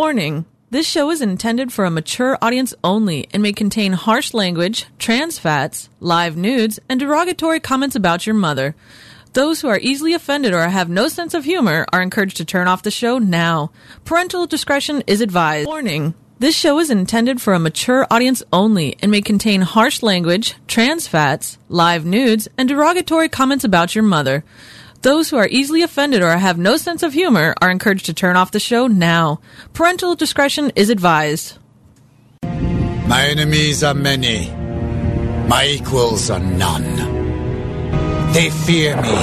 Warning this show is intended for a mature audience only and may contain harsh language, trans fats, live nudes, and derogatory comments about your mother. Those who are easily offended or have no sense of humor are encouraged to turn off the show now. Parental discretion is advised. Warning this show is intended for a mature audience only and may contain harsh language, trans fats, live nudes, and derogatory comments about your mother. Those who are easily offended or have no sense of humor are encouraged to turn off the show now. Parental discretion is advised. My enemies are many. My equals are none. They fear me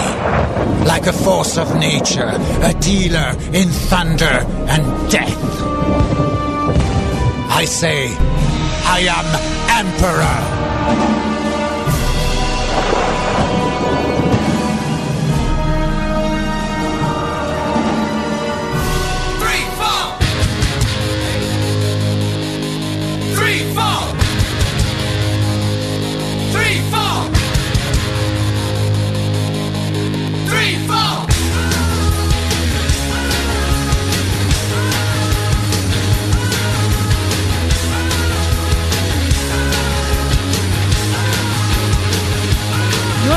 like a force of nature, a dealer in thunder and death. I say, I am Emperor.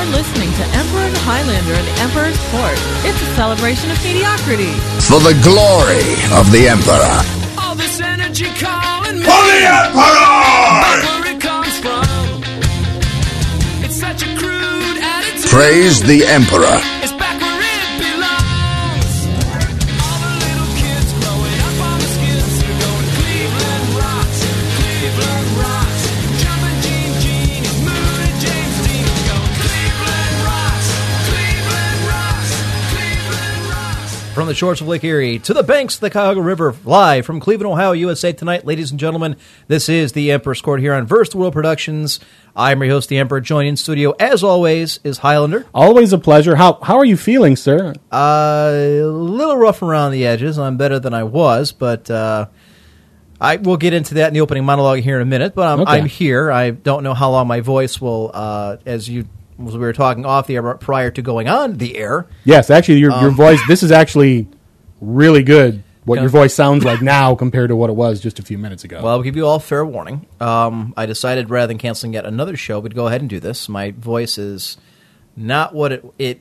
You're listening to Emperor and Highlander and the Emperor's Court. It's a celebration of mediocrity. For the glory of the Emperor. All this energy calling me. For the Emperor! Where it comes from. It's such a crude attitude. Praise the Emperor. From the shores of Lake Erie to the banks of the Cuyahoga River, live from Cleveland, Ohio, USA tonight, ladies and gentlemen. This is the Emperor's Court here on Verse the World Productions. I'm your host, the Emperor. Joined in studio, as always, is Highlander. Always a pleasure. How how are you feeling, sir? Uh, a little rough around the edges. I'm better than I was, but uh, I will get into that in the opening monologue here in a minute. But I'm, Okay. I'm here. I don't know how long my voice will, uh, as you as we were talking off the air prior to going on the air. Yes, actually, your Um, your voice. This is actually really good. What your voice sounds like now compared to what it was just a few minutes ago. Well, I'll give you all fair warning. Um, I decided rather than canceling yet another show, we'd go ahead and do this. My voice is not what it, it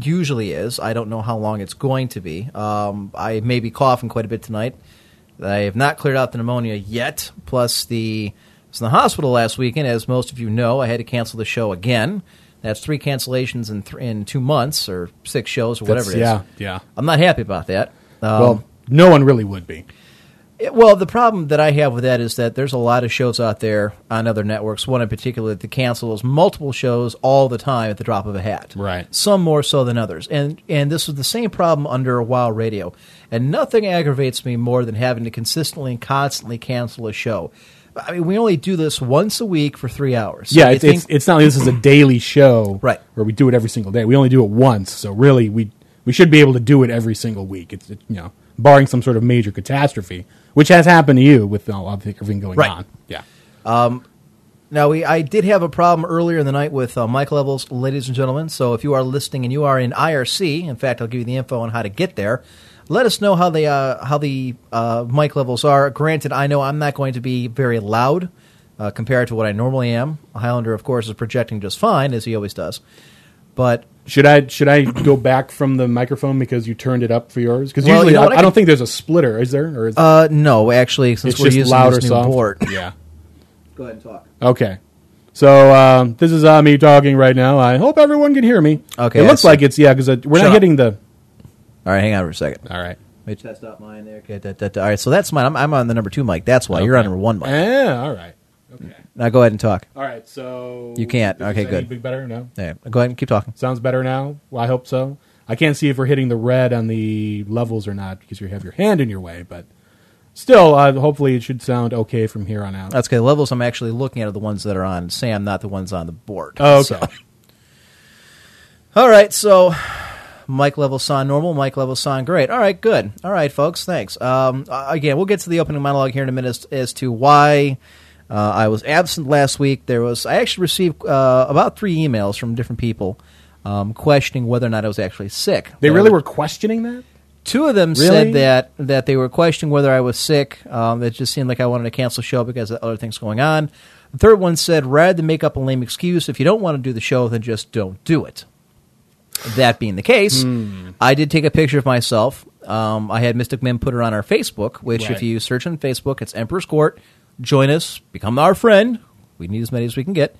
usually is. I don't know how long it's going to be. Um, I may be coughing quite a bit tonight. I have not cleared out the pneumonia yet. Plus, the I was in the hospital last weekend, as most of you know. I had to cancel the show again. That's three cancellations in th- in two months or six shows or That's- whatever it is. yeah, yeah. I'm not happy about that. Um, well, no one really would be. it- well, the problem that I have with that is that there's a lot of shows out there on other networks. One in particular that cancels multiple shows all the time at the drop of a hat. Right. Some more so than others, and and this was the same problem under Wild Radio. And nothing aggravates me more than having to consistently and constantly cancel a show. I mean, we only do this once a week for three hours. So yeah, it's, it's think- it's not like this is a daily show, Right. Where we do it every single day. We only do it once, so really we we should be able to do it every single week. It's it, you know, barring some sort of major catastrophe, which has happened to you with all of everything going Right. on. Yeah. Now, we, I did have a problem earlier in the night with uh, mic levels, ladies and gentlemen. So if you are listening and you are in IRC, in fact, I'll give you the info on how to get there. Let us know how the uh, how the uh, mic levels are. Granted, I know I'm not going to be very loud uh, compared to what I normally am. Highlander, of course, is projecting just fine as he always does. But Should I should I go back from the microphone because you turned it up for yours? Because Well, usually you know I, I I don't think there's a splitter, is there? Or is uh, no, actually, since it's we're just using loud or this new soft? board, Yeah. go ahead and talk. Okay. So um, this is uh, me talking right now. I hope everyone can hear me. Okay, It looks like it's yeah because we're Shut not up. hitting the. All right, hang on for a second. All right. Let me test out mine there. Okay, da, da, da. All right, so that's mine. I'm, I'm on the number two mic. That's why you're on Okay. number one mic. Yeah. All right. Okay. Now go ahead and talk. All right. So You can't. Okay, good. big better? No. Yeah, go ahead and keep talking. Sounds better now. Well, I hope so. I can't see if we're hitting the red on the levels or not because you have your hand in your way, but still, uh, hopefully, it should sound okay from here on out. That's okay. The levels I'm actually looking at are the ones that are on Sam, not the ones on the board. Oh, okay. So- All right, so mic level sound normal, mic level sound great. All right, good. All right, folks, thanks. Um, again, we'll get to the opening monologue here in a minute as, as to why uh, I was absent last week. There was I actually received uh, about three emails from different people um, questioning whether or not I was actually sick. They really were questioning that. Two of them Really? said that that they were questioning whether I was sick. Um, it just seemed like I wanted to cancel the show because of other things going on. The third one said, rather than make up a lame excuse, if you don't want to do the show, then just don't do it. That being the case, Hmm. I did take a picture of myself. Um, I had Mystic Mim put it on our Facebook, which Right. if you search on Facebook, it's Emperor's Court. Join us, become our friend. We need as many as we can get.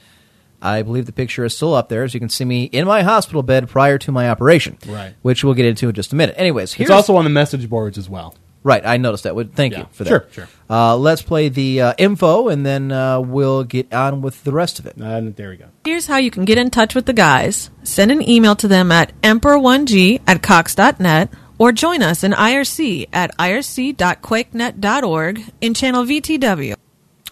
I believe the picture is still up there, as you can see me in my hospital bed prior to my operation, Right. Which we'll get into in just a minute. Anyways, here's It's also on the message boards as well. Right. I noticed that. Would thank Yeah. you for that. Sure, sure. Uh, let's play the uh, info, and then uh, we'll get on with the rest of it. And there we go. Here's how you can get in touch with the guys. Send an email to them at emperor1g at cox.net or join us in IRC at irc.quakenet.org in channel VTW.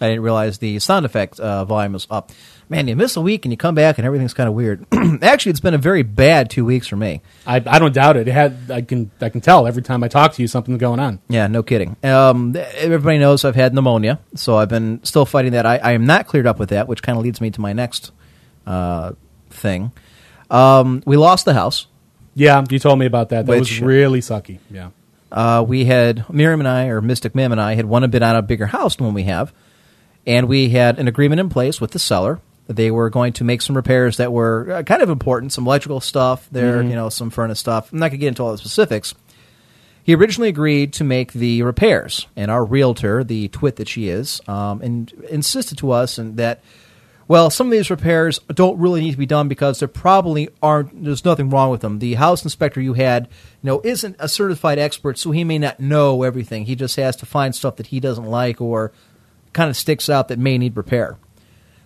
I didn't realize the sound effect uh, volume was up. Man, you miss a week and you come back and everything's kind of weird. Actually, it's been a very bad two weeks for me. I, I don't doubt it. it had, I can I can tell every time I talk to you something's going on. Yeah, no kidding. Um, everybody knows I've had pneumonia, so I've been still fighting that. I, I am not cleared up with that, which kind of leads me to my next uh, thing. Um, we lost the house. Yeah, you told me about that. That Which- was really sucky. Yeah. Uh, we had Miriam and I, or Mystic Mim and I, had wanted to bid on a bigger house than one we have, and we had an agreement in place with the seller. They were going to make some repairs that were uh, kind of important, some electrical stuff there, you know, some furnace stuff. I'm not going to get into all the specifics. He originally agreed to make the repairs, and our realtor, the twit that she is, um, and insisted to us and that, well, some of these repairs don't really need to be done because there probably aren't. There's nothing wrong with them. The house inspector you had, you know, isn't a certified expert, so he may not know everything. He just has to find stuff that he doesn't like or kind of sticks out that may need repair.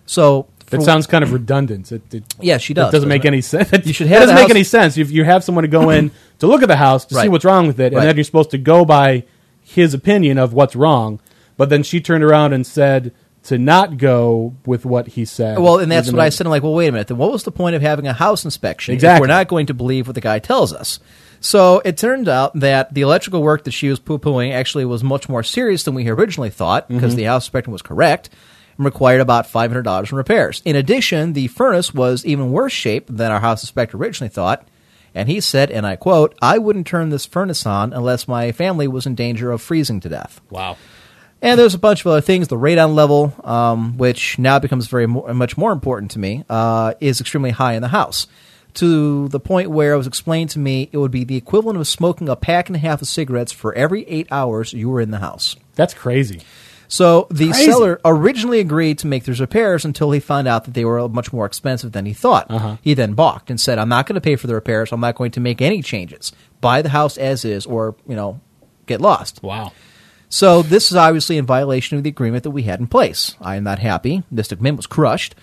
So That for- sounds kind of redundant. It, it, Yeah, she It does, doesn't make doesn't any sense. You should It have doesn't make house- any sense if you have someone to go in to look at the house to see what's wrong with it, and Right. then you're supposed to go by his opinion of what's wrong. But then she turned around and said to not go with what he said. Well, and that's what I said. I'm like, well, wait a minute. Then what was the point of having a house inspection if Exactly. we're not going to believe what the guy tells us? So it turned out that the electrical work that she was poo pooing actually was much more serious than we originally thought because Mm-hmm. the house inspection was correct and required about $500 in repairs. In addition, the furnace was even worse shape than our house inspector originally thought. And he said, and I quote, I wouldn't turn this furnace on unless my family was in danger of freezing to death. Wow. And there's a bunch of other things. The radon level, um, which now becomes very mo- much more important to me, uh, is extremely high in the house. To the point where it was explained to me it would be the equivalent of smoking a pack and a half of cigarettes for every eight hours you were in the house. That's crazy. So the Crazy. seller originally agreed to make these repairs until he found out that they were much more expensive than he thought. Uh-huh. He then balked and said, "I'm not going to pay for the repairs. I'm not going to make any changes. Buy the house as is, or you know, get lost." Wow. So this is obviously in violation of the agreement that we had in place. I am not happy. Mystic Mim was crushed.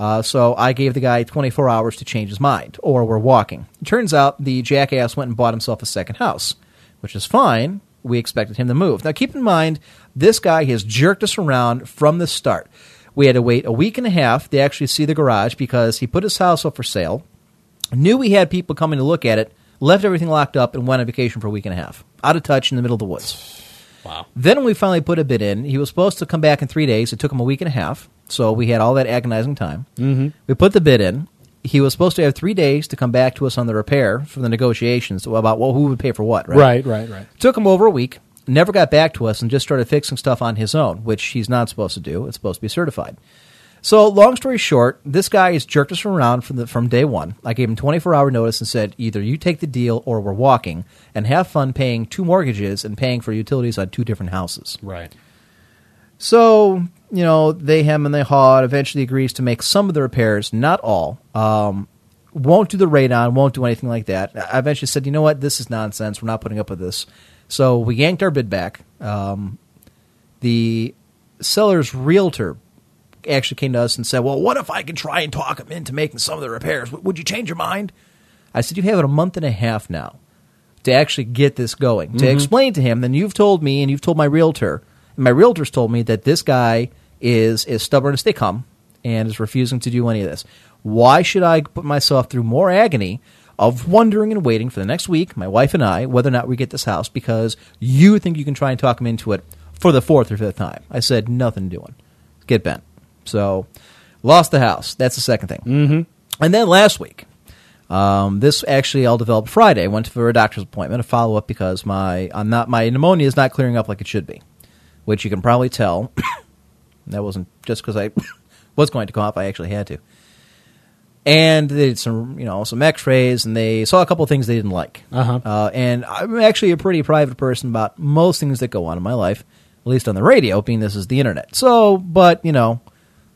Uh, so I gave the guy 24 hours to change his mind, or we're walking. It turns out the jackass went and bought himself a second house, which is fine. We expected him to move. Now keep in mind, this guy has jerked us around from the start. We had to wait a week and a half to actually see the garage because he put his house up for sale, knew we had people coming to look at it, left everything locked up, and went on vacation for a week and a half. Out of touch in the middle of the woods. Wow. Then when we finally put a bid in, he was supposed to come back in three days. It took him a week and a half, so we had all that agonizing time. Mm-hmm. We put the bid in. He was supposed to have three days to come back to us on the repair for the negotiations about well, who would pay for what, right? Right, right, right. Took him over a week. Never got back to us and just started fixing stuff on his own, which he's not supposed to do. It's supposed to be certified. So, long story short, this guy has jerked us around from the, from day one. I gave him 24 hour notice and said, either you take the deal or we're walking, and have fun paying two mortgages and paying for utilities on two different houses. Right. So, you know, they hem and they haw. and Eventually agrees to make some of the repairs, not all. Um, won't do the radon, won't do anything like that. I eventually said, you know what, this is nonsense. We're not putting up with this. So we yanked our bid back. Um, the seller's realtor actually came to us and said, well, what if I can try and talk him into making some of the repairs? Would you change your mind? I said, you have it a month and a half now to actually get this going, to explain to him. Then you've told me, and you've told my realtor, and my realtor's told me that this guy is as stubborn as they come and is refusing to do any of this. Why should I put myself through more agony of wondering and waiting for the next week, my wife and I, whether or not we get this house because you think you can try and talk him into it for the fourth or fifth time? I said, nothing doing. Get bent. So, lost the house. That's the second thing. Mm-hmm. And then last week, Um, this actually all developed Friday. I went for a doctor's appointment, a follow up because my I'm not my pneumonia is not clearing up like it should be, which you can probably tell. That wasn't just because I was going to cough; I actually had to. And they did some, you know, some X-rays, and they saw a couple of things they didn't like. Uh-huh. Uh, and I'm actually a pretty private person about most things that go on in my life, at least on the radio, being this is the internet. So, but you know,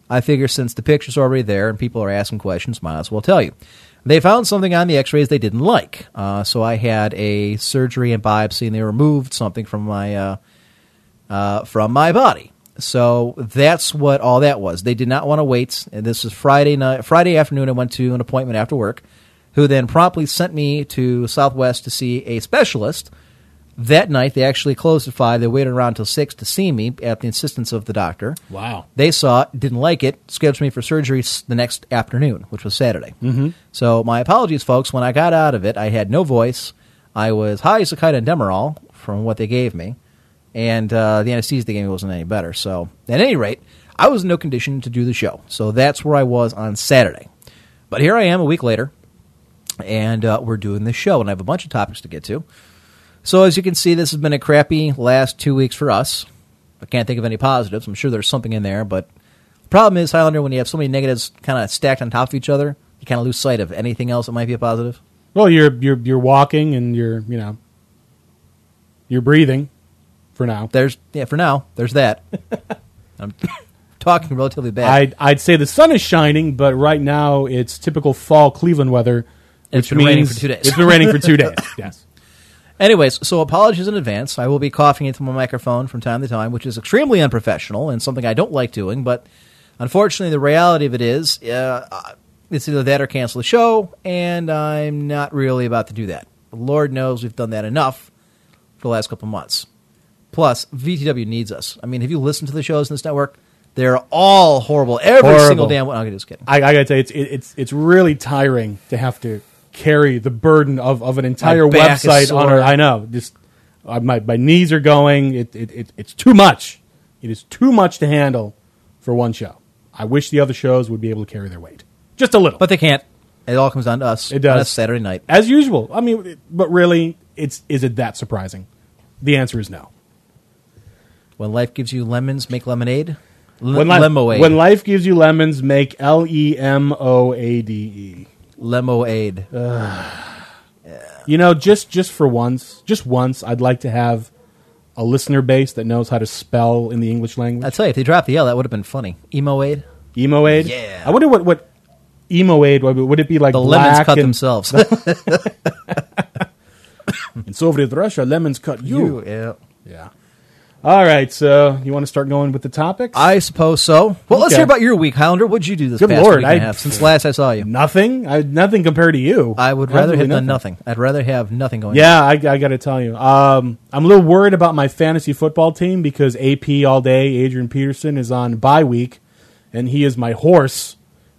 I figure since the picture's already there and people are asking questions, might as well tell you. They found something on the X-rays they didn't like, uh, so I had a surgery and biopsy, and they removed something from my uh, uh, from my body. So that's what all that was. They did not want to wait. And this is Friday night, Friday afternoon. I went to an appointment after work, who then promptly sent me to Southwest to see a specialist. That night, they actually closed at five. They waited around until six to see me at the insistence of the doctor. Wow. They saw it, didn't like it, scheduled me for surgery the next afternoon, which was Saturday. Mm-hmm. So my apologies, folks. When I got out of it, I had no voice. I was high as a kite on Demerol from what they gave me, and uh, the anesthesia they gave me wasn't any better. So at any rate, I was in no condition to do the show. So that's where I was on Saturday. But here I am a week later, and uh, we're doing this show, and I have a bunch of topics to get to. So as you can see, this has been a crappy last two weeks for us. I can't think of any positives. I'm sure there's something in there, but the problem is, Highlander, when you have so many negatives kind of stacked on top of each other, you kind of lose sight of anything else that might be a positive. Well, you're you're you're walking and you're you know you're breathing for now. There's yeah, for now, there's that. I'm talking relatively bad. I'd I'd say the sun is shining, but right now it's typical fall Cleveland weather. It's been raining for two days. It's been raining for two days. Yes. Anyways, so apologies in advance. I will be coughing into my microphone from time to time, which is extremely unprofessional and something I don't like doing. But unfortunately, the reality of it is, uh, it's either that or cancel the show, and I'm not really about to do that. Lord knows we've done that enough for the last couple months. Plus, VTW needs us. I mean, have you listened to the shows in this network? They're all horrible. Every Horrible. single damn one. I'm just kidding. I, I gotta say it's it, it's it's really tiring to have to carry the burden of, of an entire back is website on sore. our. I know, just uh, my my knees are going. It, it it it's too much. It is too much to handle for one show. I wish the other shows would be able to carry their weight just a little, But they can't. It all comes down to us. It does. On a Saturday night. as usual. I mean, but really, it's is it that surprising? The answer is no. When life gives you lemons, make lemonade. L- When, li- Lemoade. when life gives you lemons, make L E M O A D E. Lemoade. You know, just just for once, just once, I'd like to have a listener base that knows how to spell in the English language. I tell you, if they dropped the L, that would have been funny. Emoade. Emoade. Yeah. I wonder what what emoade would, would it be like? The black lemons cut and, themselves. in Soviet Russia, lemons cut you. yeah. Yeah. All right, so you want to start going with the topics? I suppose so. Well, let's Okay. hear about your week, Highlander. What'd you do this Good past Lord, week and a I- half since last I saw you? nothing. I nothing compared to you. I would rather Absolutely have done nothing. I'd rather have nothing going. On. Yeah, I, I got to tell you, um, I'm a little worried about my fantasy football team because AP all day, Adrian Peterson is on bye week, and he is my horse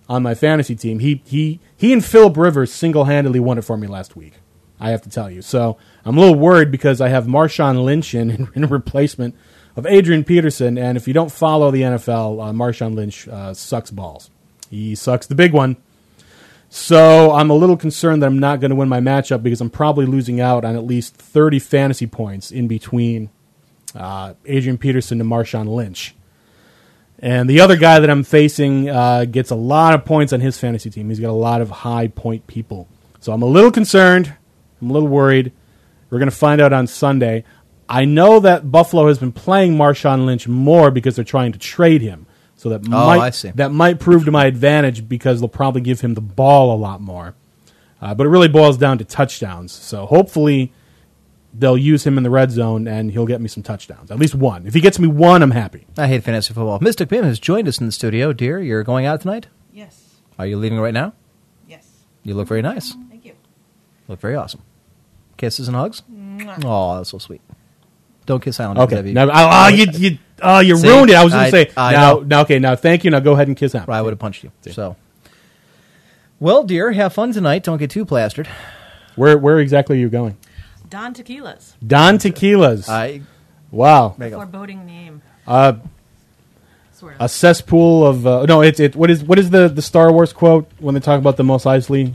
on my fantasy team. He he he and Philip Rivers single handedly won it for me last week. I have to tell you, so I'm a little worried because I have Marshawn Lynch in, in, replacement of Adrian Peterson, and if you don't follow the NFL, uh, Marshawn Lynch uh, sucks balls. He sucks the big one. So I'm a little concerned that I'm not going to win my matchup because I'm probably losing out on at least 30 fantasy points in between uh, Adrian Peterson and Marshawn Lynch. And the other guy that I'm facing uh, gets a lot of points on his fantasy team. He's got a lot of high point people. So I'm a little concerned. I'm a little worried. We're going to find out on Sunday. I know that Buffalo has been playing Marshawn Lynch more because they're trying to trade him. So that might I see. that might prove to my advantage because they'll probably give him the ball a lot more. Uh, but it really boils down to touchdowns. So hopefully they'll use him in the red zone and he'll get me some touchdowns. At least one. If he gets me one, I'm happy. I hate fantasy football. Mystic Mim has joined us in the studio. Dear, you're going out tonight? Yes. Are you leaving right now? Yes. You look very nice. Thank you. Look very awesome. Kisses and hugs? Oh, that's so sweet. Don't kiss Highlander. Okay. That'd Now, oh, you, you, oh, you See? ruined it. I was going I- to say I now. know. Now, okay. Now, thank you. Now, go ahead and kiss him. I would have punched you. So, well, dear, have fun tonight. Don't get too plastered. Where, where exactly are you going? Don Tequilas. Don Tequilas. I wow. there you go. Foreboding name. Uh, Sort of. a cesspool of uh, no. It's it. What is what is the the Star Wars quote when they talk about the Mos Eisley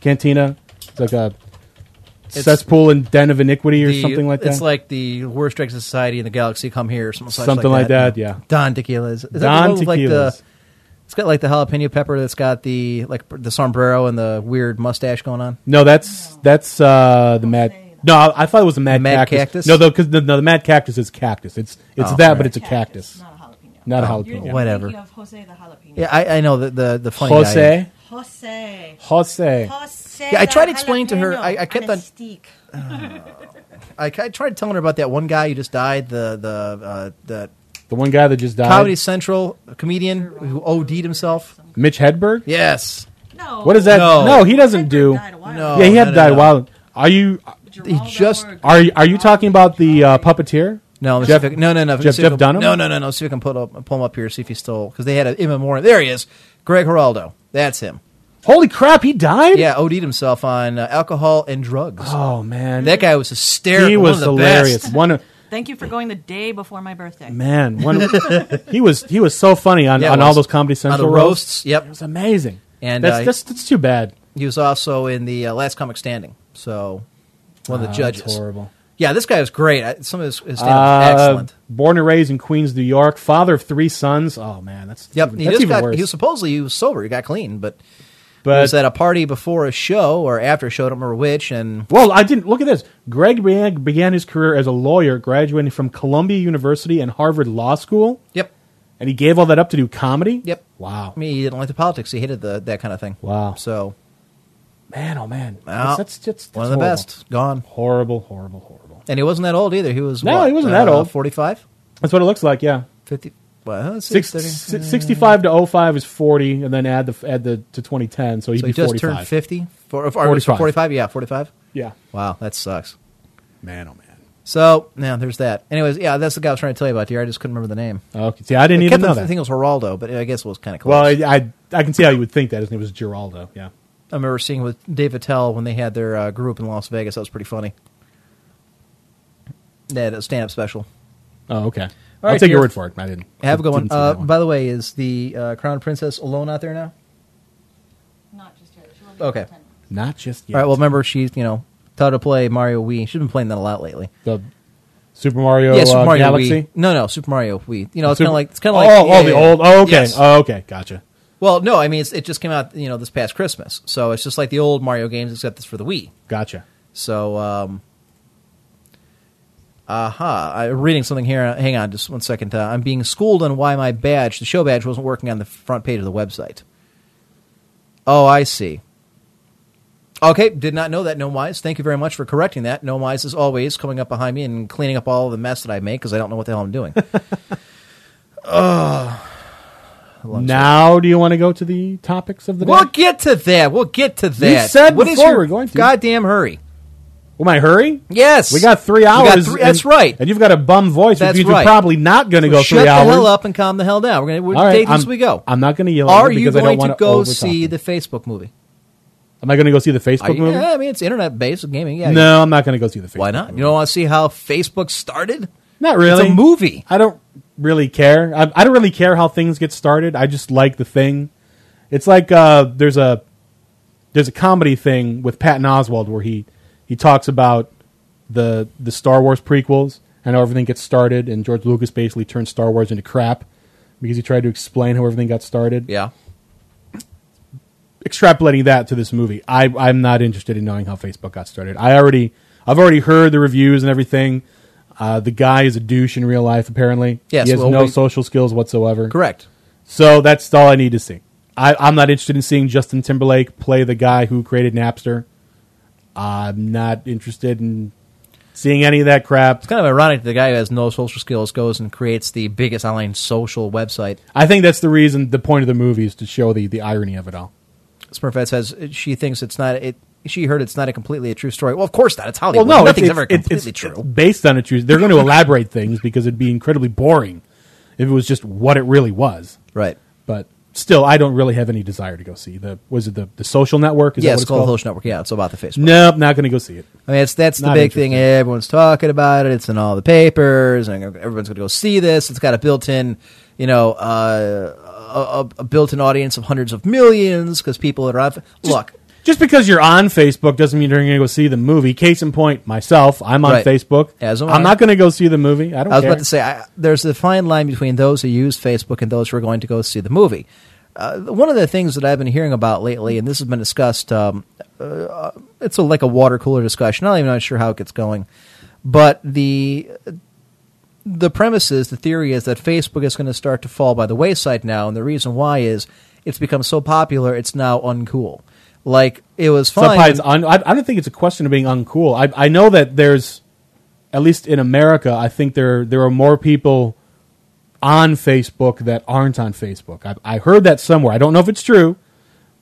Cantina. It's like a cesspool and den of iniquity or The- something like that. It's like the worst drugs of society in the galaxy come here, or something, such Something like that, yeah. Don tequilas. Is that the Don one with, like the? tequilas. It's got like the jalapeno pepper. That's got the like the sombrero and the weird mustache going on. no, that's that's uh, the mad. No, I thought it was a mad, Mad cactus. cactus? No, because the, no, the mad cactus is cactus. It's it's Oh, that, right. but it's a cactus, Not a jalapeno. not a You're jalapeno. Whatever. thinking of Jose the jalapeno. Yeah, I, I know the the the funny guy. Jose, Jose. Jose. Jose. Yeah, I tried to explain to her- I- I kept on a. I, I tried telling her about that one guy who just died. The the uh, the The one guy that just died. Comedy Central comedian who OD'd himself. Mitch Hedberg. Yes, No. What is that? No. No, he doesn't Hedberg do. died a while No. yeah, he had no, to no, no. while. Are you Geraldo just- are you, are you talking about the uh, puppeteer? No, Jeff- if can- no, no, no. Jeff- See if I Jeff Dunham? No, no, no, no. See if I can put up, pull him up here. See if he's still because they had an in memoriam. There he is, Greg Giraldo. That's him. Holy crap, he died. Yeah, OD'd himself on uh, alcohol and drugs. Oh man, That guy was hysterical. he was one of the hilarious. Best. One of- Thank you for going the day before my birthday. man, one he was he was so funny on, Yeah, it on all was. those Comedy On Central the roasts. Yep. It was amazing. And, that's, uh, that's that's too bad. He was also in the uh, Last Comic Standing. So one of the Ah, judges. That's horrible. Yeah, this guy was great. I, some of his, his stand Uh, excellent. Born and raised in Queens, New York. Father of three sons. Oh man, that's Yep, even, he that's just even got. worse. He was supposedly he was sober. He got clean, but, he but was at a party before a show or after a show. I don't remember which. And Well, I didn't look at this. Greg began, his career as a lawyer, graduating from Columbia University and Harvard Law School, yep, and he gave all that up to do comedy. Yep. Wow. I mean, he didn't like the politics. He hated the that kind of thing. Wow. So Man, oh man, Well, that's, that's, that's one of the horrible. best gone. Horrible, horrible, horrible. And he wasn't that old either. He was No, what, he wasn't that uh, old. 45? That's what it looks like. Yeah, 50? Well, let's see, Six, 30. si- 65 to 05 is forty, and then add the add the to twenty ten, so he'd so be he just forty turned 50? For, or, or 45. 45? Yeah, 45? Yeah, Wow, that sucks. man, oh man. So, now there's that. Anyways, yeah, that's the guy I was trying to tell you about here. I just couldn't remember the name. Okay, see, I didn't I even kept know thinking that. it was Geraldo, but I guess it was kind of close. Well, I, I I can see how you would think that his name was Geraldo. Yeah. I remember seeing with Dave Attell when they had their uh, group in Las Vegas. That was pretty funny. They had a stand-up special. Oh, okay. I'll right, take your word for it. I didn't. Have a good one. Uh, one. by the way, is the uh, Crown Princess alone out there now? Not just yet. She will be Okay. in 10 minutes. Not just yet. All right. Well, remember she's you know taught to play Mario Wii. She's been playing that a lot lately. the Super Mario, yeah, Super uh, Mario Galaxy. Wii. No, no, Super Mario Wii. You know, it's kind of like it's kind of oh, like oh, yeah, the yeah, old. Oh, okay. Yes. Oh, okay. Gotcha. Well, no, I mean it's, it just came out you know this past Christmas, so it's just like the old Mario games except it's for the Wii. Gotcha. So, um, aha, I'm reading something here. Hang on, just one second. Uh, I'm being schooled on why my badge, the show badge, wasn't working on the front page of the website. Oh, I see. Okay, did not know that, Gnomewise. Thank you very much for correcting that. Gnomewise is always coming up behind me and cleaning up all the mess that I make because I don't know what the hell I'm doing. Long Now, do you want to go to the topics of the day? We'll get to that. We'll get to that. You said What before your we're going to. Goddamn hurry. Will my hurry? Yes. We got three We got hours. three- and- that's right. And you've got a bum voice, That's which means right. we're probably not going to go three Shut three the hell up and calm the hell down. We're going to we're All right, take as we go. I'm not going to yell. at Are you you because I going to go see the Facebook movie? Am I going to go see the Facebook you- movie? yeah, I mean, it's internet based gaming. Yeah. No, I'm not going to go see the Facebook. Why not? movie. You don't want to see how Facebook started? Not really. It's a movie. I don't really care. I, I don't really care how things get started. I just like the thing. It's like uh, there's a there's a comedy thing with Patton Oswalt where he he talks about the the Star Wars prequels and how everything gets started, and George Lucas basically turned Star Wars into crap because he tried to explain how everything got started. Yeah. Extrapolating that to this movie, I I'm not interested in knowing how Facebook got started. I already I've already heard the reviews and everything. Uh, the guy is a douche in real life. Apparently, Yes, he has well, no we- social skills whatsoever. Correct. So that's all I need to see. I, I'm not interested in seeing Justin Timberlake play the guy who created Napster. I'm not interested in seeing any of that crap. It's kind of ironic that the guy who has no social skills goes and creates the biggest online social website. I think that's the reason. The point of the movie is to show the, the irony of it all. Smurfette says she thinks it's not it. She heard it's not a completely a true story. Well, of course not. It's Hollywood. Well, no, nothing's it's, ever completely it's, true. it's based on a true. They're going to elaborate things because it'd be incredibly boring if it was just what it really was. right. But still, I don't really have any desire to go see the. Was it the the social network? Is yeah, that what it's it's called called? Social Network. Yeah, it's about the Facebook. Nope, not going to go see it. I mean, it's that's the Not big thing. Everyone's talking about it. It's in all the papers, and everyone's going to go see this. It's got a built-in, you know, uh, a, a- built-in audience of hundreds of millions because people are out. Look, Just because you're on Facebook doesn't mean you're going to go see the movie. Case in point, myself, I'm on Right. Facebook. As I'm not going to go see the movie. I don't I was care. about to say I, there's a fine line between those who use Facebook and those who are going to go see the movie. Uh, one of the things that I've been hearing about lately, and this has been discussed, um, uh, it's a, like a water cooler discussion. I'm not even not sure how it gets going, but the the premise is the theory is that Facebook is going to start to fall by the wayside now, and the reason why is it's become so popular, it's now uncool. Like it was fine. Un- I, I don't think it's a question of being uncool. I, I know that there's, at least in America, I think there there are more people on Facebook that aren't on Facebook. I, I heard that somewhere. I don't know if it's true,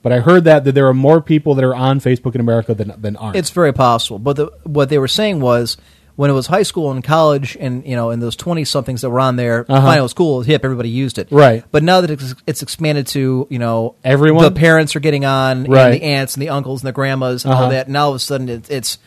but I heard that that there are more people that are on Facebook in America than than aren't. It's very possible. But the, what they were saying was when it was high school and college and you know and those 20 somethings that were on there Uh-huh. fine it was cool it was hip everybody used it Right. but now that it's, it's expanded to you know Everyone? the parents are getting on Right. and the aunts and the uncles and the grandmas and all Uh-huh. that now all of a sudden it, it's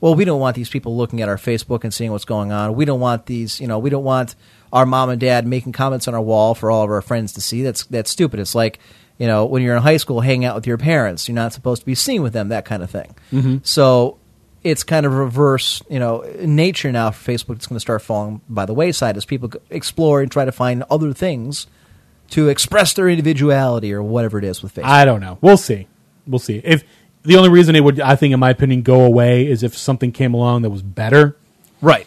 well we don't want these people looking at our facebook and seeing what's going on we don't want these you know we don't want our mom and dad making comments on our wall for all of our friends to see that's that's stupid it's like you know when you're in high school hanging out with your parents you're not supposed to be seen with them that kind of thing Mm-hmm. so it's kind of reverse, you know, nature now for Facebook. It's going to start falling by the wayside as people explore and try to find other things to express their individuality or whatever it is with Facebook. I don't know. We'll see. We'll see. If the only reason it would, I think, in my opinion, go away is if something came along that was better, right.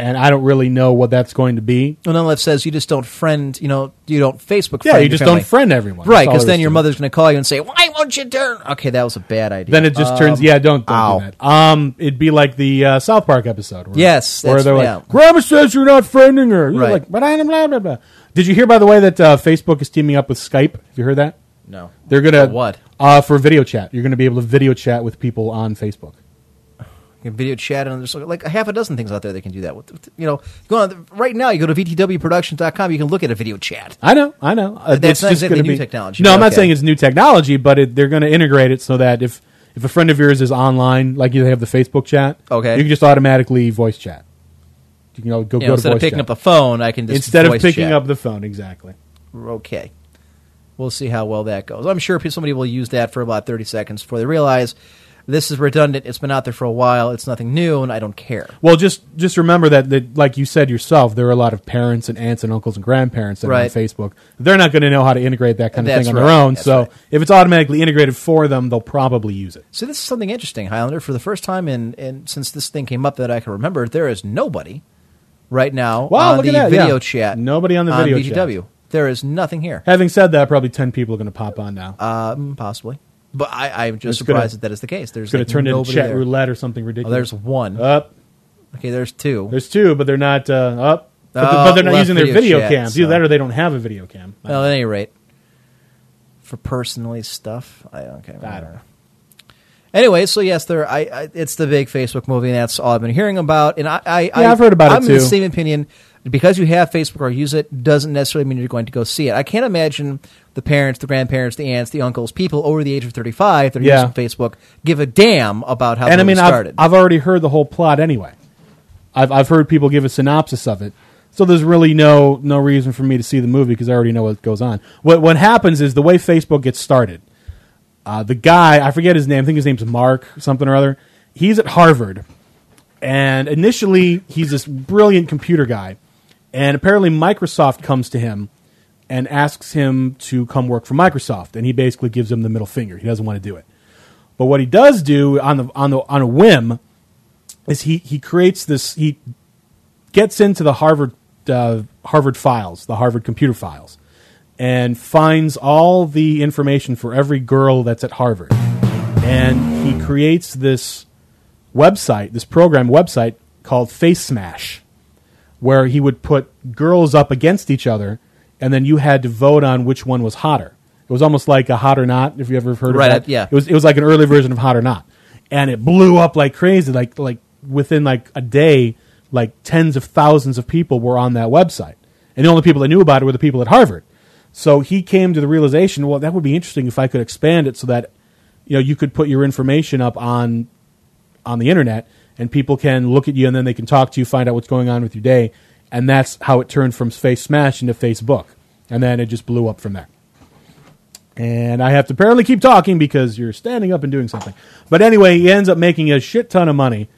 And I don't really know what that's going to be. And then it says you just don't friend, you know, you don't Facebook. Yeah, friend you your just family. don't friend everyone, right? Because then your mother's going to call you and say, "Why won't you turn?" Okay, that was a bad idea. Then it just turns. Um, Yeah, don't don't do that. Um, it'd be like the uh, South Park episode. Where, Yes, where that's- they're like, yeah. "Grandma says you're not friending her." You're Right. like, but I'm blah blah blah. Did you hear, by the way, that uh, Facebook is teaming up with Skype? Have you heard that? No, They're gonna For what? Uh, for video chat. You're gonna be able to video chat with people on Facebook. Video chat and there's like a half a dozen things out there that can do that with. You know, go on right now. You go to vtwproductions.com. You can look at a video chat. I know, I know. Uh, That's it's not just exactly new be- technology, No, I'm not saying it's new technology, but it, they're going to integrate it so that if if a friend of yours is online, like you have the Facebook chat, Okay. you can just automatically voice chat. You know, go You go to instead of picking chat. up the phone, I can just instead of picking chat. up the phone. Exactly. okay. We'll see how well that goes. I'm sure somebody will use that for about 30 seconds before they realize this is redundant. It's been out there for a while. It's nothing new, and I don't care. Well, just just remember that, that, like you said yourself, there are a lot of parents and aunts and uncles and grandparents that are on Facebook. They're not going to know how to integrate that kind of That's thing on right. their own. That's so right. if it's automatically integrated for them, they'll probably use it. So this is something interesting, Highlander. For the first time in, in since this thing came up that I can remember, there is nobody right now Wow, on look the at that, video yeah. chat. Nobody on the video chat. There is nothing here. Having said that, probably ten people are going to pop on now. Um, possibly, but I, I'm just It's gonna- surprised that that is the case. There's it's going like to turn into nobody chat there. roulette or something Oh, ridiculous. there's one. up. okay, there's two. There's two, but they're not uh, up. But, Oh, but they're not using their video video chat, cams. Either so- that or they don't have a video cam. well, at any rate, for personally stuff, I okay. I don't know. Anyway, so yes, there. I, I it's the big Facebook movie, and that's all I've been hearing about. And I, I, I I've heard about it I'm in the too. same opinion. Because you have Facebook or use it doesn't necessarily mean you're going to go see it. I can't imagine the parents, the grandparents, the aunts, the uncles, people over the age of 35 that are Yeah. using Facebook give a damn about how and I mean, I've. I've already heard the whole plot anyway. I've I've heard people give a synopsis of it, so there's really no no reason for me to see the movie because I already know what goes on. What what happens is the way Facebook gets started. Uh, the guy I forget his name. I think his name's Mark something or other. He's at Harvard, and initially he's this brilliant computer guy, and apparently Microsoft comes to him and asks him to come work for Microsoft, and he basically gives them the middle finger. He doesn't want to do it. But what he does do on the on the on a whim is he he creates this he gets into the Harvard uh, Harvard files, the Harvard computer files, and finds all the information for every girl that's at Harvard, and he creates this website, this program website called Face Smash, where he would put girls up against each other, and then you had to vote on which one was hotter. It was almost like a hot or not. If you ever heard Right, of that, yeah. It was it was like an early version of hot or not, and it blew up like crazy. Like like within like a day, like tens of thousands of people were on that website, and the only people that knew about it were the people at Harvard. So he came to the realization, well, that would be interesting if I could expand it so that you know you could put your information up on on the internet and people can look at you and then they can talk to you, find out what's going on with your day, and that's how it turned from Face Smash into Facebook, and then it just blew up from there. and I have to apparently keep talking because you're standing up and doing something. But anyway, he ends up making a shit ton of money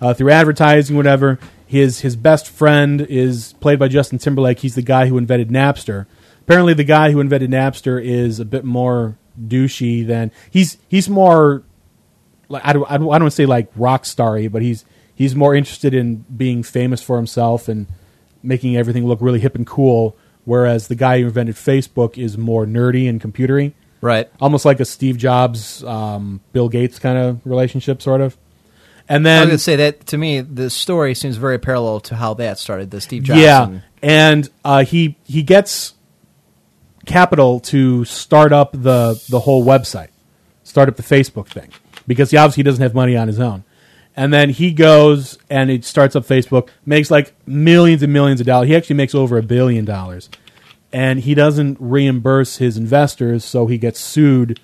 uh, through advertising, whatever. His his best friend is played by Justin Timberlake. He's the guy who invented Napster. Apparently, the guy who invented Napster is a bit more douchey than he's he's more like I don't I don't, I don't want to say like rock starry, but he's he's more interested in being famous for himself and making everything look really hip and cool. Whereas the guy who invented Facebook is more nerdy and computery, Right. almost like a Steve Jobs, um, Bill Gates kind of relationship, sort of. And I was then going to say that to me, the story seems very parallel to how that started. The Steve Jobs. yeah, and- and uh, he he gets capital to start up the the whole website, start up the Facebook thing because he obviously doesn't have money on his own. And then he goes and he starts up Facebook, makes like millions and millions of dollars. He actually makes over a billion dollars, and he doesn't reimburse his investors, so he gets sued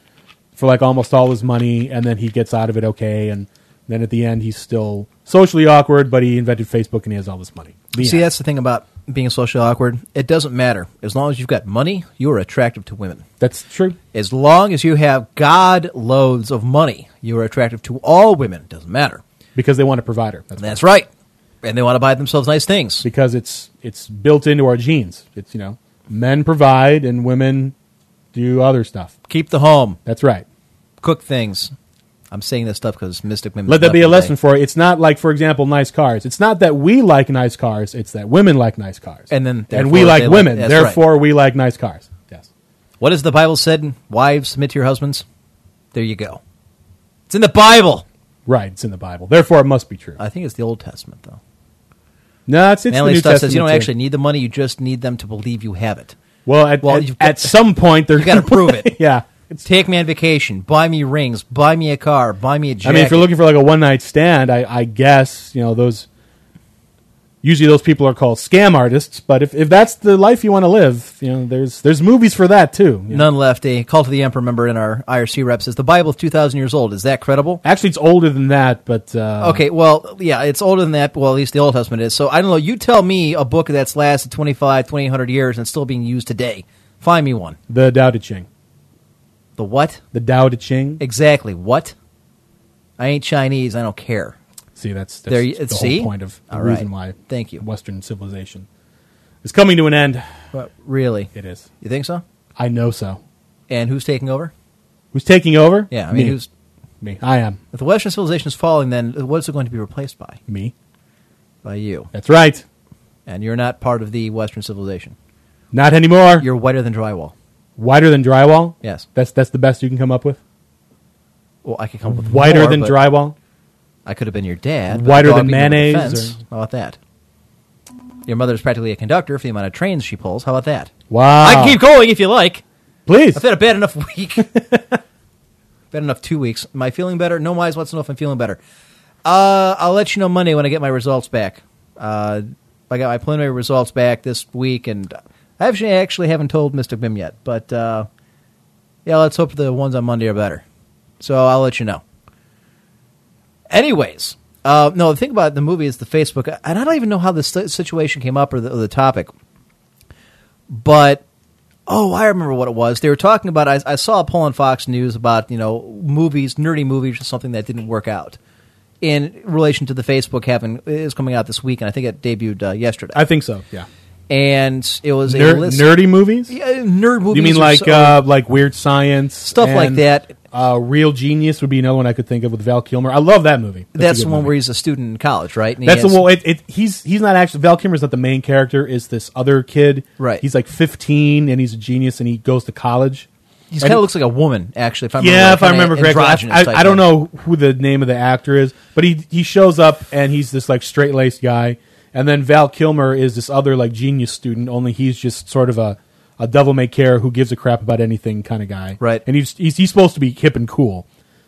for like almost all his money, and then he gets out of it okay. And then at the end, he's still socially awkward, but he invented Facebook and he has all this money. The See, end. that's the thing about being socially awkward. It doesn't matter. As long as you've got money, you are attractive to women. That's true. As long as you have God loads of money, you are attractive to all women. It doesn't matter. because they want a provider. That's That's right. And they want to buy themselves nice things. because it's it's built into our genes. It's you know men provide and women do other stuff. Keep the home. That's right. Cook things. I'm saying this stuff because Mystic Mim. Let that be a lesson for you. It's not like, for example, nice cars. It's not that we like nice cars. It's that women like nice cars, And then, and we like like- women. that's therefore, we like nice cars. Yes. What does the Bible said? Wives, submit to your husbands. There you go. It's in the Bible. Right. It's in the Bible. Therefore, it must be true. I think it's the Old Testament, though. no, it's, it's the Manly New stuff Testament says you don't too. actually need the money; you just need them to believe you have it. Well, at, Well, at, got- at some point, they're you gotta prove it. yeah. It's, Take me on vacation. Buy me rings. Buy me a car. Buy me a jacket. I mean, if you're looking for like a one night stand, I, I guess you know those. Usually, those people are called scam artists. But if, if that's the life you want to live, you know, there's there's movies for that too. you know. None left. A call to the emperor member in our IRC rep says the Bible is two thousand years old. Is that credible? Actually, it's older than that, but uh, Okay, well, yeah, it's older than that. Well, at least the Old Testament is. So I don't know. You tell me a book that's lasted 25, 2800 years and still being used today. Find me one. the Tao Te Ching, The what? the Tao Te Ching. Exactly. What? I ain't Chinese. I don't care. See, that's, that's There you- the see? whole point of the All right. reason why. Thank you. Western civilization is coming to an end. But really, It is. you think so? I know so. And who's taking over? Who's taking over? Yeah, I mean, me. who's me? I am if the Western civilization is falling? Then what's it going to be replaced by? me. By you, That's right. and you're not part of the Western civilization. Not anymore. You're whiter than drywall. Wider than drywall. Yes. That's that's the best you can come up with. Well, I could come up with Wider more, than but drywall. I could have been your dad. but Wider than beat me over the mayonnaise, fence. or- How about that? Your mother's practically a conductor for the amount of trains she pulls. How about that? Wow. I can keep going if you like. Please. I've had a bad enough week. bad enough two weeks. Am I feeling better? Gnomewise wants to know if I'm feeling better. Uh, I'll let you know Monday when I get my results back. Uh, I got my preliminary results back this week, and I actually actually haven't told Mr. Bim yet. But uh, yeah, let's hope the ones on Monday are better. So I'll let you know. Anyways, uh, no, the thing about the movie is the Facebook, and I don't even know how this situation came up or the, or the topic, but oh, I remember what it was. They were talking about. I, I saw a poll on Fox News about you know movies, nerdy movies, or something that didn't work out in relation to the Facebook having is coming out this week, and I think it debuted uh, yesterday. I think so. Yeah. And it was a Ner- list. nerdy movies. Yeah, nerd movies. you mean like so- uh, like weird science Stuff like that. Uh, Real Genius would be another one I could think of with Val Kilmer. I love that movie. a that's the one movie. where he's a student in college, right? And That's the one. It, it, he's he's not actually Val Kilmer's not the main character. Is this other kid? Right. He's like 15 and he's a genius and he goes to college. He kind of looks like a woman, actually. If I yeah, if I remember correctly, I, I, I don't know who the name of the actor is, but he he shows up and he's this like straight laced guy, and then Val Kilmer is this other like genius student. Only he's just sort of a a devil may care who gives a crap about anything kind of guy, Right. And he's, he's he's supposed to be hip and cool.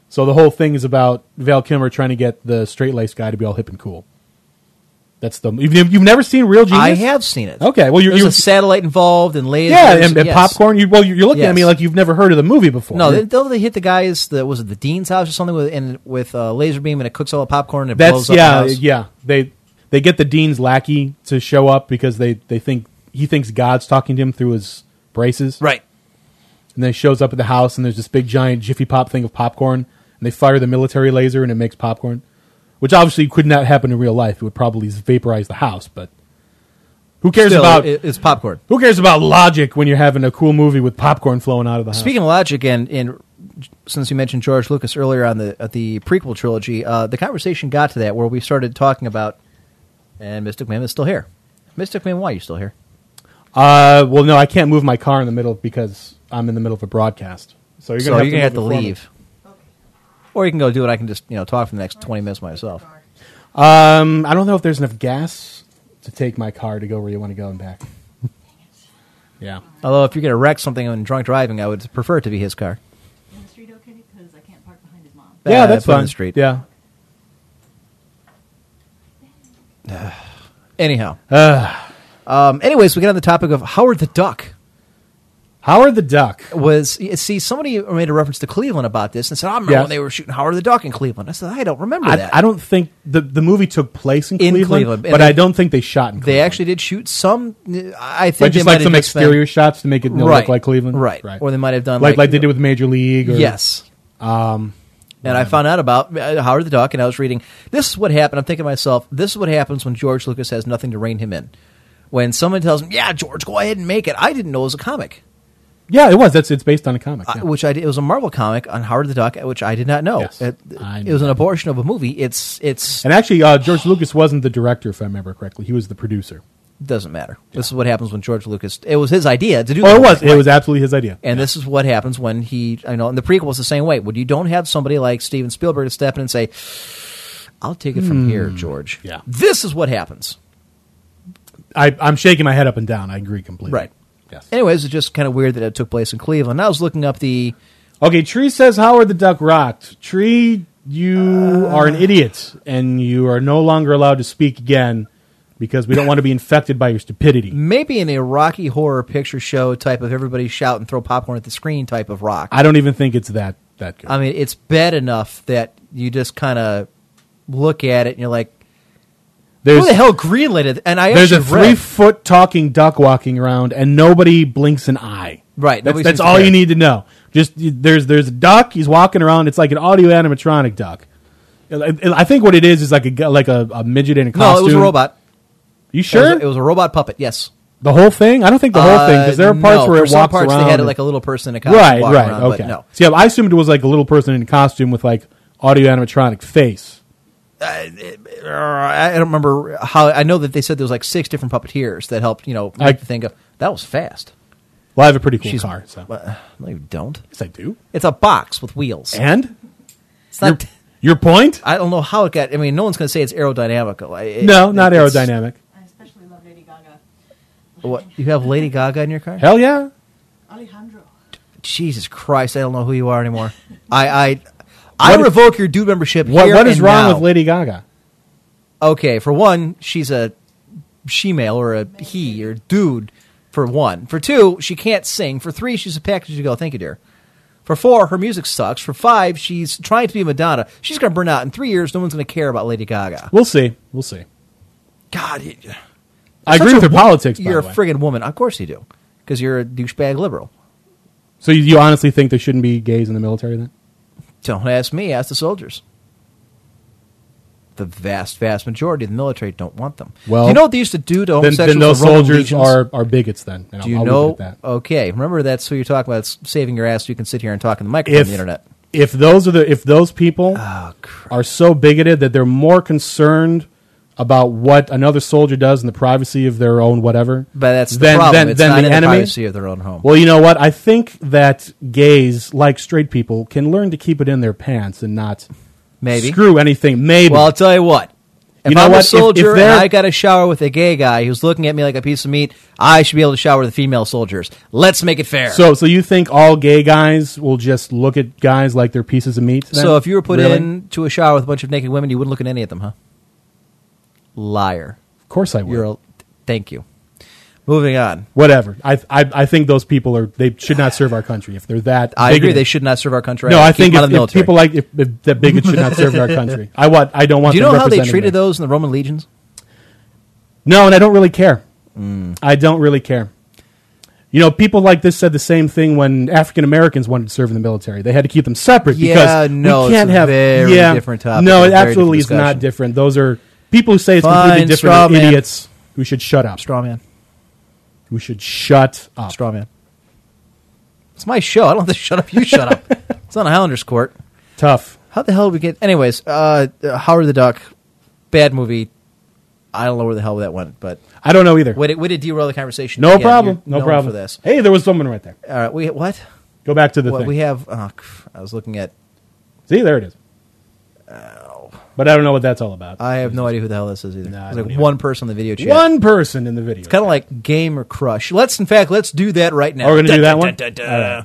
So the whole thing is about Val Kilmer trying to get the straight laced guy to be all hip and cool. That's the you've, you've never seen Real Genius? I have seen it. Okay, well, you're- there's you're- a satellite involved and lasers. Yeah, and, and yes. popcorn. You, well, you're looking at me like you've never heard of the movie before. No, they, they hit the guys? The was it the dean's house or something with and with a laser beam and it cooks all the popcorn and it That's blows up yeah, the house? yeah. They they get the dean's lackey to show up because they they think he thinks God's talking to him through his braces. Right. And then he shows up at the house, and there's this big giant Jiffy Pop thing of popcorn, and they fire the military laser, and it makes popcorn, which obviously could not happen in real life. It would probably vaporize the house, but who cares Still, about it- it's popcorn. who cares about logic when you're having a cool movie with popcorn flowing out of the house? Speaking of logic, and, and since you mentioned George Lucas earlier on the at the prequel trilogy, uh, the conversation got to that where we started talking about, and Mystic Mim is still here. Mystic Mim, why are you still here? Uh, well, no, I can't move my car in the middle because I'm in the middle of a broadcast. So you're so gonna have you're to gonna have to move it for me. leave, or you can go do it. I can just you know talk for the next twenty minutes myself. Um, I don't know if there's enough gas to take my car to go where you want to go and back. yeah. Although if you're gonna wreck something in drunk driving, I would prefer it to be his car. In the street, okay? Because I can't park behind his mom. Yeah, Uh, that's put on fine. the street. Yeah. Anyhow, um, anyways, we get on the topic of Howard the Duck. Howard the Duck. was see somebody made a reference to Cleveland about this and said, "I remember Yes. when they were shooting Howard the Duck in Cleveland." I said, "I don't remember I, that." I don't think the the movie took place in, In Cleveland, Cleveland, but they- I don't think they shot in. Cleveland. They actually did shoot some. I think they just like some just been- exterior shots to make it Right. look like Cleveland, right? Right. Or they might have done like like, like they did with Major League. Or, yes. Um, and I found out about uh, Howard the Duck, and I was reading. This is what happened. I'm thinking to myself, this is what happens when George Lucas has nothing to rein him in. When someone tells him, "Yeah, George, go ahead and make it," I didn't know it was a comic. yeah, it was. That's it's based on a comic. Yeah. which I did, it was a Marvel comic on Howard the Duck, which I did not know. Yes, it, I it knew was an abortion of a movie. It's it's and actually, uh, George Lucas wasn't the director, if I remember correctly. He was the producer. Doesn't matter. This is what happens when George Lucas. It was his idea to do. Oh, it was. It was absolutely his idea. And this is what happens when he, I know, and the prequel was the same way. When you don't have somebody like Steven Spielberg to step in and say, "I'll take it from here, George." Hmm. Yeah. this is what happens. I, I'm shaking my head up and down. I agree completely. Right. Yes. Anyways, it's just kind of weird that it took place in Cleveland. I was looking up the. Okay, Tree says Howard the Duck rocked. Tree, you are an idiot, and you are no longer allowed to speak again because we don't want to be infected by your stupidity. Maybe an Iraqi horror picture show type of everybody shout and throw popcorn at the screen type of rock. I don't even think it's that that good. I mean, it's bad enough that you just kind of look at it and you're like, there's "Who the hell greenlit it?" And I there's a actually read- three foot talking duck walking around, and nobody blinks an eye. Right, That's, that's all you need to know. Just there's there's a duck. He's walking around. It's like an audio animatronic duck. I think what it is is like a like a, a midget in a costume. No, it was a robot. You It sure? was, a, it was a robot puppet. Yes. the whole thing? I don't think the whole thing because there are Uh, parts no, where it some walks parts around. They had like a little person in a costume. right, right, around, okay. No, See, I assumed it was like a little person in a costume with like audio animatronic face. I don't remember how. I know that they said there was like six different puppeteers that helped. You know, make I- the thing go. That was fast. Well, I have a pretty cool She's- car, so Uh, no, you don't. yes, I do. It's a box with wheels. And It's not. your point? I don't know how it got. I mean, no one's going to say it's aerodynamical. It- No, not aerodynamic. I especially love Lady Gaga. What you have Lady Gaga in your car? Hell yeah. Alejandro. Jesus Christ! I don't know who you are anymore. I I I What- revoke your dude membership. What here what is and wrong now. with Lady Gaga? Okay, for one, she's a she-male or a he or dude. For one, for two, she can't sing. For three, she's a package to go. Thank you, dear. For four, her music sucks. For five, she's trying to be Madonna. She's going to burn out in three years. No one's going to care about Lady Gaga. We'll see. We'll see. God, you- I agree with your politics. by You're a the way. friggin' woman. Of course you do, because you're a douchebag liberal. So you, you honestly think there shouldn't be gays in the military then? Don't ask me. Ask the soldiers. The vast, vast majority of the military don't want them. Well, do you know what they used to do to Then, homosexuals? then those in Roman soldiers legions? are, are bigots then. And Do you I'll, know? at that. Okay, remember that's who you're talking about. It's saving your ass so you can sit here and talk in the microphone If on the internet. if those are the if those people Oh, are so bigoted that they're more concerned about what another soldier does in the privacy of their own whatever, But that's the then, problem. then, it's then not the in enemy. the privacy of their own home. Well, you know what? I think that gays, like straight people, can learn to keep it in their pants and not Maybe. screw anything. Maybe. Well, I'll tell you what. If You know I'm what? a If- if soldier and I got to shower with a gay guy who's looking at me like a piece of meat, I should be able to shower with the female soldiers. Let's make it fair. so, so you think all gay guys will just look at guys like they're pieces of meat? then? So if you were put Really? into a shower with a bunch of naked women, you wouldn't look at any of them, huh? Liar. of course I would. You're a, thank you. Moving on. Whatever. I, I, I think those people are. They should not serve our country if they're that. I agree. They should not serve our country. No, I Keep think if, if people like if, if that bigots should not serve our country. I want. I don't want. Do you know how they treated those in the Roman legions? No, and I don't really care. Mm. I don't really care. You know, people like this said the same thing when African Americans wanted to serve in the military. They had to keep them separate Yeah, because no, we can't have very yeah, different topic, No, it absolutely is not different. Those are people who say it's Fine, completely different straw are man. idiots who should shut up. Straw man. Who should shut up. Straw man. It's my show. I don't have to shut up. You shut up. It's on a Highlanders court. Tough. How the hell did we get? Anyways, uh, Howard the Duck, bad movie. I don't know where the hell that went, but I don't know either. way to, way to derail the conversation. no again. problem. You're No known problem for this. Hey, there was someone right there. All right, we what? Go back to the What thing. we have? Oh, I was looking at. See, there it is. But I don't know what that's all about. I have no idea who the hell this is either. Nah, I There's don't like either. one person in the video chat. One person in the video. It's kind of like Game or Crush. Let's, in fact, let's do that right now. Oh, we're gonna do that one? All right.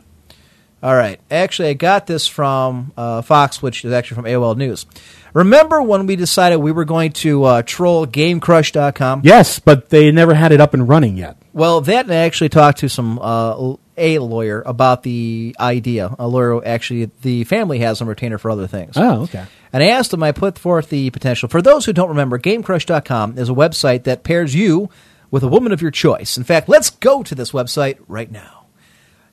All right. Actually, I got this from uh, Fox, which is actually from AOL News. Remember when we decided we were going to uh, troll GameCrush.com? Yes, but they never had it up and running yet. Well, that and I actually talked to some uh, a lawyer about the idea. A lawyer actually the family has on retainer for other things. Oh, okay. And I asked him, I put forth the potential. For those who don't remember, GameCrush.com is a website that pairs you with a woman of your choice. In fact, let's go to this website right now.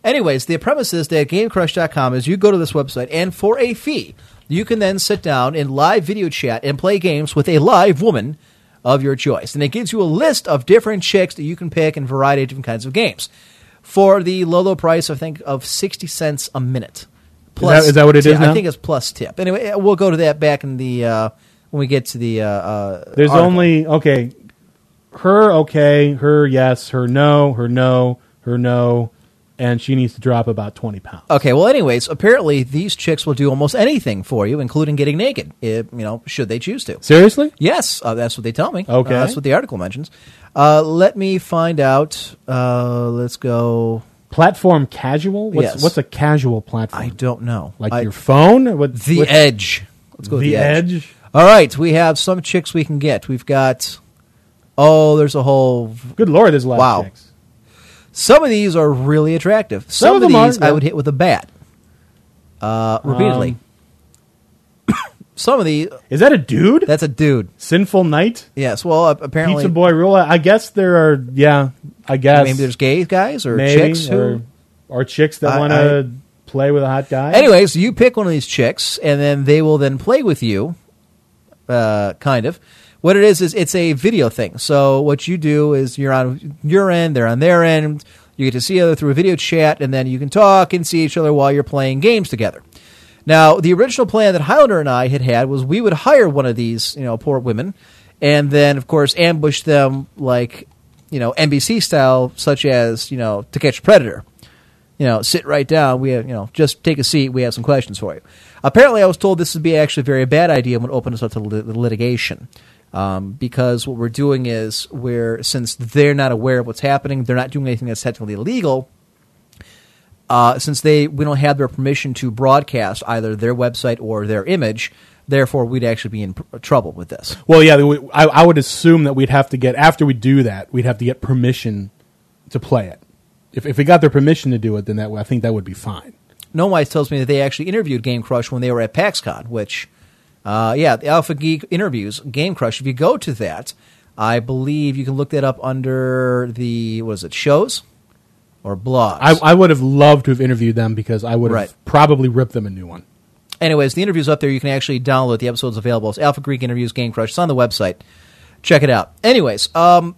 Anyways, the premise is that GameCrush.com is you go to this website, and for a fee, you can then sit down in live video chat and play games with a live woman of your choice. And it gives you a list of different chicks that you can pick in a variety of different kinds of games. For the low, low price, I think, of 60 cents a minute. Plus, is that- is that what it tip. is I think it's plus tip. Anyway, we'll go to that back in the uh, when we get to the. Uh, uh, There's article. only okay. Her okay, her yes, her no, her no, her no, and she needs to drop about twenty pounds. Okay, well, anyways, apparently these chicks will do almost anything for you, including getting naked, if, you know, should they choose to. Seriously? Yes, uh, that's what they tell me. Okay. Uh, that's what the article mentions. Uh, let me find out. Uh, let's go. Platform casual? What's Yes. what's a casual platform? I don't know. like I- your phone? What, the what- Edge. Let's go with The the, edge. Edge? All right, we have some chicks we can get. We've got. Oh, there's a whole. Good lord, there's a lot Wow. of chicks. Some of these are really attractive. Some, Some of, of these are, I would hit with a bat. Uh, repeatedly. Um, Some of these. Is that a dude? That's a dude. Sinful Night? Yes. Well, apparently. Pizza Boy Rule? I guess there are yeah, I guess Maybe there's gay guys or maybe, chicks who. or, or chicks that want to play with a hot guy. Anyways, you pick one of these chicks, and then they will then play with you. Uh, kind of. What it is is it's a video thing. So what you do is you're on your end, they're on their end. You get to see each other through a video chat, and then you can talk and see each other while you're playing games together. Now, the original plan that Highlander and I had had was we would hire one of these, you know, poor women, and then of course ambush them like, you know, NBC style, such as you know, To Catch a Predator you know, sit right down. We have, you know, just take a seat. We have some questions for you. Apparently, I was told this would be actually a very bad idea and would open us up to lit- litigation. Um, because what we're doing is we're since they're not aware of what's happening, they're not doing anything that's technically illegal. Uh, since they we don't have their permission to broadcast either their website or their image, therefore we'd actually be in pr- trouble with this. Well, yeah, we- I, I would assume that we'd have to get after we do that, we'd have to get permission to play it. If if we got their permission to do it, then that I think that would be fine. Gnomewise tells me that they actually interviewed Game Crush when they were at PAXCon, which, uh, yeah, the Alpha Geek interviews Game Crush. If you go to that, I believe you can look that up under the what is it shows or blogs. I, I would have loved to have interviewed them because I would have Right. probably ripped them a new one. Anyways, the interview's up there. You can actually download the episodes available. It's Alpha Geek interviews Game Crush. It's on the website. Check it out. Anyways, um,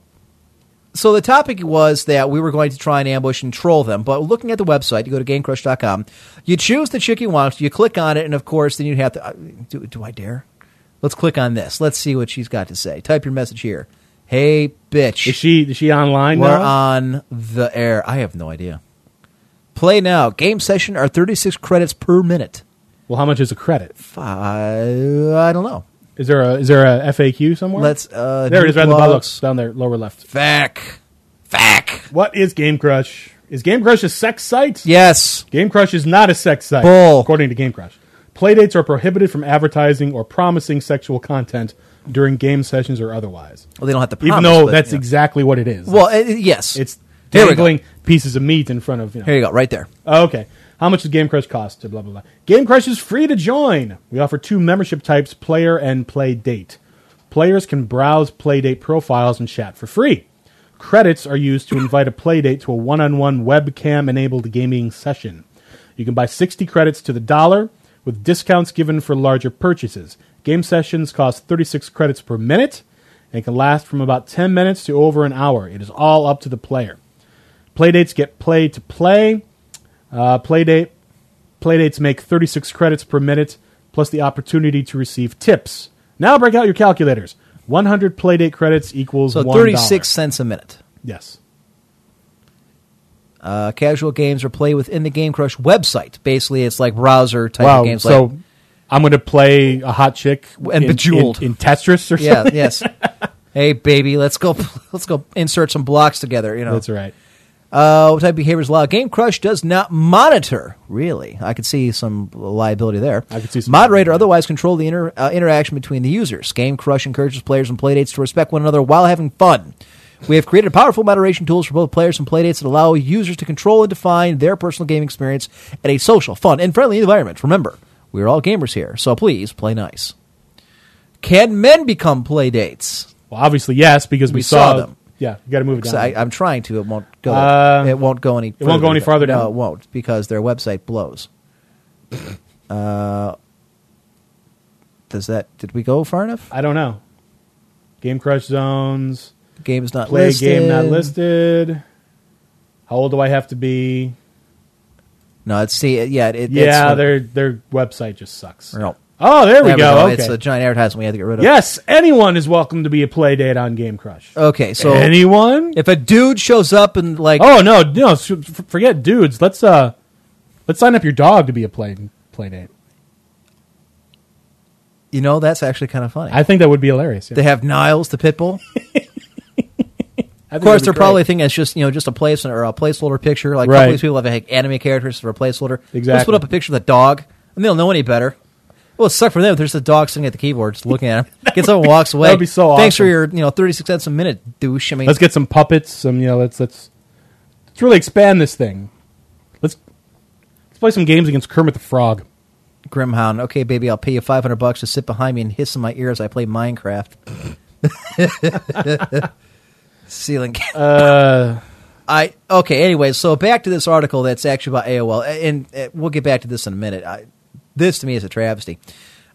so the topic was that we were going to try and ambush and troll them. But looking at the website, you go to GameCrush.com. You choose the chick you want. You click on it, and of course, then you have to. Uh, do, do I dare? Let's click on this. Let's see what she's got to say. Type your message here. Hey, bitch. Is she is she online We're now? on the air. I have no idea. Play now. Game session are 36 credits per minute. well, how much is a credit? Five, I don't know. Is there a is there a FAQ somewhere? Let's uh there it is, right in the bottom, blogs. down there, lower left. Fac. Fac. What is Game Crush? Is Game Crush a sex site? Yes. Game Crush is not a sex site, Bull. according to Game Crush. Playdates are prohibited from advertising or promising sexual content during game sessions or otherwise. Well, they don't have to Even though but, that's yeah. exactly what it is. Well, uh, yes. it's dangling pieces of meat in front of you. Know. Here you go, right there. Okay. How much does Game Crush cost? Blah blah blah. Game Crush is free to join. We offer two membership types: player and play date. Players can browse play date profiles and chat for free. Credits are used to invite a play date to a one-on-one webcam-enabled gaming session. You can buy 60 credits to the dollar, with discounts given for larger purchases. Game sessions cost 36 credits per minute, and can last from about 10 minutes to over an hour. It is all up to the player. Playdates get play to play. Uh, playdate playdates make 36 credits per minute, plus the opportunity to receive tips. Now break out your calculators. 100 playdate credits equals So $1. 36 cents a minute. Yes. Uh, casual games are played within the Game Crush website. Basically, it's like browser type Wow. of games. so like, I'm going to play a hot chick And in, Bejeweled. in, in Tetris or yeah, something. yes. hey, baby, let's go. Let's go insert some blocks together. You know, That's right. Uh, what type of behaviors allowed? Game Crush does not monitor. Really, I could see some liability there. I could see some moderate or liability. otherwise control the inter, uh, interaction between the users. Game Crush encourages players and playdates to respect one another while having fun. We have created powerful moderation tools for both players and playdates that allow users to control and define their personal gaming experience at a social, fun, and friendly environment. Remember, we are all gamers here, so please play nice. Can men become playdates? Well, obviously, yes, because we, We saw saw, them. Yeah, you got to move it down. I, I'm trying to. It won't go. Uh, it won't go any. it won't go any farther No, down? it won't because their website blows. uh, does that? Did we go far enough? I don't know. Game Crush zones. Game is not Play listed. game not listed. How old do I have to be? No, it's see. Yeah, it, yeah, it's, their their website just sucks. No. Oh, there we There go. It's Okay. a giant advertisement we had to get rid of. yes, anyone is welcome to be a play date on Game Crush. Okay, so anyone? if a dude shows up and like, oh no, no, forget dudes. Let's uh, let's sign up your dog to be a play play date. you know, that's actually kind of funny. I think that would be hilarious. yeah. they have Niles, the pit bull. Of course, they're be probably thinking it's just you know just a place or a placeholder picture. Like Right. these people have like, anime characters for a placeholder. Exactly. Let's put up a picture of the dog, and they don't know any better. Well, it suck for them. There's the dog sitting at the keyboard, just looking at him. Gets up and walks away. That would be so Thanks for your you know 36 cents a minute, douche. I mean, Let's get some puppets. Some you know. Let's let's let's really expand this thing. Let's let's play some games against Kermit the Frog. Grimhound. Okay, baby, I'll pay you 500 bucks to sit behind me and hiss in my ear as I play Minecraft. Ceiling. Uh, I okay. Anyway, so back to this article that's actually about AOL, and uh, we'll get back to this in a minute. I, this to me is a travesty.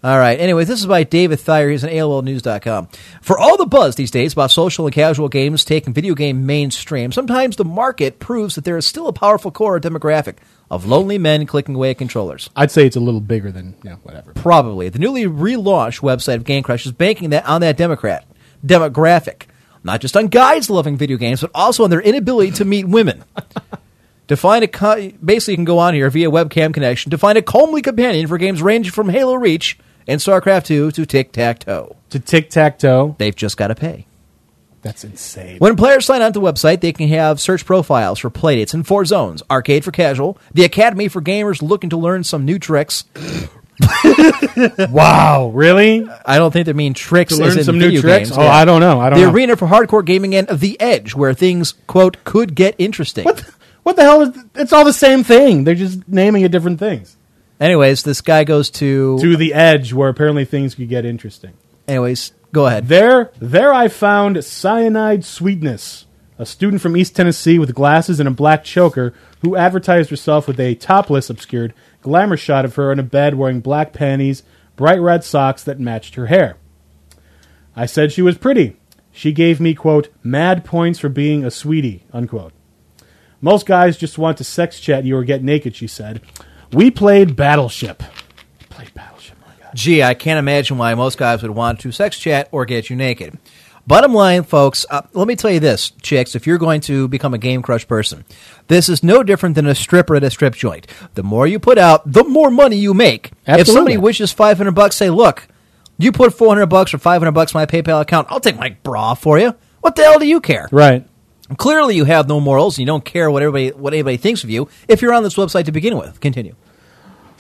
All right. Anyway, this is by David Thayer. He's on AOLNews.com. For all the buzz these days about social and casual games taking video game mainstream, sometimes the market proves that there is still a powerful core demographic of lonely men clicking away at controllers. I'd say it's a little bigger than you know, whatever. Probably. The newly relaunched website of Game Crush is banking that on that Democrat demographic. Not just on guys loving video games, but also on their inability to meet women. to find a co- basically you can go on here via webcam connection to find a comely companion for games ranging from Halo Reach and StarCraft 2 to Tic Tac Toe. To tic tac toe. They've just got to pay. That's insane. When players sign on to the website, they can have search profiles for playdates in four zones arcade for casual, the academy for gamers looking to learn some new tricks. Wow, really? I don't think they mean tricks To as learn in some new video tricks? games. Oh, I don't know. I don't the know. arena for hardcore gaming and the edge, where things quote could get interesting. What the, what the hell is? It's all the same thing. They're just naming it different things. Anyways, this guy goes to. To the edge, where apparently things could get interesting. Anyways, go ahead. There, there, I found cyanide sweetness, a student from East Tennessee with glasses and a black choker who advertised herself with a topless, obscured glamour shot of her in a bed wearing black panties, bright red socks that matched her hair. I said she was pretty. She gave me, quote, mad points for being a sweetie, unquote. Most guys just want to sex chat you or get naked, she said. We played Battleship. Played Battleship, my God. Gee, I can't imagine why most guys would want to sex chat or get you naked. Bottom line, folks, uh, let me tell you this, chicks, if you're going to become a Game Crush person, this is no different than a stripper at a strip joint. The more you put out, the more money you make. If somebody wishes 500 bucks, say, look, you put 400 bucks or 500 bucks in my PayPal account, I'll take my bra for you. What the hell do you care? Right. Clearly, you have no morals and you don't care what everybody what anybody thinks of you if you're on this website to begin with. Continue.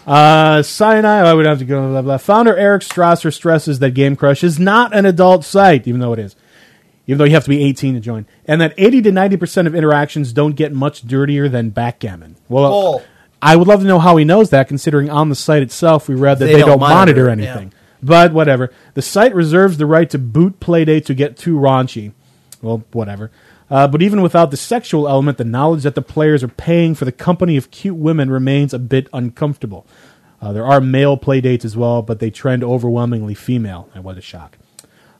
Uh, cyanide. I would have to go. Blah, blah. Founder Eric Strasser stresses that Game Crush is not an adult site, even though it is. Even though you have to be 18 to join, and that 80 to 90 percent of interactions don't get much dirtier than backgammon. Well, Bull. I would love to know how he knows that, considering on the site itself we read that They they, don't don't, monitor, monitor it, anything. But whatever. The site reserves the right to boot Playdate to get too raunchy. Well, whatever. Uh, but even without the sexual element, the knowledge that the players are paying for the company of cute women remains a bit uncomfortable. Uh, there are male playdates as well, but they trend overwhelmingly female. And what a shock.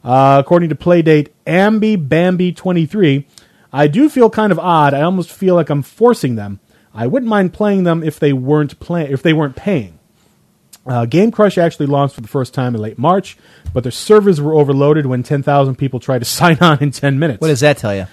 Uh, according to Playdate Ambi Bambi 23, I do feel kind of odd. I almost feel like I'm forcing them. I wouldn't mind playing them if they weren't play- if they weren't paying. Uh, Game Crush actually launched for the first time in late March, but their servers were overloaded when 10,000 people tried to sign on in 10 minutes. What does that tell you?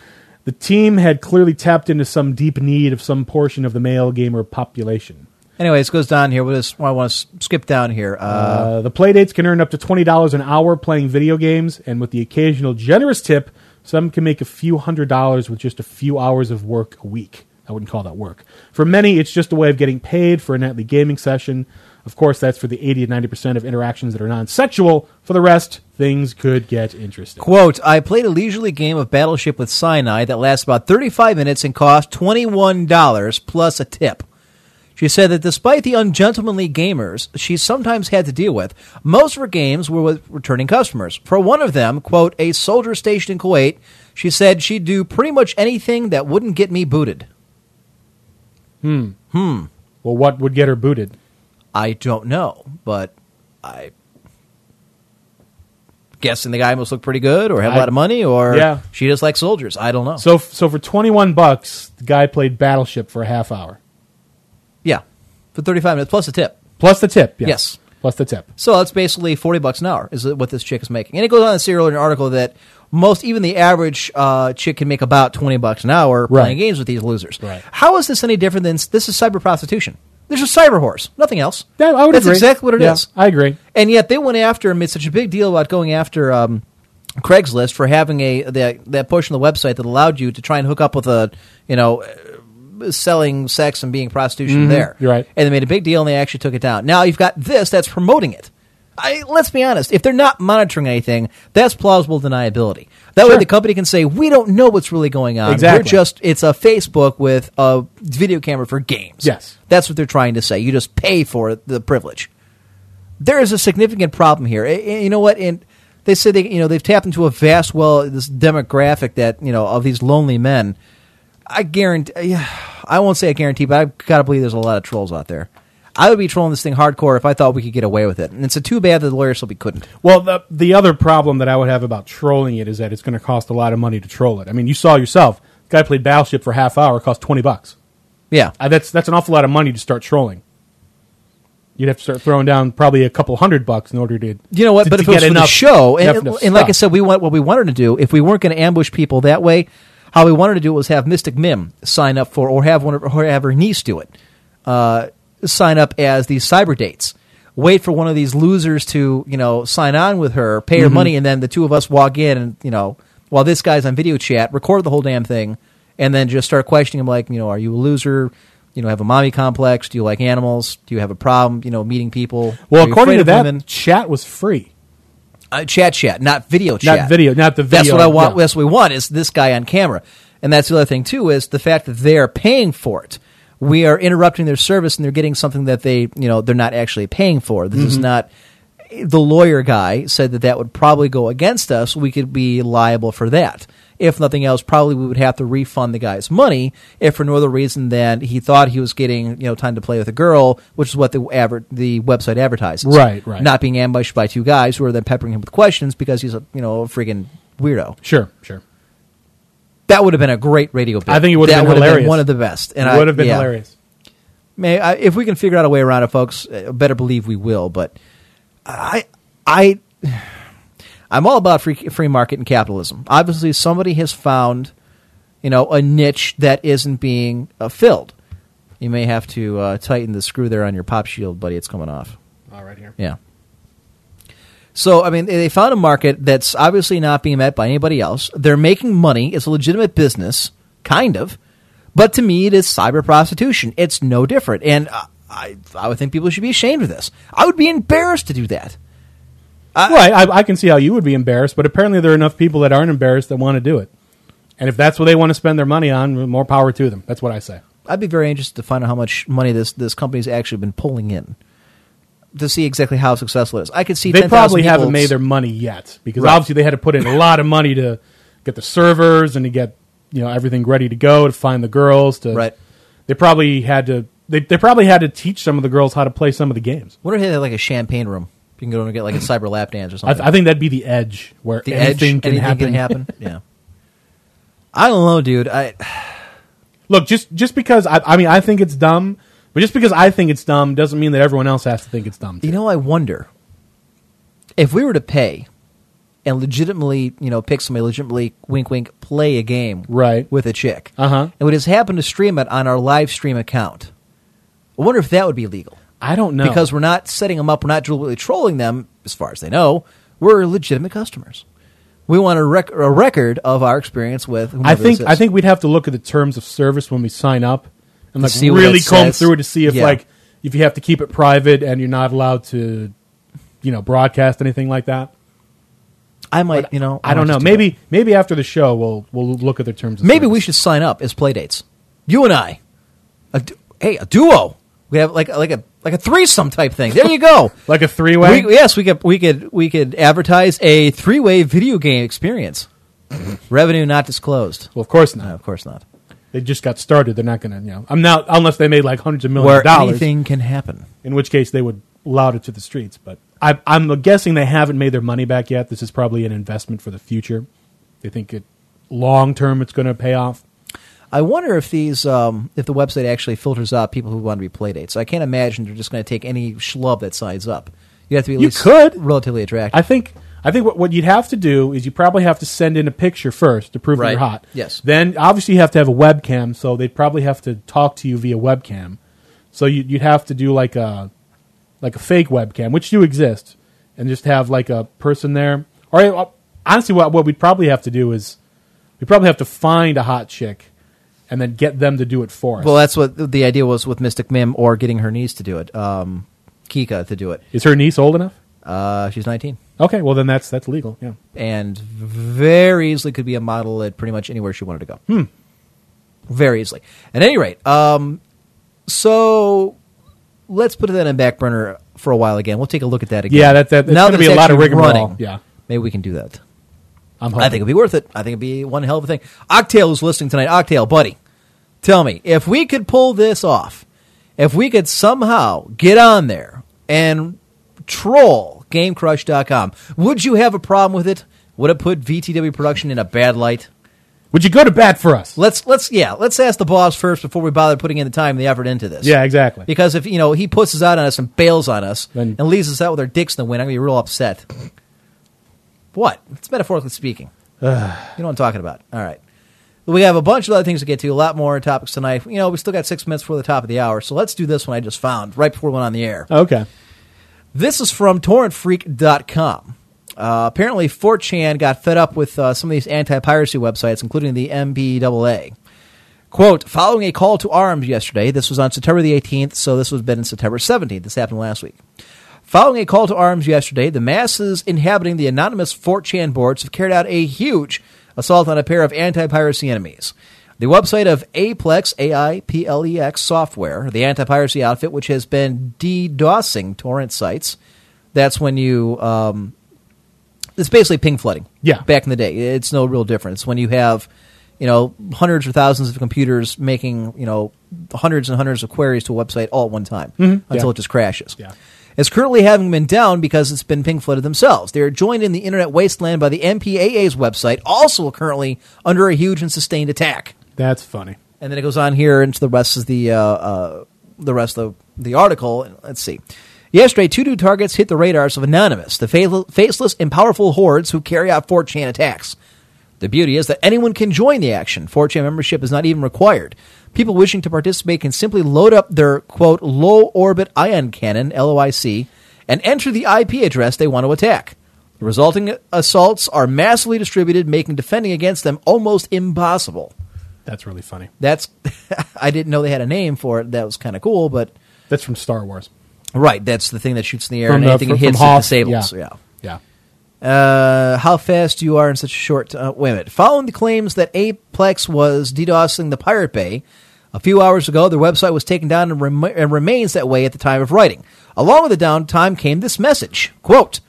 The team had clearly tapped into some deep need of some portion of the male gamer population. Anyways, it goes down here. We'll just, I want to skip down here. Uh, Uh, the playdates can earn up to $20 an hour playing video games, and with the occasional generous tip, some can make a few hundred dollars with just a few hours of work a week. I wouldn't call that work. For many, it's just a way of getting paid for a nightly gaming session. Of course, that's for the 80 to 90% of interactions that are non sexual. For the rest, things could get interesting. Quote, I played a leisurely game of Battleship with Cyanide that lasts about 35 minutes and cost $21 plus a tip. She said that despite the ungentlemanly gamers she sometimes had to deal with, most of her games were with returning customers. For one of them, quote, a soldier stationed in Kuwait, she said she'd do pretty much anything that wouldn't get me booted. Hmm. Hmm. Well, what would get her booted? I don't know, but I guessing the guy must look pretty good or have a I- lot of money or Yeah. she just likes soldiers. I don't know. So, so for 21 bucks, the guy played Battleship for a half hour. yeah, for 35 minutes plus a tip. Plus the tip. Yes. Yes. Plus the tip. So that's basically 40 bucks an hour is what this chick is making. And it goes on to say earlier in an article that most, even the average uh, chick can make about 20 bucks an hour Right. playing games with these losers. Right. How is this any different than this is cyber prostitution? This is cyber horse, nothing else. Yeah, I would That's agree. exactly what it is. Yeah, I agree. And yet they went after and made such a big deal about going after um, Craigslist for having a that that portion of the website that allowed you to try and hook up with a you know uh, selling sex and being prostitution there. Mm-hmm. you're right. And they made a big deal and they actually took it down. Now you've got this that's promoting it. I, let's be honest. If they're not monitoring anything, that's plausible deniability. That way, the company can say, "We don't know what's really going on. Exactly. We're just it's a Facebook with a video camera for games." Yes. that's what they're trying to say. You just pay for the privilege there is a significant problem here. You know what? And they say they, you know, they've tapped into a vast well this demographic that you know of these lonely men. I guarantee. I won't say I guarantee, but I've got to believe there's a lot of trolls out there. I would be trolling this thing hardcore if I thought we could get away with it, and it's a too bad that the lawyers said we couldn't. Well, the the other problem that I would have about trolling it is that it's going to cost a lot of money to troll it. I mean, you saw yourself. Guy played Battleship for half hour, cost twenty bucks. Yeah, Uh, that's that's an awful lot of money to start trolling. You'd have to start throwing down probably a couple hundred bucks in order to You know what? to- but to if it was for the enough- show, and, enough and like I said, we want what we wanted to do. If we weren't going to ambush people that way, how we wanted to do it was have Mystic Mim sign up for, or have one, of, or have her niece do it. Uh, sign up as these cyber dates. Wait for one of these losers to you know sign on with her, pay Mm-hmm. her money, and then the two of us walk in and you know while this guy's on video chat, record the whole damn thing, and then just start questioning him like you know, are you a loser? You know, have a mommy complex? Do you like animals? Do you have a problem? You know, meeting people? well, according to that, women? chat was free. Uh, chat chat, not video chat. Not video- not the video. That's what I want. yeah. That's what we want is this guy on camera. And that's the other thing too is the fact that they're paying for it. We are interrupting their service and they're getting something that they, you know, they're not actually paying for. This Mm-hmm. is not the lawyer guy said that that would probably go against us. We could be liable for that. If nothing else, probably we would have to refund the guy's money if for no other reason than he thought he was getting, you know, time to play with a girl, which is what the adver- the website advertises. Right, right. Not being ambushed by two guys who are then peppering him with questions because he's a, you know, a freaking weirdo. Sure, sure. That would have been a great radio bit. I think it would have That been would hilarious. one of the best. And it would have been yeah. hilarious. May I, if we can figure out a way around it, folks, uh, better believe we will. But I, I, I'm all about free free market and capitalism. Obviously, somebody has found, you know, a niche that isn't being uh, filled. You may have to uh, tighten the screw there on your pop shield, buddy. It's coming off. All right here. Yeah. So, I mean, they found a market that's obviously not being met by anybody else. They're making money. It's a legitimate business, kind of. But to me, it is cyber prostitution. It's no different. And I, I would think people should be ashamed of this. I would be embarrassed to do that. well, I, I can see how you would be embarrassed, but apparently there are enough people that aren't embarrassed that want to do it. And if that's what they want to spend their money on, more power to them. That's what I say. I'd be very interested to find out how much money this, this company's actually been pulling in to see exactly how successful it is. I could see They 10,000 probably haven't made their money yet because Right. obviously they had to put in a lot of money to get the servers and to get you know everything ready to go to find the girls. To Right. They probably had to. They, they probably had to teach some of the girls how to play some of the games. What if they had like a champagne room? You can go and get like a cyber lap dance or I, something. I think that'd be the edge where the anything edge, can anything happen. can happen. yeah. I don't know, dude. I Look, just just because I, I mean I think it's dumb, but just because I think it's dumb doesn't mean that everyone else has to think it's dumb. Too. You know, I wonder if we were to pay and legitimately, you know, pick somebody legitimately, wink, wink, play a game Right. with a chick, Uh-huh. and we just happen to stream it on our live stream account. I wonder if that would be legal I don't know because we're not setting them up, we're not deliberately trolling them, as far as they know. We're legitimate customers. We want a, rec- a record of our experience with. I think this I think we'd have to look at the terms of service when we sign up and like see what really it comb says. through it to see if Yeah. like if you have to keep it private and you're not allowed to, you know, broadcast anything like that. I might, you know, I don't might know. just do Maybe maybe after the show we'll we'll look at the terms. Of maybe we should sign up as playdates. You and I, a du- hey, a duo. We have like like a like a threesome type thing. There you go. like a three way. We, yes, we could we could we could advertise a three way video game experience. Revenue not disclosed. well, of course No, not. of course not. They just got started. They're not going to, you know, I'm not unless they made like hundreds of millions Where of dollars. anything can happen. in which case they would loud it to the streets. But I, I'm guessing they haven't made their money back yet. This is probably an investment for the future. They think it long term it's going to pay off. I wonder if these um, if the website actually filters out people who want to be play dates. I can't imagine they're just going to take any schlub that signs up. You have to be at You least could. relatively attractive. I think I think what, what you'd have to do is you probably have to send in a picture first to prove that Right. you're hot. Yes. Then obviously you have to have a webcam, so they'd probably have to talk to you via webcam. So you, you'd have to do like a like a fake webcam, which do exist, and just have like a person there. Or uh, honestly, what what we'd probably have to do is we probably have to find a hot chick and then get them to do it for us. Well, that's what the idea was with Mystic Mim, or getting her niece to do it, um, Kika to do it. is her niece old enough? Uh, she's 19, Okay, well then that's that's legal. Yeah. and very easily could be a model at pretty much anywhere she wanted to go. Hmm. Very easily. At any rate, um, so let's put that in back burner for a while again. We'll take a look at that again. Yeah, that- that- it's now gonna be it's a lot of actually rigmarole. running, Yeah. maybe we can do that. I'm I think it'd be worth it. I think it'd be one hell of a thing. Octale is listening tonight. Octale, buddy, tell me if we could pull this off, if we could somehow get on there and troll GameCrush.com, would you have a problem with it? Would it put VTW production in a bad light? Would you go to bat for us? Let's let's yeah, let's ask the boss first before we bother putting in the time and the effort into this. Yeah, exactly. Because if you know he puts us out on us and bails on us Then- and leaves us out with our dicks in the wind, I'm gonna be real upset. what? It's metaphorically speaking. you know what I'm talking about. All right. We have a bunch of other things to get to, a lot more topics tonight. You know, we still got six minutes before the top of the hour, so let's do this one I just found right before we went on the air. Okay. This is from torrentfreak.com. Uh, apparently, 4chan got fed up with uh, some of these anti piracy websites, including the MPAA. Quote, following a call to arms yesterday, this was on September the 18th, so this was been September 17th. This happened last week. Following a call to arms yesterday, the masses inhabiting the anonymous 4chan boards have carried out a huge assault on a pair of anti piracy enemies. The website of Aiplex, A-I-P-L-E-X software, the anti-piracy outfit, which has been DDoSing torrent sites. That's when you, um, it's basically ping flooding. Yeah. Back in the day. It's no real difference. When you have, you know, hundreds or thousands of computers making, you know, hundreds and hundreds of queries to a website all at one time until Mm-hmm. Yeah. it just crashes. Yeah. It's currently having been down because it's been ping flooded themselves. They are joined in the internet wasteland by the MPAA's website, also currently under a huge and sustained attack. That's funny. And then it goes on here into the rest of the uh, uh, the rest of the article. Let's see. Yesterday, two new targets hit the radars of Anonymous, the faceless and powerful hordes who carry out 4chan attacks. The beauty is that anyone can join the action. 4chan membership is not even required. People wishing to participate can simply load up their, quote, low orbit ion cannon, LOIC, and enter the IP address they want to attack. The resulting assaults are massively distributed, making defending against them almost impossible. That's really funny. That's I didn't know they had a name for it. That was kind of cool, but That's from Star Wars. right, that's the thing that shoots in the air From and the- anything from- it hits from it Hoth, disables. yeah. Yeah. Yeah. Uh, how fast you are in such a short uh, wait a minute. Following the claims that Aiplex was DDoSing the Pirate Bay, a few hours ago their website was taken down and, rem- and remains that way at the time of writing. Along with the downtime came this message: "Quote,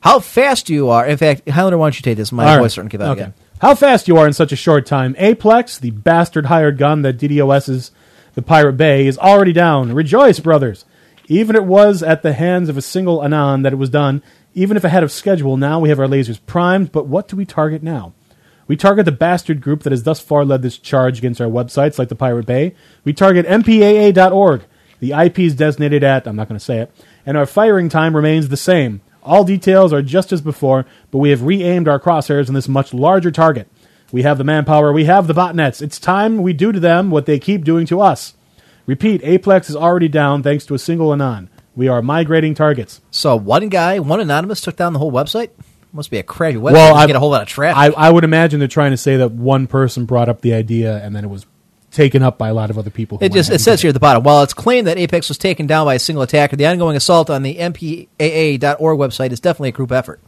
how fast you are." In fact, Highlander, why don't you take this? My All voice starting to give out okay. again. How fast you are in such a short time. Aiplex, the bastard hired gun that DDoS's the Pirate Bay, is already down. Rejoice, brothers. Even it was at the hands of a single Anon that it was done, even if ahead of schedule, now we have our lasers primed, but what do we target now? We target the bastard group that has thus far led this charge against our websites, like the Pirate Bay. We target MPAA.org. The IP is designated at, I'm not going to say it, and our firing time remains the same. All details are just as before, but we have re aimed our crosshairs on this much larger target. We have the manpower, we have the botnets. It's time we do to them what they keep doing to us. Repeat, Aiplex is already down thanks to a single Anon. We are migrating targets. So one guy, one anonymous, took down the whole website. Must be a crappy website. Well, to I- get a whole lot of traffic. I, I would imagine they're trying to say that one person brought up the idea and then it was taken up by a lot of other people. Who It just it says here at the bottom. While it's claimed that Apex was taken down by a single attacker, the ongoing assault on the MPAA.org website is definitely a group effort.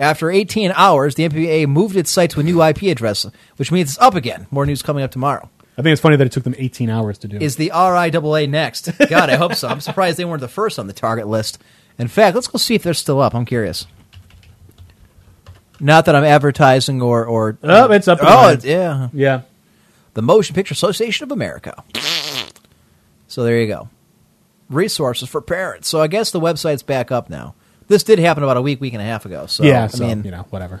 After 18 hours, the MPAA moved its site to a new IP address, which means it's up again. More news coming up tomorrow. I think it's funny that it took them 18 hours to do. Is the RIAA next? God, I hope so. I'm surprised they weren't the first on the target list. In fact, let's go see if they're still up. I'm curious. Not that I'm advertising or or Oh, it's up Oh, running. it- yeah. yeah. The Motion Picture Association of America. So there you go. Resources for parents. So I guess the website's back up now. This did happen about a week, week and a half ago. So yeah, I so, mean, you know, whatever.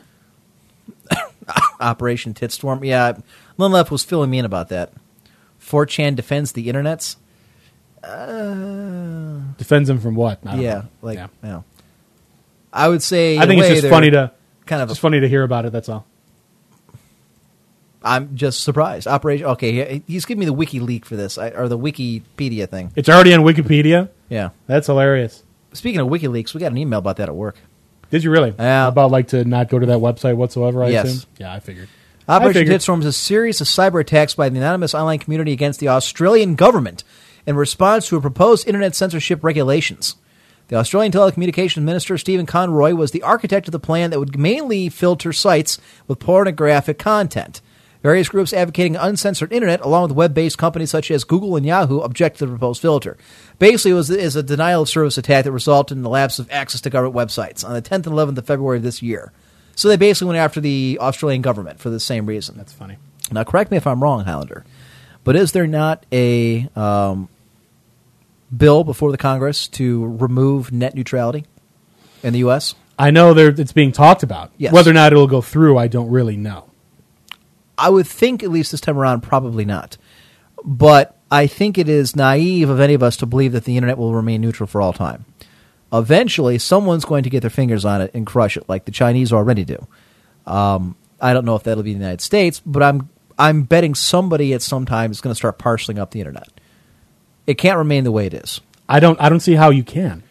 Operation Titstorm. Yeah, Lynn Leff was filling me in about that. 4chan defends the internets. Uh, defends them from what? Yeah, know. like Yeah. yeah. I would say. I think in it's just funny to kind of. just funny to hear about it. That's all. I'm just surprised. Operation. Okay, he's giving me the wiki leak for this, I, or the Wikipedia thing. It's already on Wikipedia. Yeah. That's hilarious. Speaking of WikiLeaks, we got an email about that at work. Did you really? Yeah. About like to not go to that website whatsoever. I Yes. assume. Yeah, I figured. I Operation figured. Titstorm is a series of cyber attacks by the anonymous online community against the Australian government in response to a proposed internet censorship regulations. The Australian Telecommunications Minister Stephen Conroy was the architect of the plan that would mainly filter sites with pornographic content. Various groups advocating uncensored internet, along with web-based companies such as Google and Yahoo, object to the proposed filter. Basically, it was is a denial of service attack that resulted in the lapse of access to government websites on the 10th and 11th of February of this year. So they basically went after the Australian government for the same reason. That's funny. Now, correct me if I'm wrong, Highlander, but is there not a um, bill before the Congress to remove net neutrality in the U.S.? I know there it's being talked about. Yes. Whether or not it'll go through, I don't really know. I would think, at least this time around, probably not. But I think it is naive of any of us to believe that the internet will remain neutral for all time. Eventually, someone's going to get their fingers on it and crush it, like the Chinese already do. Um, I don't know if that'll be the United States, but I'm I'm betting somebody at some time is going to start parceling up the internet. It can't remain the way it is. I don't. I don't see how you can.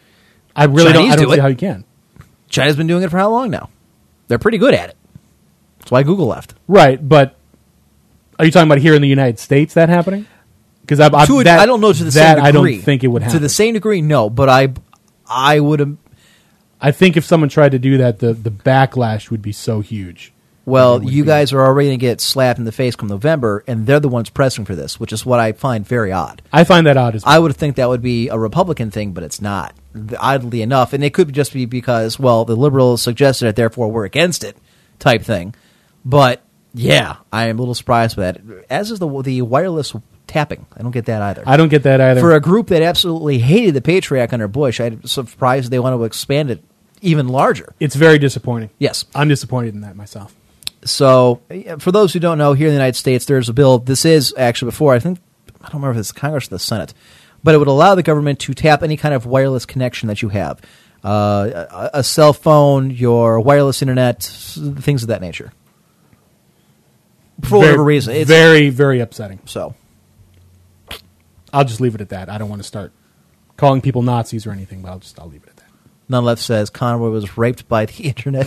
I really don't. I don't do see it. how you can. China's been doing it for how long now? They're pretty good at it. That's why Google left. Right, but are you talking about here in the United States that happening? Because I, I, that, I don't know to the that same degree. I don't think it would happen. To the same degree, no. But I, I would. I think if someone tried to do that, the the backlash would be so huge. Well, you be- guys are already going to get slapped in the face come November, and they're the ones pressing for this, which is what I find very odd. I find that odd as well. I would think that would be a Republican thing, but it's not. Oddly enough, and it could just be because, well, the liberals suggested it, therefore we're against it, type thing. But yeah, I am a little surprised by that. As is the the wireless tapping. I don't get that either. I don't get that either. For a group that absolutely hated the Patriot Act under Bush, I'm surprised they want to expand it even larger. it's very disappointing. Yes. I'm disappointed in that myself. So, for those who don't know, here in the United States, there's a bill. This is actually before, I think, I don't remember if it's Congress or the Senate, but it would allow the government to tap any kind of wireless connection that you have uh, a, a cell phone, your wireless internet, things of that nature. For very, whatever reason. It's, very very upsetting. so, I'll just leave it at that. I don't want to start calling people Nazis or anything, but I'll just I'll leave it at that. None left says Conroy was raped by the internet.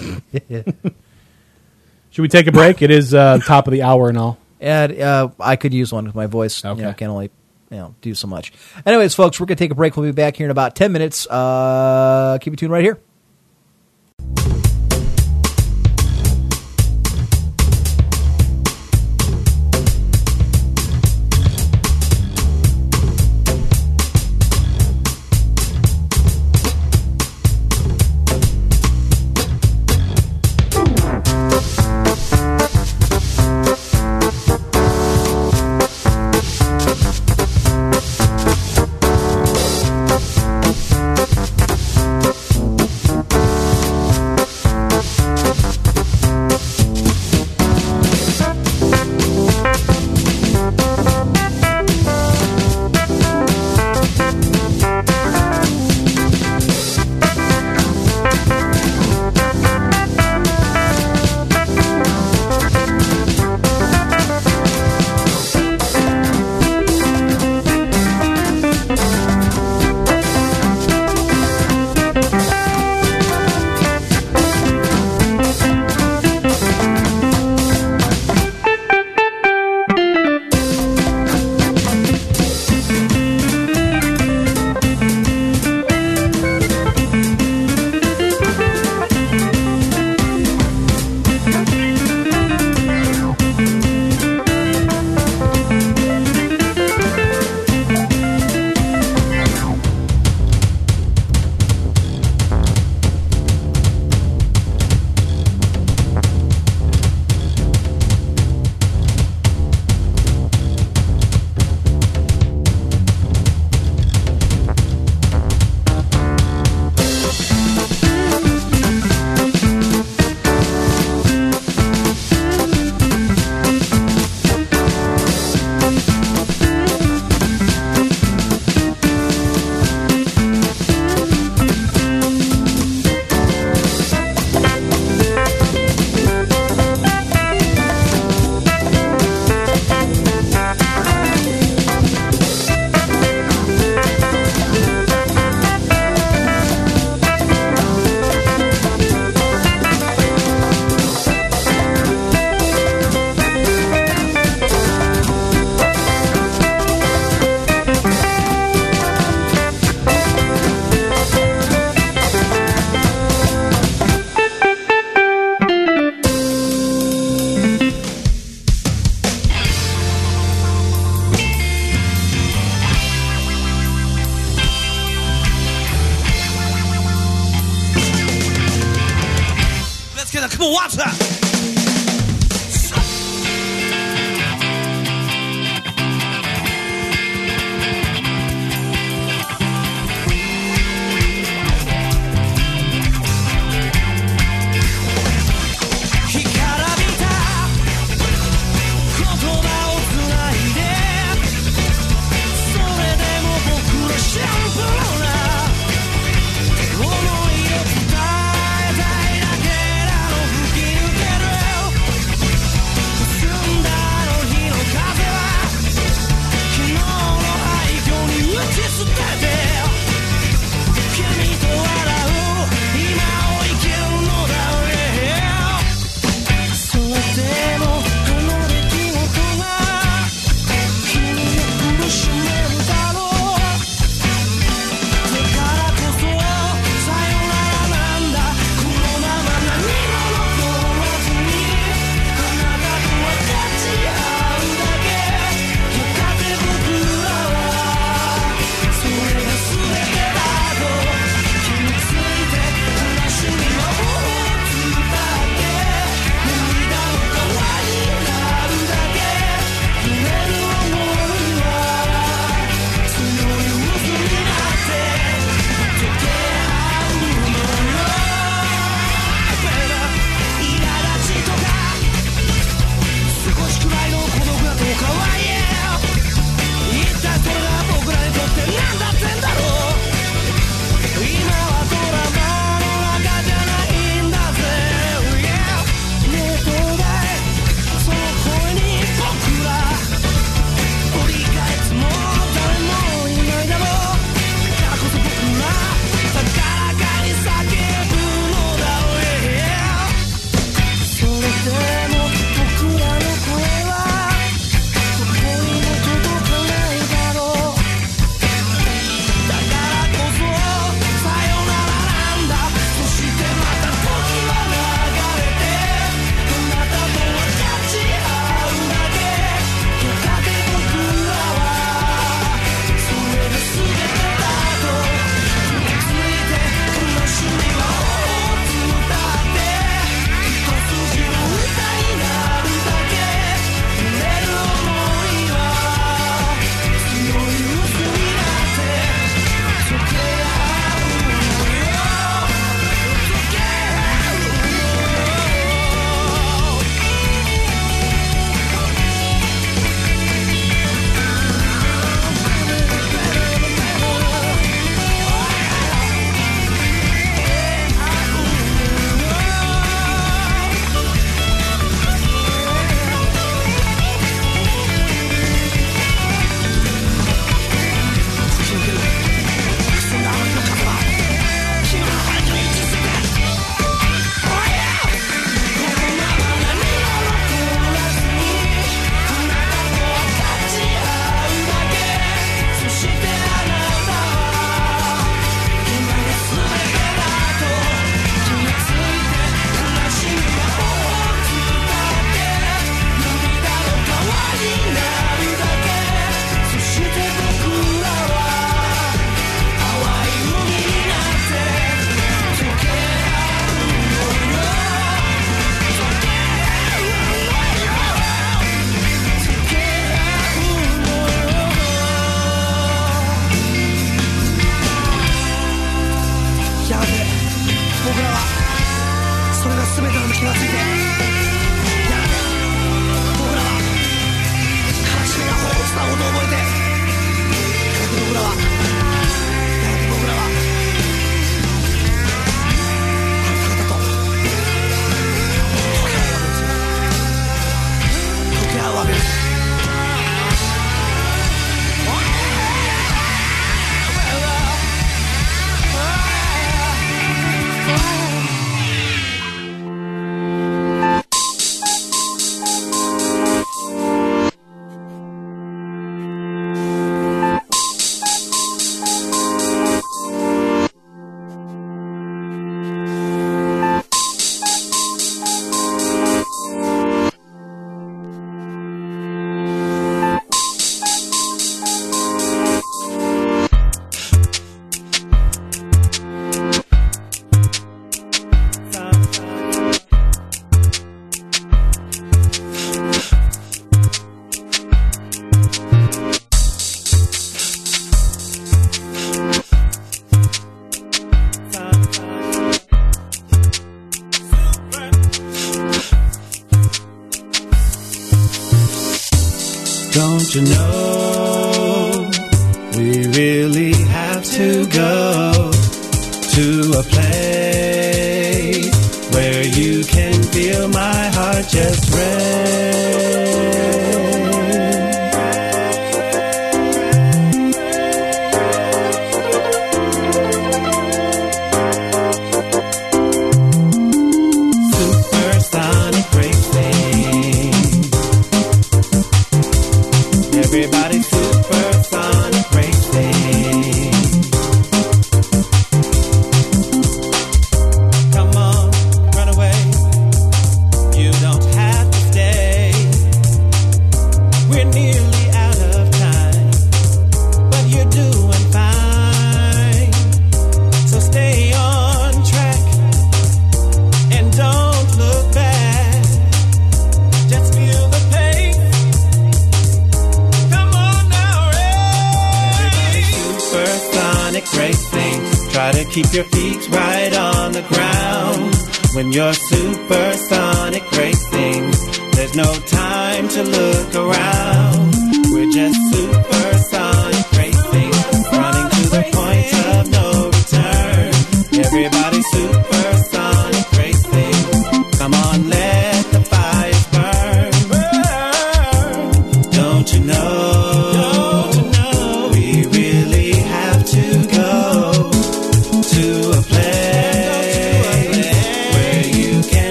Should we take a break? it is uh, top of the hour and all. And uh, I could use one because my voice you Okay. know, can only you know do so much. Anyways, folks, we're gonna take a break. We'll be back here in about ten minutes. Uh, keep it tuned right here.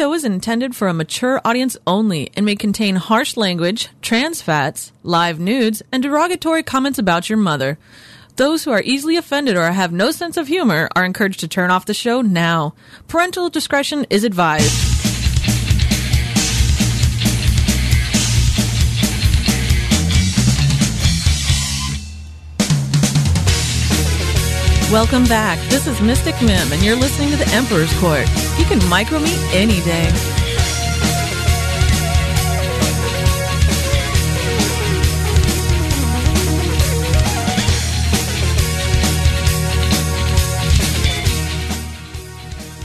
Show is intended for a mature audience only and may contain harsh language, trans fats, live nudes, and derogatory comments about your mother. Those who are easily offended or have no sense of humor are encouraged to turn off the show now. Parental discretion is advised. Welcome back. This is Mystic Mim, and you're listening to the Emperor's Court. You can micro me any day.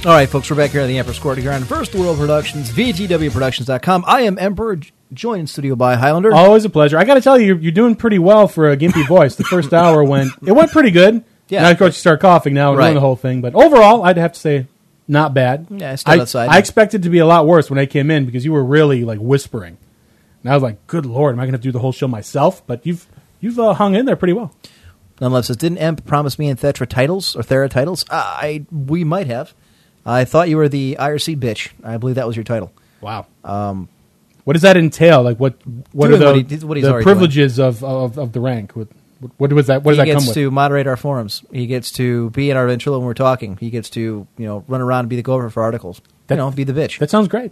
All right, folks, we're back here at the Emperor's Court here on First World Productions, VGWProductions.com. I am Emperor, j- joined in studio by Highlander. Always a pleasure. I got to tell you, you're, you're doing pretty well for a gimpy voice. The first hour went, it went pretty good. Yeah. Now, of course, you start coughing now and Right. doing the whole thing. But overall, I'd have to say, not bad. Yeah, I stepped outside. I expected to be a lot worse when I came in because you were really like whispering. And I was like, good lord, am I going to do the whole show myself? But you've you've uh, hung in there pretty well. Nonetheless, says, didn't Emp promise me and Thetra titles or Thera titles? Uh, I we might have. I thought you were the IRC bitch. I believe that was your title. Wow. Um, what does that entail? Like what? What Doing are the, what he- what he's the already privileges of, of of the rank? What, what was that? What does he that come gets with? to moderate our forums. He gets to be in our intro when we're talking. He gets to you know run around and be the gopher for articles. That- you know, be the bitch. that sounds great.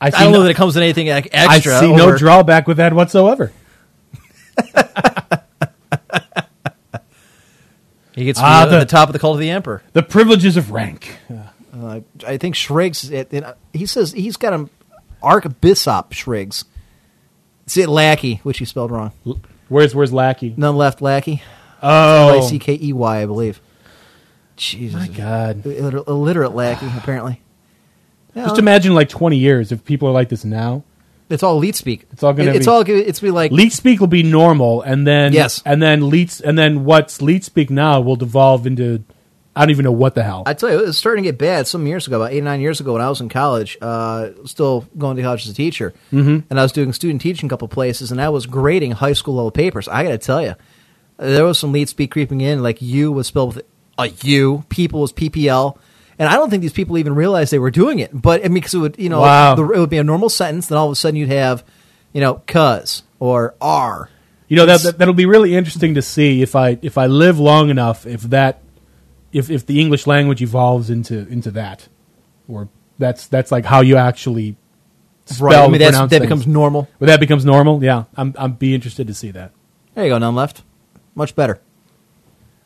I, I don't no, know that it comes with anything I extra. see no drawback with that whatsoever. He gets to Ah, be the- the top of the cult of the emperor. The privileges of rank. Uh, I think Shriggs. It, it, he says he's got an Archbishop Shriggs. See it lackey, which he spelled wrong. Where's where's Lackey? None left lackey. Oh, I C K E Y, I believe. Jesus, my God! Illiter- illiterate lackey apparently. Just imagine like twenty years if people are like this now. It's all elite speak. It's all gonna It- It's be- all. It's be like Leet speak will be normal, and then Yes. and then leet and then what's leet speak now will devolve into I don't even know what the hell. I tell you, it was starting to get bad some years ago, about eight or nine years ago, when I was in college, uh, still going to college as a teacher, mm-hmm. and I was doing student teaching a couple places, and I was grading high school level papers. I got to tell you, there was some leet speak creeping in, like "you" was spelled with a U, "people" was PPL, and I don't think these people even realized they were doing it. But I mean, because it would, you know, Wow. the, it would be a normal sentence, then all of a sudden you'd have, you know, "cuz" or "r." You know that, that that'll be really interesting to see if I if I live long enough if that if if the English language evolves into into that or that's that's like how you actually spell Right. I mean, that things. becomes normal. When that becomes normal. Yeah, I'm I'm be interested to see that. There you go, none left. Much better.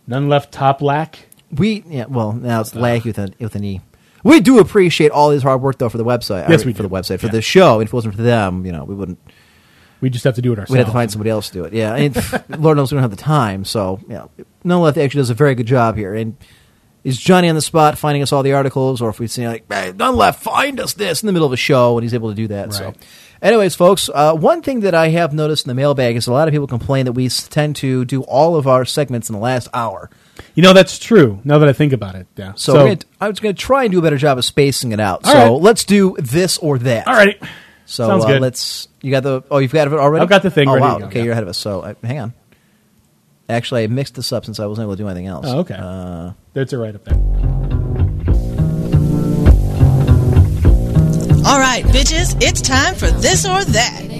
None left top lack. We yeah, well now it's uh, lag with an with an e. We do appreciate all his hard work though for the website. Yes, or we for do. the website for Yeah. the show. If it wasn't for them, you know, we wouldn't. We just have to do it ourselves. We'd have to find somebody else to do it. Yeah, and Lord knows we don't have the time. So yeah, Left actually does a very good job here. And is Johnny on the spot finding us all the articles, or if we see like, hey, None Left, find us this in the middle of a show, and he's able to do that. So. Anyways, folks, uh, one thing that I have noticed in the mailbag is a lot of people complain that we tend to do all of our segments in the last hour. You know that's true. Now that I think about it, yeah. So, we're gonna, I was going to try and do a better job of spacing it out. So right. let's do this or that. all right. So Sounds uh, good. let's. You got the. Oh, you've got it already. I've got the thing Oh ready to wow. go, okay, yeah. you're ahead of us. So uh, hang on. Actually, I mixed this up since I wasn't able to do anything else. Oh, okay. Uh, That's it right up there. All right, bitches, it's time for this or that.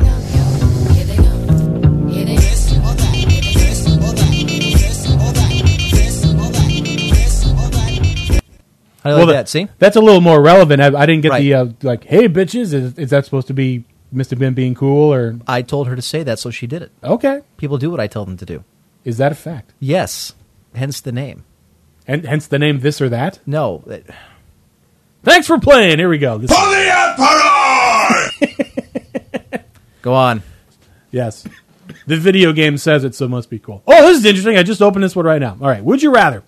How do you Well, like that- that? See. That's a little more relevant. I, I didn't get Right. the uh, like, hey bitches, is, is that supposed to be Mr. Ben being cool or I told her to say that, so she did it. okay? People do what I tell them to do. Is that a fact? Yes. Hence the name. And hence the name this or that. No. that- Thanks for playing. Here we go. This, For the Emperor! Go on. yes, the video game says it, so it must be cool. Oh, this is interesting. I just opened this one right now. All right. Would you rather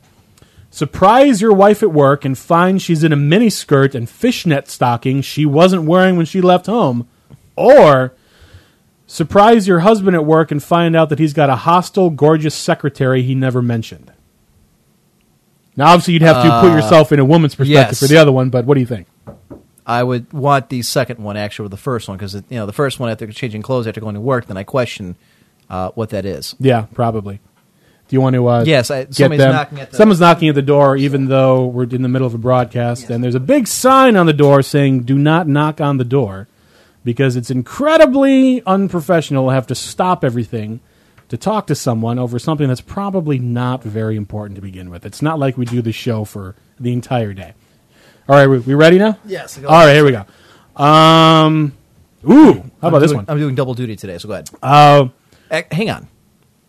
surprise your wife at work and find she's in a mini skirt and fishnet stockings she wasn't wearing when she left home, or surprise your husband at work and find out that he's got a hostile, gorgeous secretary he never mentioned? Now, obviously, you'd have to put yourself in a woman's perspective yes. for the other one, but what do you think? I would want the second one actually, or the first one, because you know the first one after changing clothes after going to work, then I question uh, what that is. Yeah, probably. Do you want to? Uh, Yes, I- somebody's them? knocking at the- Someone's knocking at the door, even though we're in the middle of a broadcast, and there's a big sign on the door saying "Do not knock on the door," because it's incredibly unprofessional to have to stop everything to talk to someone over something that's probably not very important to begin with. It's not like we do the show for the entire day. All right, we, we ready now? Yes, All right, here we go. Um, ooh, how about I'm this doing- one? I'm doing double duty today, so go ahead. Uh, Uh, hang on.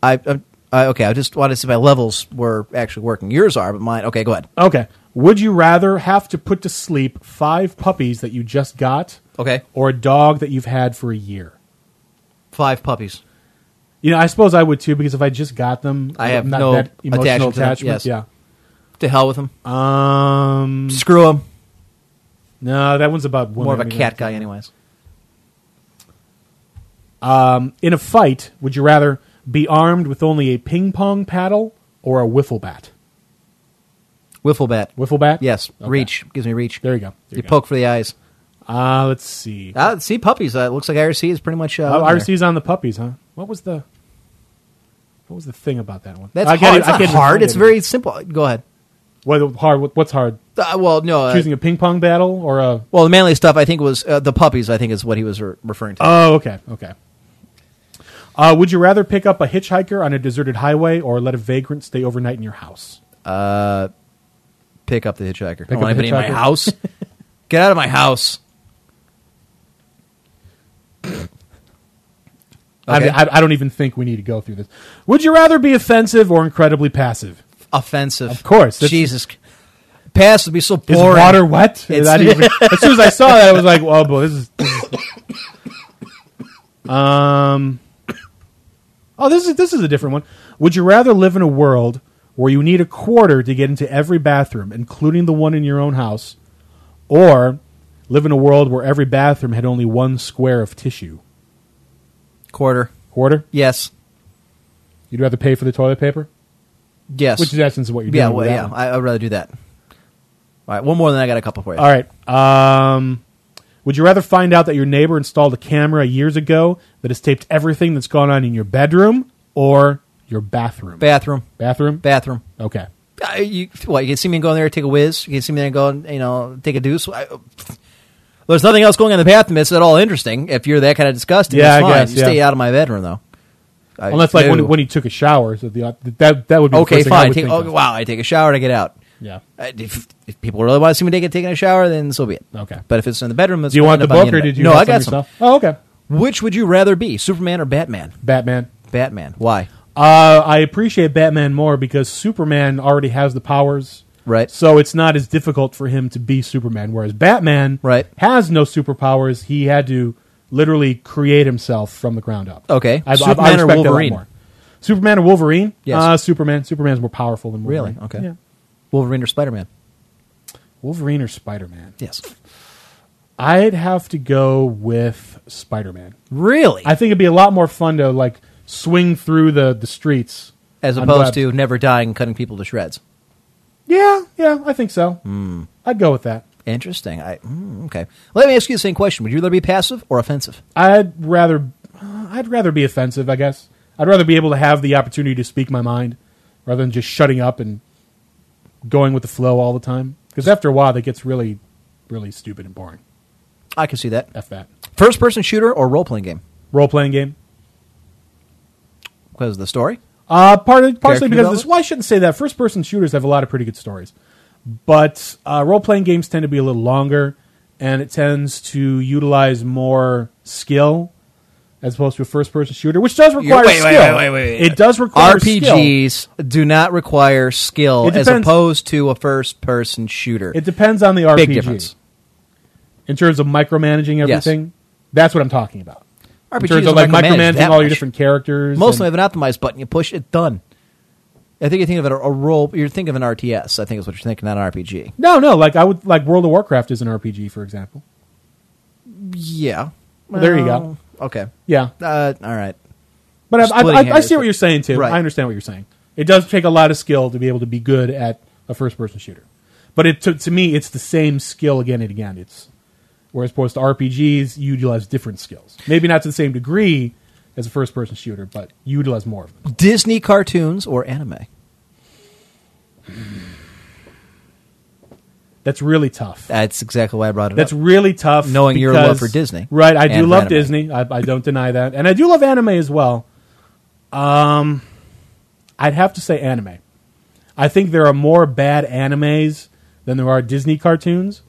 I, I, I okay. I just wanted to see if my levels were actually working. Yours are, but mine. Okay, go ahead. Okay. Would you rather have to put to sleep five puppies that you just got Okay, or a dog that you've had for a year? five puppies. You know, I suppose I would too because if I just got them, I have not no that emotional attachment to them, attachment. yes. To hell with them. Yeah. Um. Screw them. No, that one's about women. More of a I mean, cat guy, anyways. Um, in a fight, would you rather be armed with only a ping pong paddle or a wiffle bat? Wiffle bat. Wiffle bat. Yes, Okay. reach gives me reach. There you go. There you go. poke for the eyes. Uh, let's see. Uh, see puppies. Uh, it looks like IRC is pretty much. Uh, Oh, on there. On the puppies, huh? What was the what was the thing about that one? That's I hard. even- It's I not hard. It's very simple. Go ahead. What hard? What's hard? Uh, well, no. Uh, Choosing a ping pong battle or a? well, the manly stuff. I think was uh, the puppies. I think is what he was re- referring to. Oh, okay, okay. Uh, would you rather pick up a hitchhiker on a deserted highway or let a vagrant stay overnight in your house? Uh, Pick up the hitchhiker. I Pick don't up want the anybody in my house. Get out of my house. I, Okay. mean, I, I don't even think we need to go through this. Would you rather be offensive or incredibly passive? Offensive. Of course, that's- Jesus. Past would be so Is boring. water wet? It's- Not even- as soon as I saw that, I was like, "Oh boy, this is." This is um. Oh, this is this is a different one. Would you rather live in a world where you need a quarter to get into every bathroom, including the one in your own house, or live in a world where every bathroom had only one square of tissue? Quarter. Quarter? Yes. You'd rather pay for the toilet paper? Yes. which is essence of what you're doing. yeah, well, with that yeah. one. I, I'd rather do that. All right, one more, then I got a couple for you. All right. Um, would you rather find out that your neighbor installed a camera years ago that has taped everything that's gone on in your bedroom or your bathroom? Bathroom, bathroom. bathroom. okay. Uh, you, what, you can see me go in there, and take a whiz. You can see me there go, and, you know, take a deuce. I, there's nothing else going on in the bathroom that's at all interesting. If you're that kind of disgusting, Yeah, I fine. guess, you stay out of my bedroom, though. I- Unless like when, when he took a shower, so the, that that would be okay, first thing I fine. Take, oh, wow, I take a shower to get out. Yeah. Uh, If, if people really want to see me take, taking a shower, then so be it. Okay. But if it's in the bedroom, it's Do you want the book or did you? No, I got some yourself? Oh, okay. Which would you rather be, Superman or Batman? Batman. Batman. Why? Uh, I appreciate Batman more because Superman already has the powers. Right. So it's not as difficult for him to be Superman. Whereas Batman Right. has no superpowers. He had to literally create himself from the ground up. Okay. I, I- I Superman or Wolverine? more. Superman or Wolverine? Yes. Uh, Superman. Superman's more powerful than Really? Okay. Yeah. Wolverine or Spider Man? Wolverine or Spider Man? Yes. I'd have to go with Spider Man. Really? I think it'd be a lot more fun to like swing through the the streets As opposed to never dying and cutting people to shreds. Yeah, yeah, I think so. Hmm. I'd go with that. Interesting. I mm, okay. Let me ask you the same question. Would you rather be passive or offensive? I'd rather, uh, I'd rather be offensive. I guess I'd rather be able to have the opportunity to speak my mind rather than just shutting up and going with the flow all the time. Because after a while, that gets really, really stupid and boring. I can see that. F that. First person shooter or role playing game? Role playing game. Because of the story? Uh, partly, partially Character because this. Well, I shouldn't say that. First person shooters have a lot of pretty good stories, but uh, role playing games tend to be a little longer, and it tends to utilize more skill as opposed to a first person shooter, which does require wait, wait, skill. wait, wait, wait. It does require skill. RPGs do not require skill as opposed to a first person shooter. It depends on the RPG. Big difference. in terms of micromanaging Yes. everything. That's what I'm talking about. in RPGs terms of like micromanaging all your different characters. Most of and- them have an optimized button. You push it, done. I think you think of it a, a role. You're thinking of an RTS. I think is what you're thinking, not an RPG. no, no. Like I would like World of Warcraft is an RPG, for example. Yeah. Well, there you Well, Okay. Yeah, Uh, all right. but I, I, I, I see what you're saying too. Right. I understand what you're saying. It does take a lot of skill to be able to be good at a first person shooter, but it to, to me it's the same skill again and again. It's whereas opposed to RPGs, you utilize different skills. Maybe not to the same degree as a first person shooter, but you utilize more of them. Disney cartoons or anime? That's really tough. That's exactly why I brought it up. That's up. really tough. Knowing your because- love for Disney right? I do and love anime. Disney. I, I don't deny that, and I do love anime as well. Um, I'd have to say anime. I think there are more bad animes than there are Disney cartoons,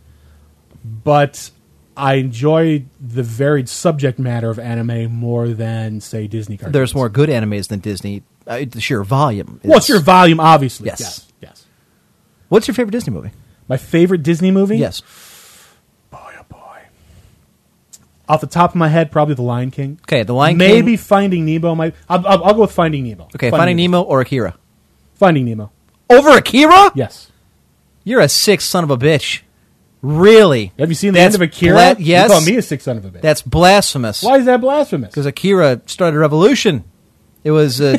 but I enjoy the varied subject matter of anime more than say Disney cartoons. There's more good animes than Disney. Uh, the sheer volume. Is, Well, it's your volume, obviously. Yes. yes, yes. What's your favorite Disney movie? My favorite Disney movie. Yes. Boy, oh boy. Off the top of my head, probably The Lion King. Okay, The Lion Maybe King. Maybe Finding Nemo. Might. I'll, I'll, I'll go with Finding Nemo. Okay, Finding Nemo or Akira? Finding Nemo. Over Akira? Yes. You're a sick son of a bitch. Really? Have you seen the That's end of Akira? bla- You call me a sick son of a bitch. That's blasphemous. Why is that blasphemous? Because Akira started a revolution. It was uh,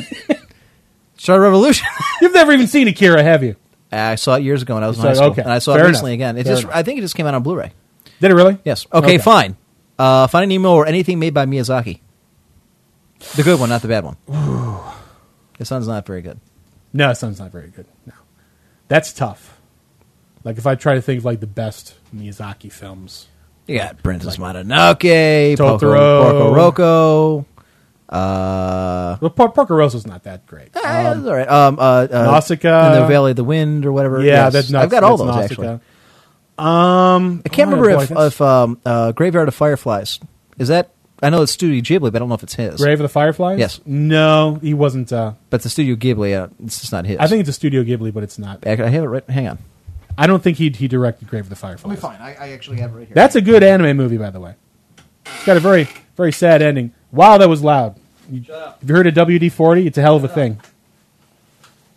started a revolution. You've never even seen Akira, have you? I saw it years ago when I was in high school, okay. and I saw Fair it recently enough. again. It Fair just, enough. I think it just came out on Blu-ray. Did it really? Yes. Okay, fine. Uh, Finding Nemo or anything made by Miyazaki. The good one, not the bad one. the son's not very good. No, it sounds not very good. No, that's tough. Like if I try to think of like the best Miyazaki films, You got Princess Mononoke, Porco, Totoro. Porco Roco. Uh, well, Por- Porco Rosso's not that great. it's all right. Um, uh, uh, Nausicaa. in the Valley of the Wind or whatever. yeah, Yes. that's not. I've got all that's those Nausicaa. actually. Um, I can't oh, remember boy, if, if um, uh, Graveyard of Fireflies is that. I know it's Studio Ghibli, but I don't know if it's his. Grave of the Fireflies. Yes. No, he wasn't. Uh, But the Studio Ghibli, uh, it's just not his. I think it's a Studio Ghibli, but it's not. I I have it right. Hang on. I don't think he he directed Grave of the Fireflies. fine. I, I actually have it right here. That's a good anime movie, by the way. It's got a very very sad ending. Wow, that was loud. You, have you heard of WD forty? It's a hell of a thing.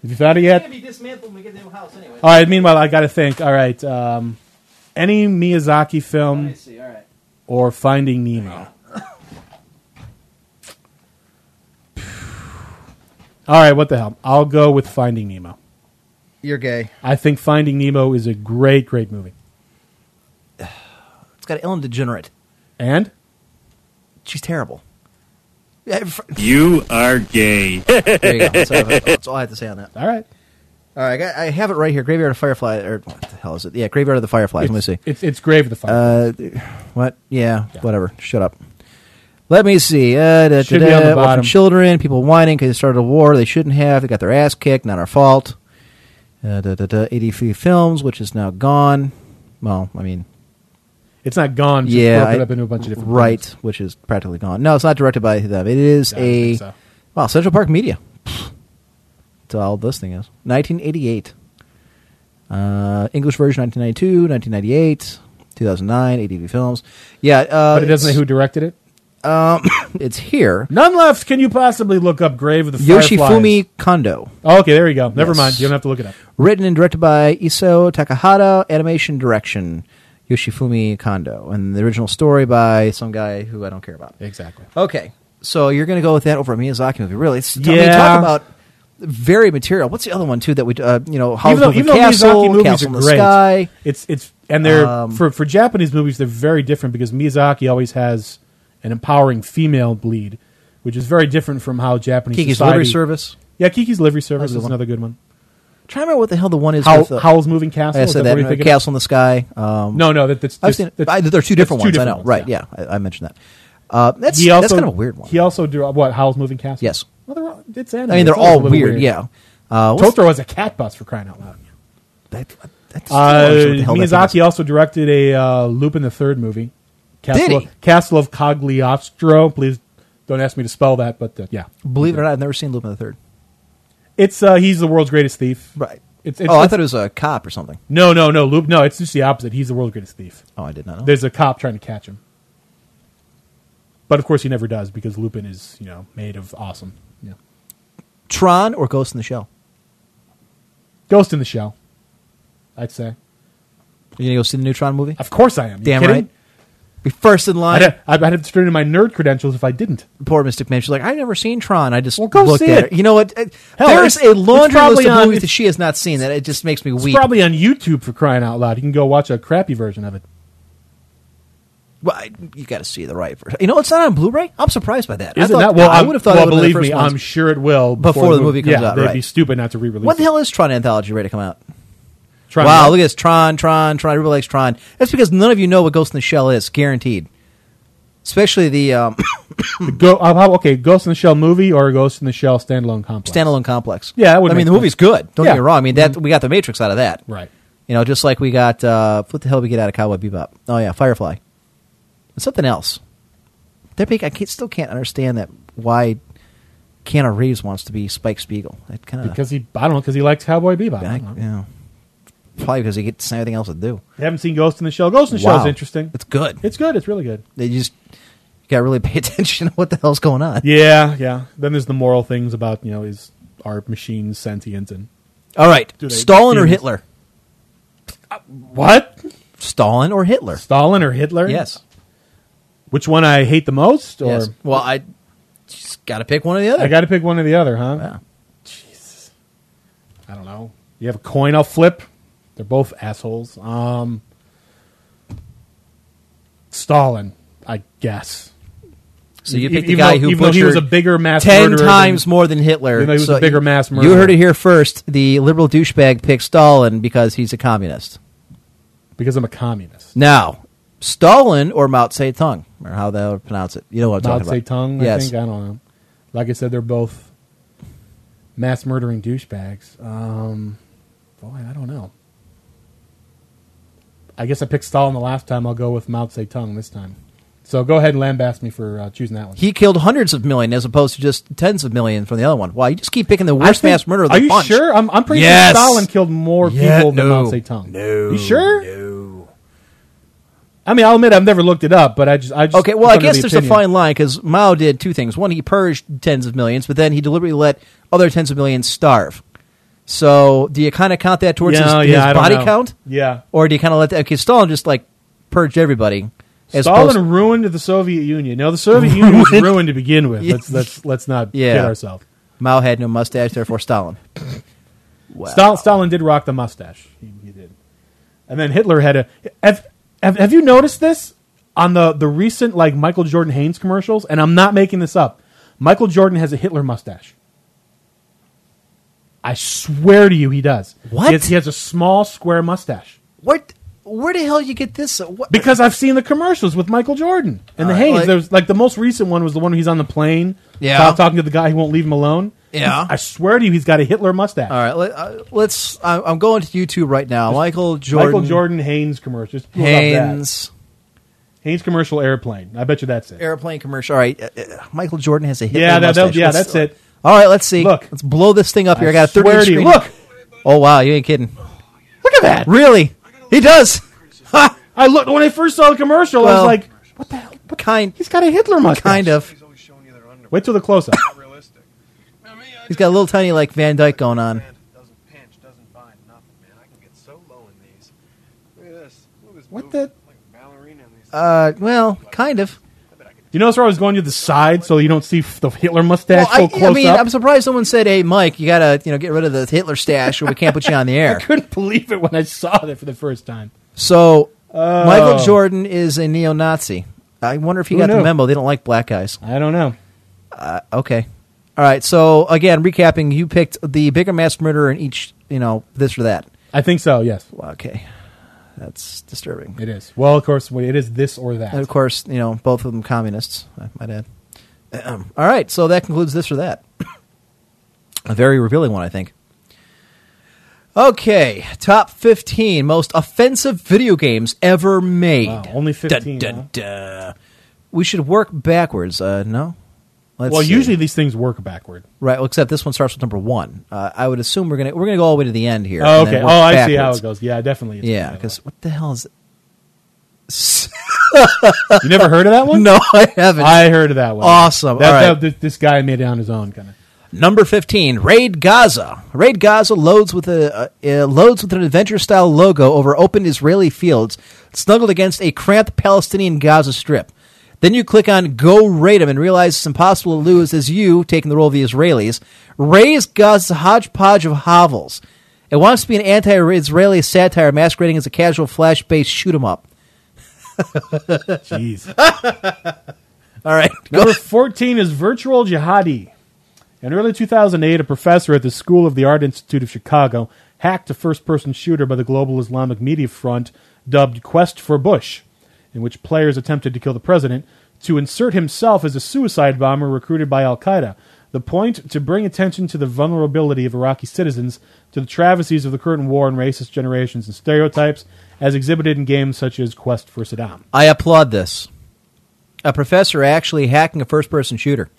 Have you found it yet? be dismantled when we get to the new house anyway. All right. Meanwhile, I got to think. All right. Um, any Miyazaki film see. All right. or Finding Nemo? All right, what the hell? I'll go with Finding Nemo. You're gay. I think Finding Nemo is a great, great movie. It's got Ellen DeGenerate. And She's terrible. Yeah, f- You are gay. There you go. That's all, that's all I have to say on that. all right, All right, I, got, I have it right here. Graveyard of Firefly, or what the hell is it? Yeah, Graveyard of the Fireflies. Let me see. it's it's Grave of the Fire. Uh, what? Yeah, whatever. Shut up. Let me see. Uh, da, Should da, be on the bottom. children, people whining because they started a war they shouldn't have. They got their ass kicked. Not our fault. Uh, da, da, da, 83 films, which is now gone. Well, I mean, it's not gone. Just yeah, broken I- up into a bunch of different right, things. which is practically gone. No, it's not directed by them. It is don't a so. wow Central Park Media. That's all this thing is. 1988. Uh, English version 1992, 1998, 2009, ADV Films. Yeah, uh, But it doesn't say who directed it. it's here. None left. Can you possibly look up Grave of the Yoshifumi Fireflies? Kondo. Oh, okay, there you go. Never Yes. mind. You don't have to look it up. Written and directed by Isao Takahata. Animation direction Yoshifumi Kondo. And the original story by some guy who I don't care about. Exactly. Okay, so you're going to go with that over a Miyazaki movie? Really? It's, I mean, Yeah. talk about very material. What's the other one too that we, uh, you know, Howl's even though, even though Castle, Miyazaki movies Castle are in the great, Sky. it's it's and they're Um, for for Japanese movies they're very different because Miyazaki always has an empowering female lead, which is very different from how Japanese Kiki's society. Livery Service. Yeah, Kiki's Livery Service is one. another good one. Trying to remember what the hell the one is. Howl, with, uh, Howl's Moving Castle. I said that that. what you're thinking of? Castle in the Sky. Um, No, no, that, that's I've seen. that's- I, there are two different two ones. I know. ones, right? yeah. Yeah, I, I mentioned that. Uh, that's He also that's kind of a weird one. He also drew what Howl's Moving Castle. Yes. well, they're all, it's animated. I mean, they're It's always a all little weird. Yeah. Uh, Totoro has a cat bus for crying out loud. that, that's Uh, what the hell that Miyazaki also directed a uh, Lupin the Third movie. Castle, Did he? Castle of Cagliostro. Please don't ask me to spell that, but uh, yeah, Believe it or not, I've never seen Lupin the Third. It's uh, he's the world's greatest thief. Right. It's, it's, oh, I it's- thought it was a cop or something. no, no, no, Loop. No, it's just the opposite. He's the world's greatest thief. Oh, I did not know. There's a cop trying to catch him, but of course he never does because Lupin is you know made of awesome. Yeah. Tron or Ghost in the Shell? Ghost in the Shell. I'd say. You gonna go see the new Tron movie? Of course I am. You Damn kidding? right. Be first in line. I'd, I'd have to turn in my nerd credentials if I didn't. Poor Mystic Mim. She's like, I've never seen Tron. I just Well, go looked see at it. it. You know what? Uh, Hell, There's a laundry list of on- movies that she has not seen that it just makes me It's weep. probably on YouTube for crying out loud. You can go watch a crappy version of it. well, I- you got to see the right version. You know, it's not on Blu-ray. I'm surprised by that. I Isn't thought- that well? I I'm- would have thought Well, it would have been believe the me, first I'm sure it will Before the movie comes yeah, out, They'd right. be stupid not to re-release. What the it. hell is Tron Anthology ready to come out? Tron- wow, look at this. Tron, Tron, Tron. Everybody likes Tron. That's because none of you know what Ghost in the Shell is. Guaranteed. Especially the um, Go, uh, how- okay, Ghost in the Shell movie or Ghost in the Shell standalone complex. standalone complex. Yeah, that would I mean, the movie's sense. good. Don't Yeah. get me wrong. I mean, that we got the Matrix out of that. Right. You know, just like we got uh, what the hell did we get out of Cowboy Bebop? Oh yeah, Firefly. And something else. They're big. I can't, still can't understand that why Keanu Reeves wants to be Spike Spiegel. It kind of Because he, I don't know, because he likes Cowboy Bebop. I yeah. Probably because he gets anything else to do. You haven't seen Ghost in the Shell? Ghost in the Shell is interesting. It's good. It's good. It's really good. They just got to really pay attention to what the hell's going on. Yeah, yeah. Then there's the moral things about you know is are machines sentient and All right, Do they- Stalin or Hitler? Uh, what? Stalin or Hitler? Stalin or Hitler? Yes. Which one I hate the most? Or yes. Well, I just got to pick one or the other. I got to pick one or the other, huh? Yeah. Jesus. I don't know. You have a coin I'll flip. They're both assholes. Um, Stalin, I guess. So you picked the guy though- who even though he was a bigger mass ten murderer times than- more than Hitler. Even though he was So a bigger you- mass You heard it here first. The liberal douchebag picked Stalin because he's a communist. because I'm a communist. Now, Stalin or Mao Zedong, or how they would pronounce it. You know what I'm Mao talking about. Mao Zedong, I Yes. think. I don't know. Like I said, they're both mass murdering douchebags. Um, boy, I don't know. I guess I picked Stalin the last time. I'll go with Mao Zedong this time. So go ahead and lambaste me for uh, choosing that one. He killed hundreds of million as opposed to just tens of million from the other one. Why? You just keep picking the worst think- mass murderer of the Are you bunch. sure? I'm, I'm pretty Yes. sure Stalin killed more Yeah, people than no. Mao Zedong. No. You sure? No. I mean, I'll admit I've never looked it up, but I just, I just Okay, well, I guess the there's opinion. a fine line because Mao did two things. One, he purged tens of millions, but then he deliberately let other tens of millions starve. So, do you kind of count that towards his, yeah, his don't body know. count, Yeah. or do you kind of let that? Okay, Stalin just like purged everybody. As Stalin opposed- ruined the Soviet Union. No, the Soviet Union was ruined to begin with. Let's let's let's not Yeah. kid ourselves. Mao had no mustache, therefore Stalin. Stal- Stalin did rock the mustache. He, he did. And then Hitler had a. Have, have, have you noticed this on the the recent like Michael Jordan Hanes commercials? And I'm not making this up. Michael Jordan has a Hitler mustache. I swear to you, he does. What? He has, he has a small square mustache. What? Where the hell you get this? What? Because I've seen the commercials with Michael Jordan and the All right, Hanes. like- There's like the most recent one was the one where he's on the plane, Yeah. talk- talking to the guy who won't leave him alone. Yeah. I swear to you, he's got a Hitler mustache. All right, let, uh, let's. I, I'm going to YouTube right now. Michael Jordan. Michael Jordan Hanes commercial. Just pull up that. Hanes Hanes commercial airplane. I bet you that's it. airplane commercial. All right, uh, uh, Michael Jordan has a Hitler Yeah, that- that- mustache. yeah, Let's- that's it. All right, let's see. Look. let's blow this thing up here. I, I got a 30 swear inch to you. screen. Look. Oh wow, you ain't kidding. Look at that. Really? He does. Ha! I looked when I first saw the commercial. I Well, was like, "What the hell? What- Kind, He's got a Hitler mustache." kind of. Wait till the close up. realistic. Now, me, I He's got a little tiny like Van Dyke going on. Man, doesn't pinch, doesn't bind, nothing, man. I can get so low in these. Look at this. Look at this. What move. the- Like a ballerina in these. Uh, well, kind of. You notice where I was going to the side so you don't see f- the Hitler mustache Well, I, so close I mean, up. I'm surprised someone said, "Hey, Mike, you gotta, you know, get rid of the Hitler stash, or we can't put you on the air. I air." couldn't believe it when I saw it for the first time. So, Oh. Michael Jordan is a neo-Nazi. I wonder if he Who got the memo. They don't like black guys. I don't know. Uh, okay. All right. So again, recapping, you picked the bigger mass murderer in each, you know, this or that. I think so. Yes, Okay. That's disturbing. it is. Well, of course, it is this or that. And of course, you know, both of them communists, I might add. Ahem. All right. So that concludes this or that. A very revealing one, I think. Okay. Top 15 most offensive video games ever made. Wow, only 15, Dun, huh? dun. We should work backwards. Uh, no? Let's well, see. usually these things work backward. Right. Well, except this one starts with number one. Uh, I would assume we're gonna we're gonna go all the way to the end here. Oh, okay. Oh, I see how it goes. Yeah, definitely. Yeah, because what the hell is? you never heard of that one? no, I haven't. I heard of that one. Awesome. That, All right. that- this, this guy made it on his own, kind of. Number fifteen, Raid Gaza. Raid Gaza loads with a uh, loads with an adventure-style logo over open Israeli fields, snuggled against a cramped Palestinian Gaza Strip. Then you click on Go Raid 'em and realize it's impossible to lose as you, taking the role of the Israelis, raise Gaza's hodgepodge of hovels. It wants to be an anti-Israeli satire masquerading as a casual flash-based shoot 'em up. Jeez. All right, go. Number 14 is Virtual Jihadi. In early 2008, a professor at the School of the Art Institute of Chicago hacked a first person shooter by the Global Islamic Media Front dubbed Quest for Bush, in which players attempted to kill the president, to insert himself as a suicide bomber recruited by Al Qaeda. The point to bring attention to the vulnerability of Iraqi citizens to the travesties of the current war and racist generations and stereotypes, as exhibited in games such as Quest for Saddam. I applaud this. A professor actually hacking a first-person shooter.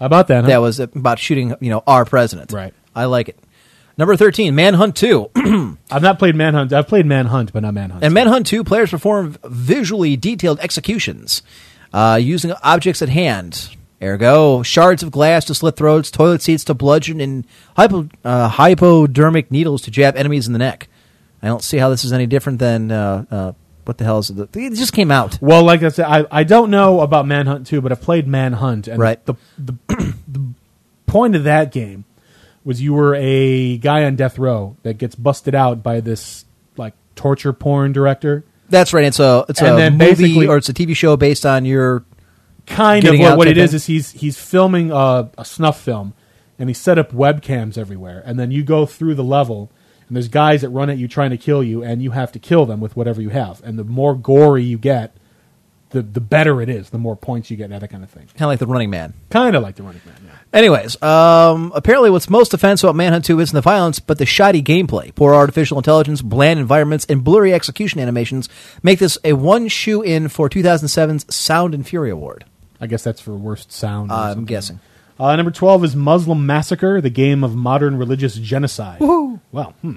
How about that? Huh? that was about shooting, you know, our president. Right. I like it. Number 13, Manhunt 2. I've not played Manhunt. I've played Manhunt, but not Manhunt. In Manhunt 2, players perform visually detailed executions uh, using objects at hand. Ergo, shards of glass to slit throats, toilet seats to bludgeon, and hypo, uh, hypodermic needles to jab enemies in the neck. I don't see how this is any different than uh, uh, what the hell is it? It just came out. Well, like I said, I, I don't know about Manhunt 2, but I've played Manhunt. And Right. The, the, the point of that game was you were a guy on death row that gets busted out by this like torture porn director. That's right. It's a it's And a then movie or it's a TV show based on your Kind of what, what it is is he's he's filming a, a snuff film, and he set up webcams everywhere, and then you go through the level, and there's guys that run at you trying to kill you, and you have to kill them with whatever you have, and the more gory you get, the the better it is, the more points you get, and that kind of thing. kind of like the Running Man. Kind of like the Running Man. Anyways, um, apparently what's most offensive about Manhunt 2 isn't the violence, but the shoddy gameplay. Poor artificial intelligence, bland environments, and blurry execution animations make this a one shoe in for 2007's Sound and Fury Award. I guess that's for worst sound. or I'm something. guessing. Uh, number 12 is Muslim Massacre, the game of modern religious genocide. Well, hmm.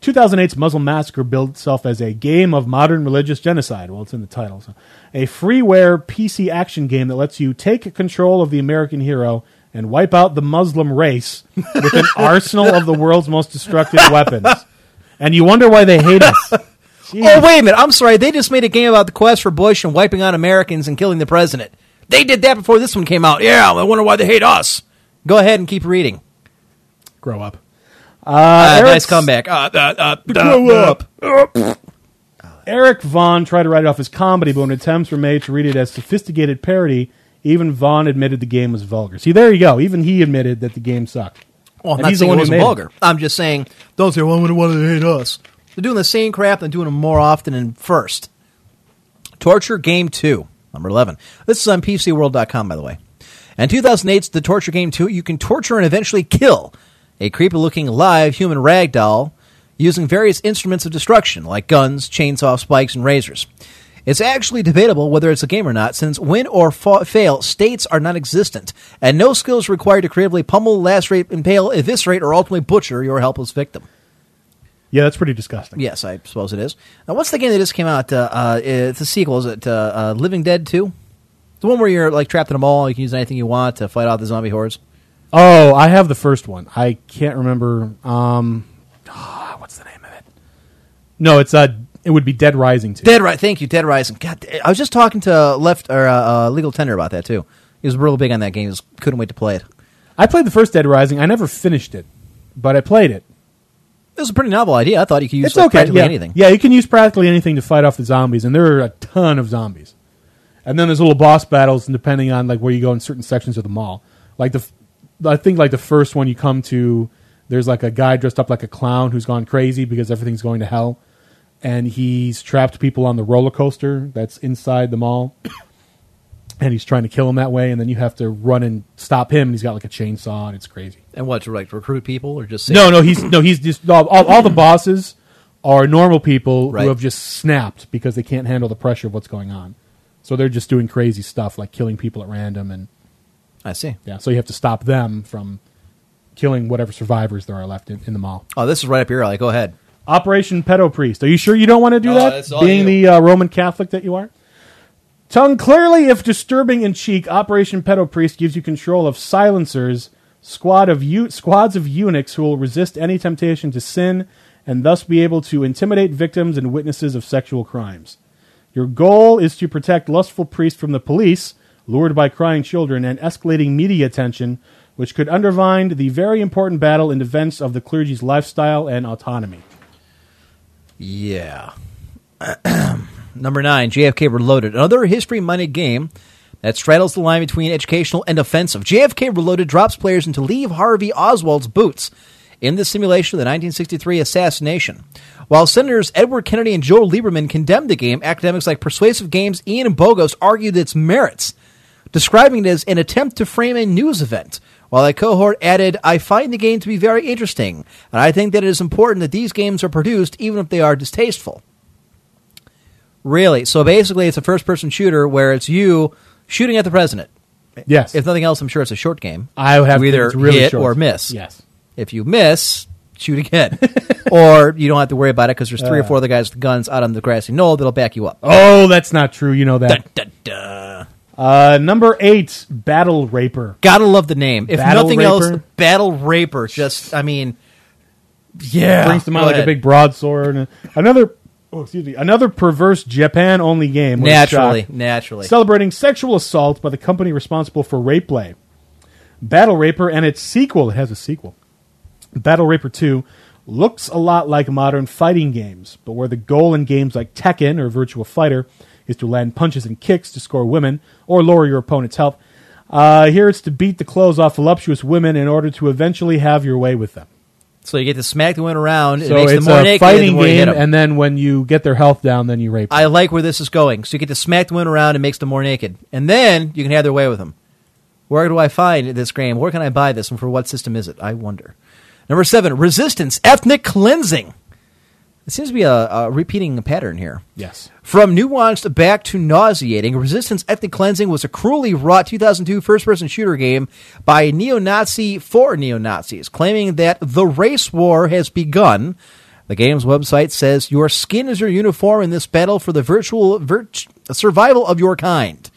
2008's Muslim Massacre billed itself as a game of modern religious genocide. Well, it's in the title. So. A freeware PC action game that lets you take control of the American hero and wipe out the Muslim race with an arsenal of the world's most destructive weapons. And you wonder why they hate us. Jeez. Oh, wait a minute. I'm sorry. They just made a game about the quest for Bush and wiping out Americans and killing the president. They did that before this one came out. Yeah, I wonder why they hate us. Go ahead and keep reading. Grow up. Uh, Eric's- nice comeback. Uh, uh, uh, Grow uh, up. Eric Vaughn tried to write it off as comedy, but when attempts were made to read it as sophisticated parody, even Vaughn admitted the game was vulgar. See, there you go. Even he admitted that the game sucked. Well, I'm And not he's the saying one it who was made it. vulgar. I'm just saying, don't say, well, I'm going to want to hate us. They're doing the same crap and doing them more often and first. Torture Game 2, number 11. This is on PCWorld.com, by the way. And 2008's The Torture Game 2, you can torture and eventually kill a creepy looking live human ragdoll using various instruments of destruction, like guns, chainsaw spikes, and razors. It's actually debatable whether it's a game or not, since win or fa- fail states are non existent, and no skills required to creatively pummel, lacerate, impale, eviscerate, or ultimately butcher your helpless victim. Yeah, that's pretty disgusting. Yes, I suppose it is. Now, what's the game that just came out? Uh, uh, it's a sequel. Is it uh, uh, Living Dead 2? The one where you're like trapped in a mall, you can use anything you want to fight off the zombie hordes. Oh, I have the first one. I can't remember. Um, ah, what's the name of it? No, it's uh, it would be Dead Rising 2. Dead Ri Thank you, Dead Rising. God, I was just talking to Left or uh, uh, Legal Tender about that too. He was real big on that game. He was, couldn't wait to play it. I played the first Dead Rising. I never finished it, but I played it. It was a pretty novel idea. I thought you could use it's like, okay. practically Yeah. anything. yeah, you can use practically anything to fight off the zombies, and there are a ton of zombies. And then there's little boss battles, and depending on like where you go in certain sections of the mall, like the, I think like the first one you come to, there's like a guy dressed up like a clown who's gone crazy because everything's going to hell, and he's trapped people on the roller coaster that's inside the mall, and he's trying to kill him that way, and then you have to run and stop him. And he's got like a chainsaw, and it's crazy. And what to like recruit people or just No, no, he's no, he's just all, all, all the bosses are normal people Right. who have just snapped because they can't handle the pressure of what's going on. So they're just doing crazy stuff like killing people at random, and I see. yeah, so you have to stop them from killing whatever survivors there are left in, in the mall. Oh, this is right up your alley. Go ahead. Operation Pedo Priest. Are you sure you don't want to do No, that? that's all Being you. the uh, Roman Catholic that you are. Tongue clearly, if disturbing in cheek, Operation Pedo Priest gives you control of silencers, squad of eu- squads of eunuchs who will resist any temptation to sin and thus be able to intimidate victims and witnesses of sexual crimes. Your goal is to protect lustful priests from the police, lured by crying children, and escalating media attention, which could undermine the very important battle in defense of the clergy's lifestyle and autonomy. Yeah. Number nine, JFK Reloaded, another history-minded game that straddles the line between educational and offensive. JFK Reloaded drops players into Lee Harvey Oswald's boots in the simulation of the 1963 assassination. While Senators Edward Kennedy and Joe Lieberman condemned the game, academics like Persuasive Games, Ian Bogost argued its merits, describing it as an attempt to frame a news event. While a cohort added, I find the game to be very interesting, and I think that it is important that these games are produced even if they are distasteful. Really? So basically, it's a first person shooter where it's you shooting at the president. Yes. If nothing else, I'm sure it's a short game. I would have you either really hit short. or miss. Yes. If you miss, shoot again. or you don't have to worry about it because there's three or Uh. four other guys with guns out on the grassy knoll that'll back you up. Oh, that's not true. You know that. Dun, dun. Uh, number eight, Battle Raper. Gotta love the name. If Battle nothing Raper? else, Battle Raper. Just, I mean, yeah. brings out Go like a big broadsword. And another, oh, excuse me, another perverse Japan-only game. Naturally, naturally. celebrating sexual assault by the company responsible for Rape Play. Battle Raper and its sequel. It has a sequel. Battle Raper 2 looks a lot like modern fighting games, but where the goal in games like Tekken or Virtual Fighter is to land punches and kicks to score women or lower your opponent's health, uh, here it's to beat the clothes off voluptuous women in order to eventually have your way with them. So you get to smack the one around. It So makes it's them more a naked fighting the more you hit game, and then when you get their health down, then you rape. them. I like where this is going. So you get to smack the one around and makes them more naked, and then you can have their way with them. Where do I find this game? Where can I buy this, and for what system is it? I wonder. Number seven, resistance, ethnic cleansing. It seems to be a, a repeating pattern here. yes. From nuanced back to nauseating, Resistance Ethnic Cleansing was a cruelly wrought 2002 first person shooter game by neo Nazi for neo Nazis, claiming that the race war has begun. The game's website says your skin is your uniform in this battle for the virtual virt- survival of your kind.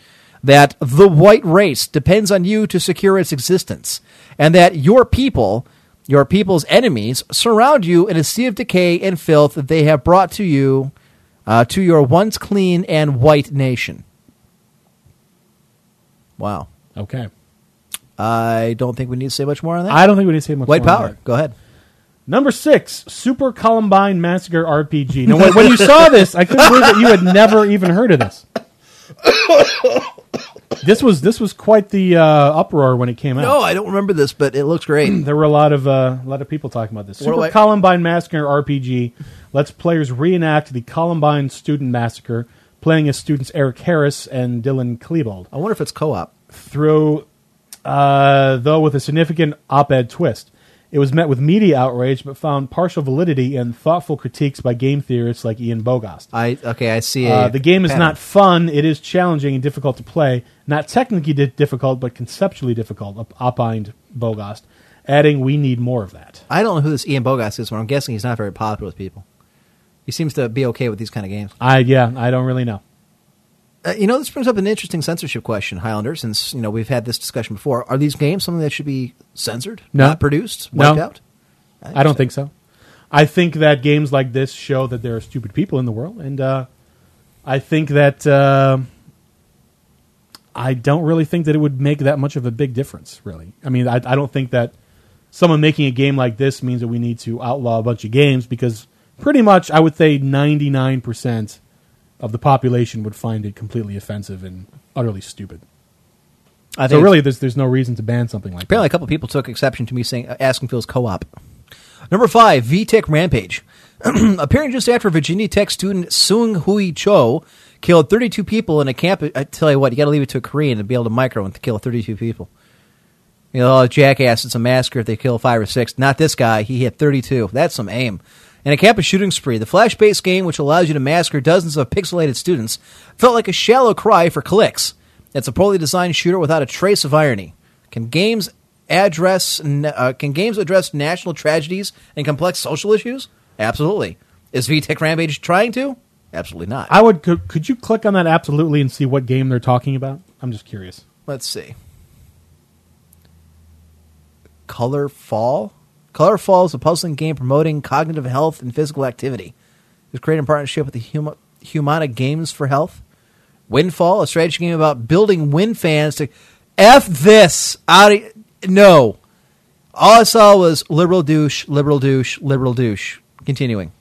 That the white race depends on you to secure its existence. And that your people, your people's enemies, surround you in a sea of decay and filth that they have brought to you uh, to your once clean and white nation. Wow. Okay. I don't think we need to say much more on that. I don't think we need to say much. White more on power. that. Go ahead. Number six, Super Columbine Massacre RPG. Now, when, when you saw this, I couldn't believe that you had never even heard of this. This was this was quite the uh, uproar when it came out. No, I don't remember this, but it looks great. there were a lot of uh, a lot of people talking about this. What do Super I- Columbine Massacre RPG lets players reenact the Columbine student massacre, playing as students Eric Harris and Dylan Klebold. I wonder if it's co-op. Through, uh, though, with a significant op-ed twist. It was met with media outrage, but found partial validity in thoughtful critiques by game theorists like Ian Bogost. I okay. I see. Uh, the game is pattern. not fun. It is challenging and difficult to play. Not technically di- difficult, but conceptually difficult, op- opined Bogost, adding, We need more of that. I don't know who this Ian Bogost is, but I'm guessing he's not very popular with people. He seems to be okay with these kind of games. I Yeah, I don't really know. Uh, you know, this brings up an interesting censorship question, Highlander. Since you know we've had this discussion before, are these games something that should be censored, No. not produced, No. wiped out? I don't think so. I think that games like this show that there are stupid people in the world, and uh, I think that uh, I don't really think that it would make that much of a big difference. Really, I mean, I, I don't think that someone making a game like this means that we need to outlaw a bunch of games because pretty much I would say ninety nine percent of the population would find it completely offensive and utterly stupid. I So think really, there's there's no reason to ban something like Apparently, a that. couple people took exception to me saying asking Phil's co-op. Number five, VTech Rampage. Appearing just after Virginia Tech student Seung-Hui Cho killed 32 people in a camp. I tell you what, you got to leave it to a Korean to be able to micro and to kill 32 people. You know, oh, jackass, it's a massacre if they kill five or six. Not this guy. He hit 32. That's some aim. In a campus shooting spree, the flash based game, which allows you to massacre dozens of pixelated students, felt like a shallow cry for clicks. It's a poorly designed shooter without a trace of irony. Can games address uh, can games address national tragedies and complex social issues? Absolutely. Is VTech Rampage trying to? Absolutely not. I would. Could, could you click on that absolutely and see what game they're talking about? I'm just curious. Let's see. Color Fall. Color Fall is a puzzling game promoting cognitive health and physical activity. It was created in partnership with the Huma, Humana Games for Health. Windfall, a strategy game about building wind fans to f this out. Of, no, all I saw was liberal douche, liberal douche, liberal douche. Continuing,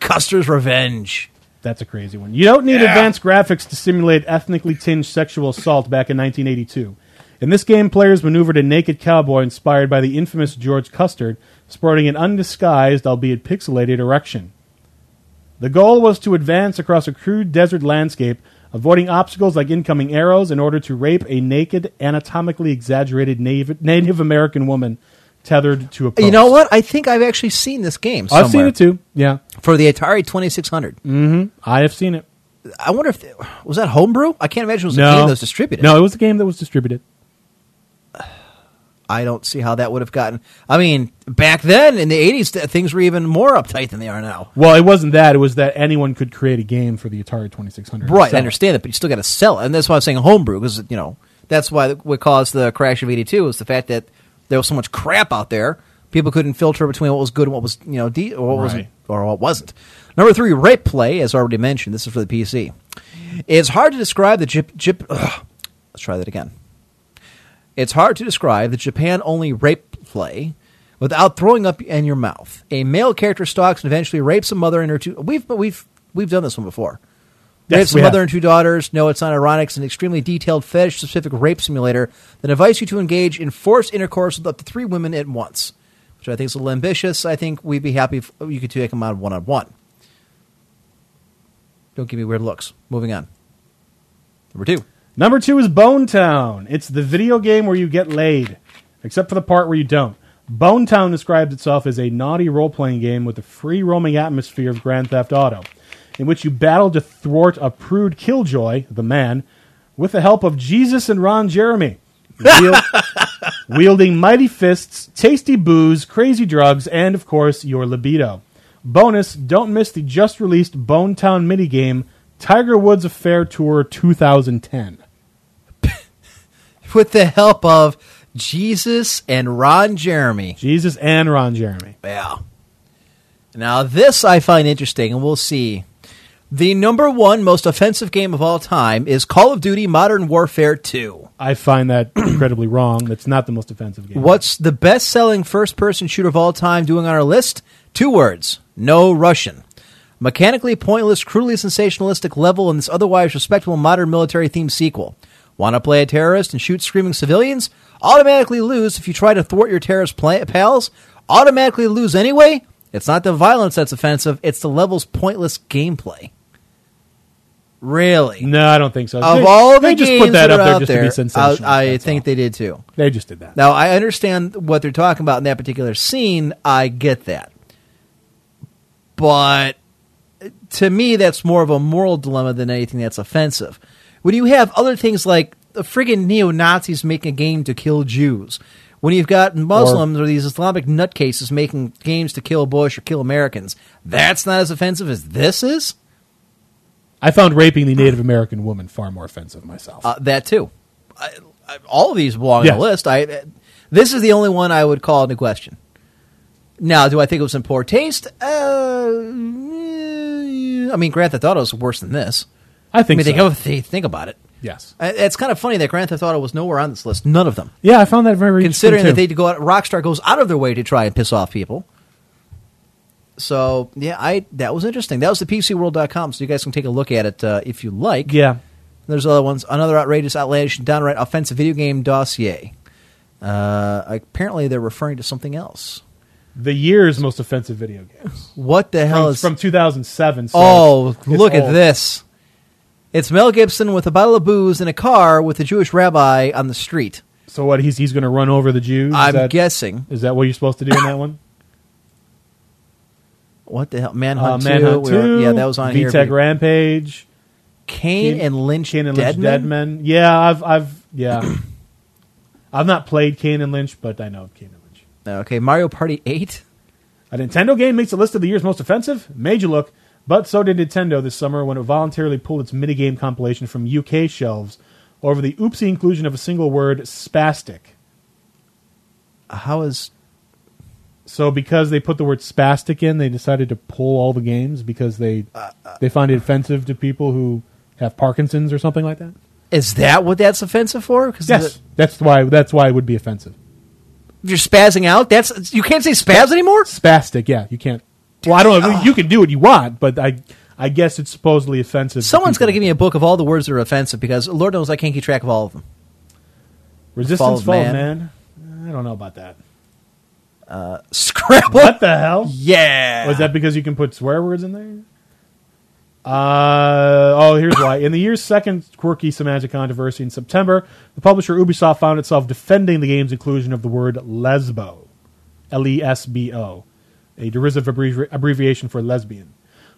Custer's Revenge. That's a crazy one. You don't need advanced graphics to simulate ethnically tinged sexual assault back in 1982. In this game, players maneuvered a naked cowboy inspired by the infamous George Custer, sporting an undisguised, albeit pixelated, erection. The goal was to advance across a crude desert landscape, avoiding obstacles like incoming arrows in order to rape a naked, anatomically exaggerated Native, Native American woman tethered to a post. You know what? I think I've actually seen this game. I've seen it too. Yeah, for the Atari Twenty Six Hundred. Mm-hmm. I have seen it. I wonder if was that homebrew. I can't imagine it was a game that was distributed. No, it was a game that was distributed. I don't see how that would have gotten. I mean, back then in the eighties, things were even more uptight than they are now. Well, it wasn't that. It was that anyone could create a game for the Atari 2600. Right, I understand that, but you still got to sell it, and that's why I'm saying homebrew because you know that's why what caused the crash of '82 was the fact that there was so much crap out there. People couldn't filter between what was good and what was you know de- or what wasn't Right. or what wasn't. Number three, rape play, as already mentioned. This is for the PC. It's hard to describe the Jip. Jip let's try that again. It's hard to describe the Japan only rape play without throwing up in your mouth. A male character stalks and eventually rapes a mother and her two. We've we've we've done this one before. Yes, rapes a mother have. and two daughters. No, it's not ironic. It's an extremely detailed fetish specific rape simulator that invites you to engage in forced intercourse with up to three women at once, which I think is a little ambitious. I think we'd be happy if you could take them on one on one. Don't give me weird looks. Moving on. Number two. Number two is Bone Town. It's the video game where you get laid, except for the part where you don't. Bone Town describes itself as a naughty role playing game with a free roaming atmosphere of Grand Theft Auto, in which you battle to thwart a prude killjoy, the man, with the help of Jesus and Ron Jeremy. Wiel- wielding mighty fists, tasty booze, crazy drugs, and of course, your libido. Bonus, don't miss the just released Bone Town minigame, Tiger Woods Affair Tour 2010. With the help of Jesus and Ron Jeremy. Jesus and Ron Jeremy. Yeah. Now this I find interesting, and we'll see. The number one most offensive game of all time is Call of Duty Modern Warfare 2. I find that incredibly wrong. That's not the most offensive game. What's the best selling first person shooter of all time doing on our list? Two words No Russian. Mechanically pointless, crudely sensationalistic level in this otherwise respectable modern military themed sequel. Want to play a terrorist and shoot screaming civilians? Automatically lose if you try to thwart your terrorist pals? Automatically lose anyway? It's not the violence that's offensive, it's the level's pointless gameplay. Really? No, I don't think so. Of They- all the they just games put that, that up there just there, to be sensational. I, I think all. they did too. they just did that. Now, I understand what they're talking about in that particular scene. I get that. But to me, that's more of a moral dilemma than anything that's offensive. When you have other things like the friggin' neo Nazis making a game to kill Jews, when you've got Muslims or, these Islamic nutcases making games to kill Bush or kill Americans, that's not as offensive as this is? I found raping the Native American woman far more offensive myself. Uh, that too. I, I, all of these belong on the list. I this is the only one I would call into question. Now, do I think it was in poor taste? Uh, I mean, Grand Theft Auto is worse than this. I think I mean, so. think, think, think about it. yes. Uh, It's kind of funny that Grand Theft Auto was nowhere on this list. None of them. Yeah, I found that very interesting. Considering that interesting, they go out, Rockstar goes out of their way to try and piss off people. So yeah, I that was interesting. That was the PCWorld.com, so you guys can take a look at it uh, if you like. too. Yeah. There's other ones. Another outrageous, outlandish, downright offensive video game dossier. Uh, apparently, they're referring to something else. The year's most offensive video games. What the hell From, is? from 2007. So oh, it's look at old. this! It's Mel Gibson with a bottle of booze in a car with a Jewish rabbi on the street. So what? He's he's going to run over the Jews. I'm that, guessing. Is that what you're supposed to do in that one? What the hell? Uh, Manhunt, Manhunt 2. 2. We were- yeah, that was on here. VTech Rampage. Kane and Lynch, Kane and Lynch Deadman? Deadman. Yeah, I've I've yeah. I've not played Kane and Lynch, but I know Kane and Lynch. Okay, Mario Party 8. A Nintendo game makes a list of the year's most offensive. Made you look, but so did Nintendo this summer when it voluntarily pulled its minigame compilation from UK shelves over the oopsie inclusion of a single word, spastic. How is So because they put the word spastic in, they decided to pull all the games because they uh, uh, they find it offensive to people who have Parkinson's or something like that. is that what that's offensive for? Because Yes, that's why that's why it would be offensive. if you're spazzing out, that's you can't say spaz anymore. Spastic, yeah, you can't. Well, I don't know. You can do what you want, but I I guess it's supposedly offensive. Someone's got to give me a book of all the words that are offensive because Lord knows I can't keep track of all of them. resistance Fall fall, of man. I don't know about that. Uh, Scrabble. What the hell? Yeah. Was that because you can put swear words in there? Uh, oh, here's why. In the year's second quirky semantic controversy in September, the publisher Ubisoft found itself defending the game's inclusion of the word lesbo, L E S B O, a derisive abbrevi- abbreviation for lesbian.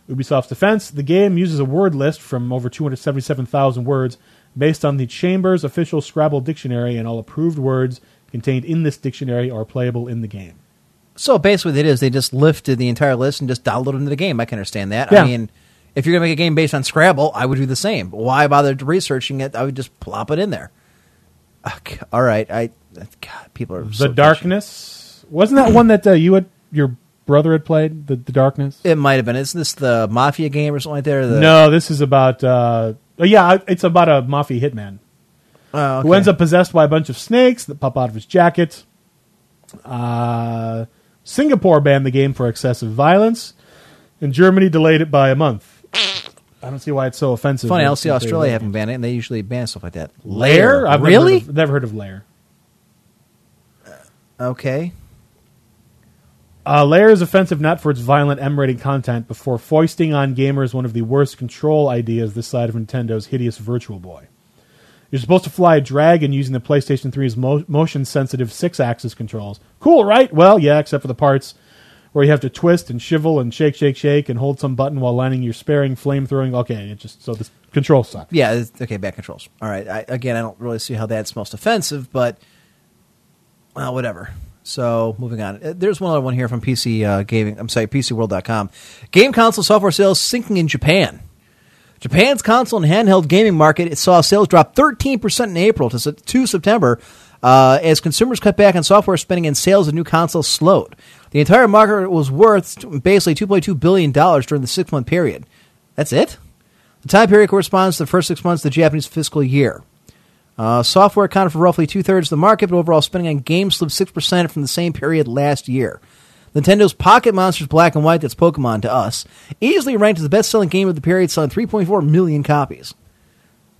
Ubisoft's defense the game uses a word list from over 277,000 words based on the Chambers official Scrabble dictionary, and all approved words contained in this dictionary are playable in the game. So basically, what it is they just lifted the entire list and just downloaded into the game. I can understand that. Yeah. I mean, if you're gonna make a game based on Scrabble, I would do the same. Why bother researching it? I would just plop it in there. G- all right, I God, people are The so Darkness wasn't that one that uh, you had your brother had played the the Darkness. It might have been. Isn't this the Mafia game or something like that? or The, no, this is about uh, oh, yeah, it's about a mafia hitman Oh, who ends up possessed by a bunch of snakes that pop out of his jacket. Uh, Singapore banned the game for excessive violence, and Germany delayed it by a month. I don't see why it's so offensive. Funny, I that don't see Australia haven't banned it, and they usually ban stuff like that. Lair. I've really? Never heard, of, never heard of Lair. okay. Uh, Lair is offensive not for its violent M-rated content, but for foisting on gamers one of the worst control ideas this side of Nintendo's hideous Virtual Boy. You're supposed to fly a dragon using the PlayStation 3's mo- motion-sensitive six-axis controls. Cool, right? Well, yeah, except for the parts where you have to twist and shivel and shake, shake, shake, and hold some button while lining your sparing, flame-throwing. Okay, it just so the control sucks. Yeah. Okay. Bad controls. All right. I, again, I don't really see how that's most offensive, but well, whatever. So moving on. Uh, There's one other one here from PC uh, Gaming. I'm sorry, PCWorld.com. Game console software sales sinking in Japan. Japan's console and handheld gaming market it saw sales drop 13% in April to, to September uh, as consumers cut back on software spending and sales of new consoles slowed. The entire market was worth basically $2.2 billion during the six month period. That's it. The time period corresponds to the first six months of the Japanese fiscal year. Uh, software accounted for roughly two thirds of the market, but overall spending on games slipped six percent from the same period last year. Nintendo's Pocket Monsters Black and White, that's Pokemon to us, easily ranked as the best selling game of the period, selling 3.4 million copies.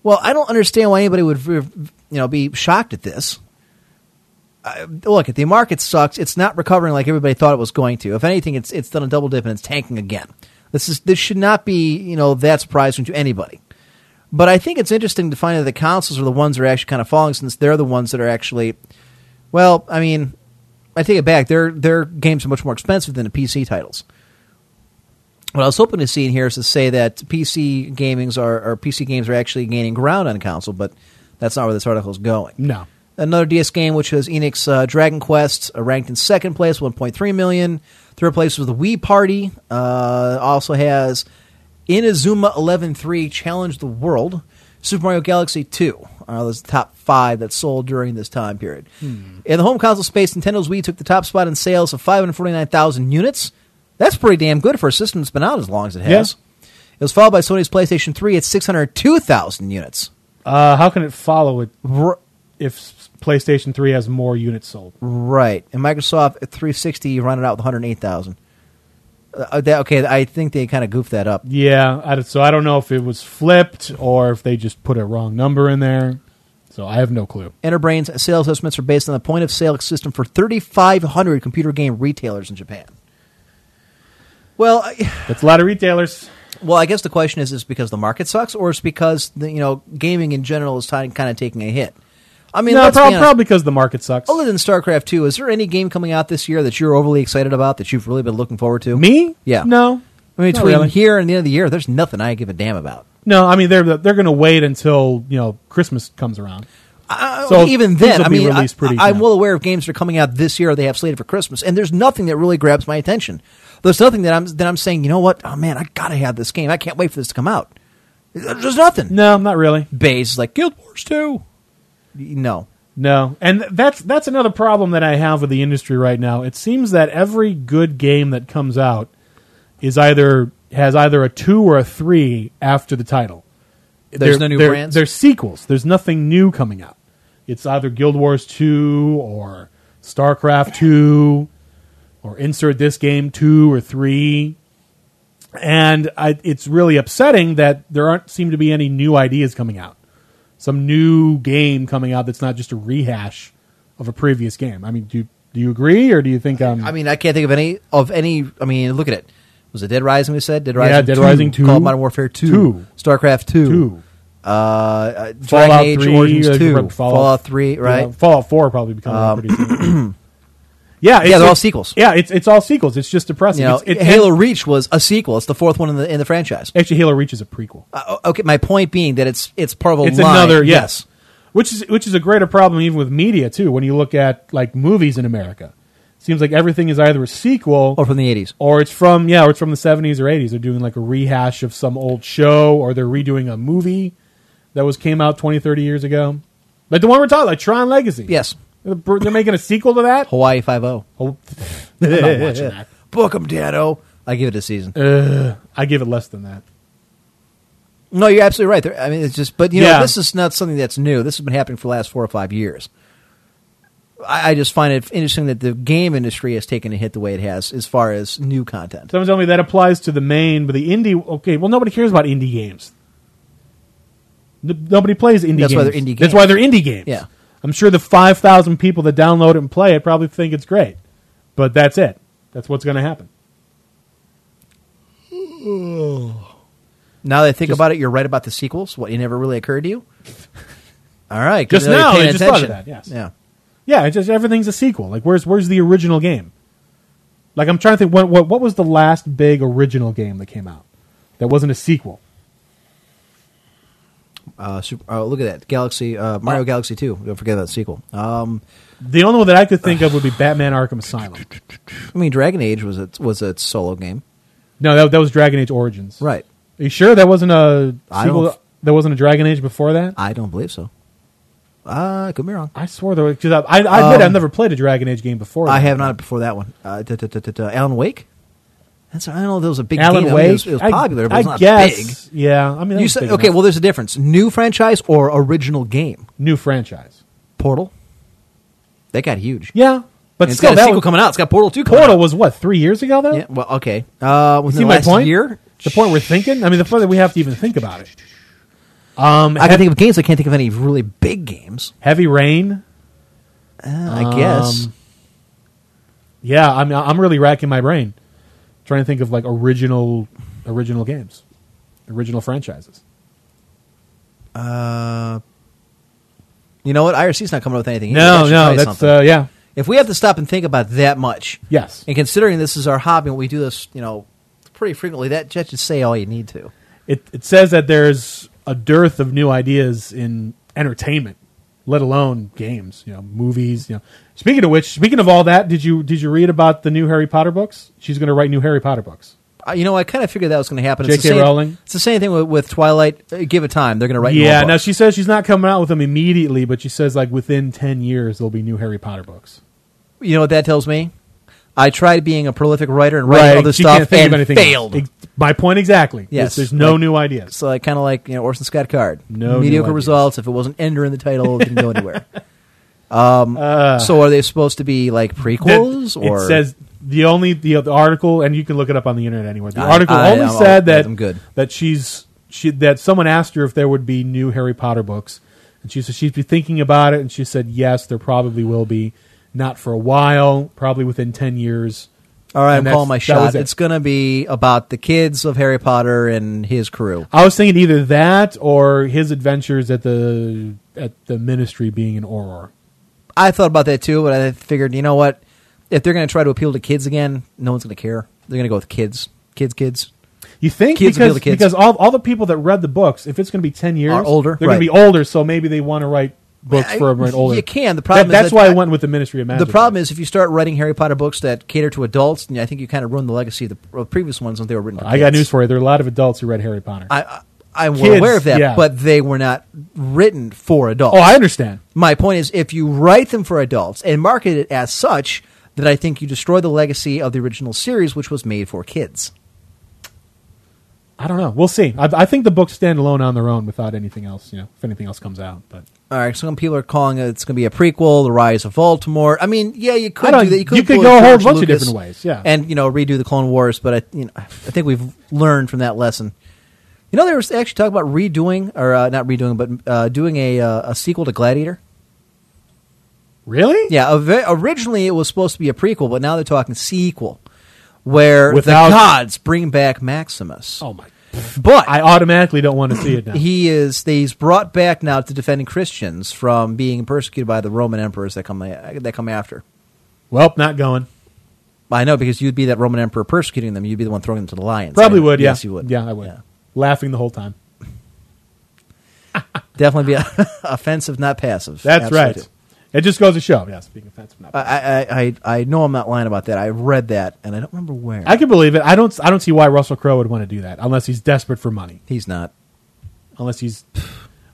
Well, I don't understand why anybody would you know be shocked at this. Look, the market sucks. It's not recovering like everybody thought it was going to. If anything, it's it's done a double dip and it's tanking again. This is this should not be you know that surprising to anybody. But I think it's interesting to find that the consoles are the ones that are actually kind of falling since they're the ones that are actually. Well, I mean, I take it back. Their their games are much more expensive than the PC titles. What I was hoping to see in here is to say that PC gamings are or PC games are actually gaining ground on console, but that's not where this article is going. No. Another DS game, which was Enix uh, Dragon Quest, uh, ranked in second place, 1.3 million. Third place was the Wii Party. Uh, also has Inazuma 11-3 Challenge the World. Super Mario Galaxy 2 are those top five that sold during this time period. In the home console space, Nintendo's Wii took the top spot in sales of 549,000 units. That's pretty damn good for a system that's been out as long as it has. It was followed by Sony's PlayStation 3 at 602,000 units. Uh, how can it follow it if PlayStation 3 has more units sold? Right. And Microsoft at 360 rounded out with 108,000. Uh, that, okay, I think they kind of goofed that up. Yeah, I, so I don't know if it was flipped or if they just put a wrong number in there. So I have no clue. Enterbrain's sales estimates are based on the point of sale system for 3,500 computer game retailers in Japan. Well, I, That's a lot of retailers. well, I guess the question is: is it because the market sucks, or is it because the, you know gaming in general is kind of taking a hit? I mean, no, prob- probably because the market sucks. Other than StarCraft Two, is there any game coming out this year that you're overly excited about that you've really been looking forward to? Me? Yeah. No. I mean, between really. here and the end of the year, there's nothing I give a damn about. No, I mean they're they're going to wait until you know Christmas comes around. Uh, So even then, I mean, I, am well aware of games that are coming out this year. They have slated for Christmas, and there's nothing that really grabs my attention. There's nothing that I'm that I'm saying. You know what? Oh man, I gotta have this game. I can't wait for this to come out. There's nothing. No, not really. Bays like Guild Wars Two. No, No, and that's that's another problem that I have with the industry right now. It seems that every good game that comes out is either has either a two or a three after the title. There's They're- no new they're- brands? They're sequels. There's nothing new coming out. It's either Guild Wars two or StarCraft two or insert this game two or three. And I, it's really upsetting that there aren't seem to be any new ideas coming out some new game coming out that's not just a rehash of a previous game. I mean, do do you agree or do you think um I mean I can't think of any of any. I mean, look at it. Was it Dead Rising? We said Dead Rising. Yeah, Dead 2, Rising 2, Call of Modern Warfare Two, 2, StarCraft Two, two uh, uh, Dragon Fallout Age three Origins uh, Two, Fallout, Fallout, Three, right? Um, Yeah, Fallout four probably becoming pretty soon. yeah, it's, Yeah, they're all sequels. Yeah, it's it's all sequels. It's just depressing. You know, it's, it, Halo Reach was a sequel. It's the fourth one in the in the franchise. actually Halo Reach is a prequel. Uh, okay, my point being that it's it's part of a it's line. another yes. yes, which is which is a greater problem even with media too. When you look at like movies in America, seems like everything is either a sequel or from the eighties. or it's from yeah, or it's from the seventies or eighties. They're doing like a rehash of some old show, or they're redoing a movie that was came out 20, 30 years ago. Like the one we're talking, like Tron Legacy. Yes, they're, making a sequel to that. Hawaii Five O. Oh, I'm not watching that. Book 'em, Danno. I give it a season. Uh, I give it less than that. No, you're absolutely right. There, I mean, it's just, but you know, Yeah. this is not something that's new. This has been happening for the last four or five years. I, I just find it interesting that the game industry has taken a hit the way it has as far as new content. Someone told me that applies to the main, but the indie. Okay, well, nobody cares about indie games. N- Nobody plays indie That's games. why they're indie That's games. why they're indie games. Yeah. I'm sure the 5,000 people that download it and play it probably think it's great. But that's it. That's what's going to happen. Now that I think Just- about it, you're right about the sequels. What, it never really occurred to you? All right, good Just you're now, paying I just thought of attention. that, yes. Yeah. Yeah, it's just everything's a sequel. Like, where's where's the original game? Like, I'm trying to think. What what what was the last big original game that came out that wasn't a sequel? Uh, super, oh, look at that. Galaxy, uh, Mario Oh. Galaxy 2. Don't forget about the sequel. Um, The only one that I could think of would be Batman: Arkham Asylum. I mean, Dragon Age was a, was a solo game. No, that, that was Dragon Age Origins. Right. Are you sure that wasn't a I sequel? don't- There wasn't a Dragon Age before that. I don't believe so. Uh, I could be wrong. I swore there was. Cause I, I, I admit Um, I've never played a Dragon Age game before. I have not before that one. Uh, Alan Wake? That's I don't know. if There was a big Alan game. I mean, Wake. it was, it was I- popular, but I it was not guess. Yeah, I mean, that. You was said big okay. enough. Well, there's a difference. New franchise or original game. new franchise. Portal. That got huge. Yeah, but And it's still, got a that sequel was, coming out. It's got Portal Two. Coming Portal was what three years ago though. Yeah. Well, okay. Uh, within see the my last point? year, The point we're thinking. I mean, the point that we have to even think about it. Um, I can think of games. I can't think of any really big games. Heavy Rain. Uh, I guess. Um, Yeah, I'm I'm really racking my brain, trying to think of like original original games, original franchises. Uh, you know what? IRC's not coming up with anything. either. No, should no, try that's something. uh, yeah, If we have to stop and think about that much, yes. and considering this is our hobby and we do this, you know, pretty frequently, that that should say all you need to. It it says that there's a dearth of new ideas in entertainment, let alone games. You know, movies. You know. Speaking of which, speaking of all that, did you did you read about the new Harry Potter books? She's going to write new Harry Potter books. Uh, you know, I kind of figured that was going to happen. It's the J.K. same- Rowling? It's the same thing with, with Twilight. Uh, give it time; they're going to write. yeah. Now she says she's not coming out with them immediately, but she says like within ten years there'll be new Harry Potter books. you know what that tells me? I tried being a prolific writer and writing other She stuff can't think and of anything failed. else. Ex- My point exactly. Yes. There's, there's no Like- new ideas. So like kind of like you know Orson Scott Card. No new mediocre ideas. results. If it wasn't Ender in the title, it didn't go anywhere. Um, so are they supposed to be like prequels Uh. That- or it says the only the, the article, and you can look it up on the internet anywhere. The I- article I- only I'm- said that I'm good. that she's she that someone asked her if there would be new Harry Potter books, and she said she'd be thinking about it, and she said yes, there probably will be. Not for a while, probably within ten years. All right, I'm calling my shot. it. It's going to be about the kids of Harry Potter and his crew. I was thinking either that or his adventures at the at the ministry being in Auror. I thought about that too, but I figured, you know what? If they're going to try to appeal to kids again, no one's going to care. They're going to go with kids, kids, kids. You think Kids because to kids. because all all the people that read the books, if it's going to be ten years, Are older, they're going to be older. So maybe they want to write books I- for everyone older. You can. The problem That- is that's that why I I- went with the Ministry of Magic. The problem is if you start writing Harry Potter books that cater to adults, then I think you kind of ruin the legacy of the previous ones when they were written. For I got news for you. There are a lot of adults who read Harry Potter. I, I I'm Kids, aware of that, yeah. but they were not written for adults. oh, I understand. My point is, if you write them for adults and market it as such, then I think you destroy the legacy of the original series, which was made for kids. I don't know. We'll see. I, I think the books stand alone on their own without anything else. You know, if anything else comes out, but All right, some people are calling it it's going to be a prequel, The Rise of Voldemort. I mean, yeah, you could don't- that. You could, you could go a whole George bunch of different ways, yeah. and you know redo the Clone Wars. But I, you know, I think we've learned from that lesson. You know, they were actually talking about redoing, or uh, not redoing, but uh, doing a uh, a sequel to Gladiator. really, Yeah, originally it was supposed to be a prequel, but now they're talking sequel, where Without- the gods bring back Maximus. Oh my! But I automatically don't want to see it now. he is he's brought back now to defending Christians from being persecuted by the Roman emperors that come that come after. well, not going. I know because you'd be that Roman emperor persecuting them. You'd be the one throwing them to the lions. Probably I- would. Yeah, Yes, you would. Yeah, I would. Laughing the whole time. Definitely be offensive, not passive. That's Absolutely. right. It just goes to show. Yeah, speaking of offensive, not I, I, I, I know I'm not lying about that. I read that, and I don't remember where. I can believe it. I don't. I don't see why Russell Crowe would want to do that unless he's desperate for money. He's not. Unless he's,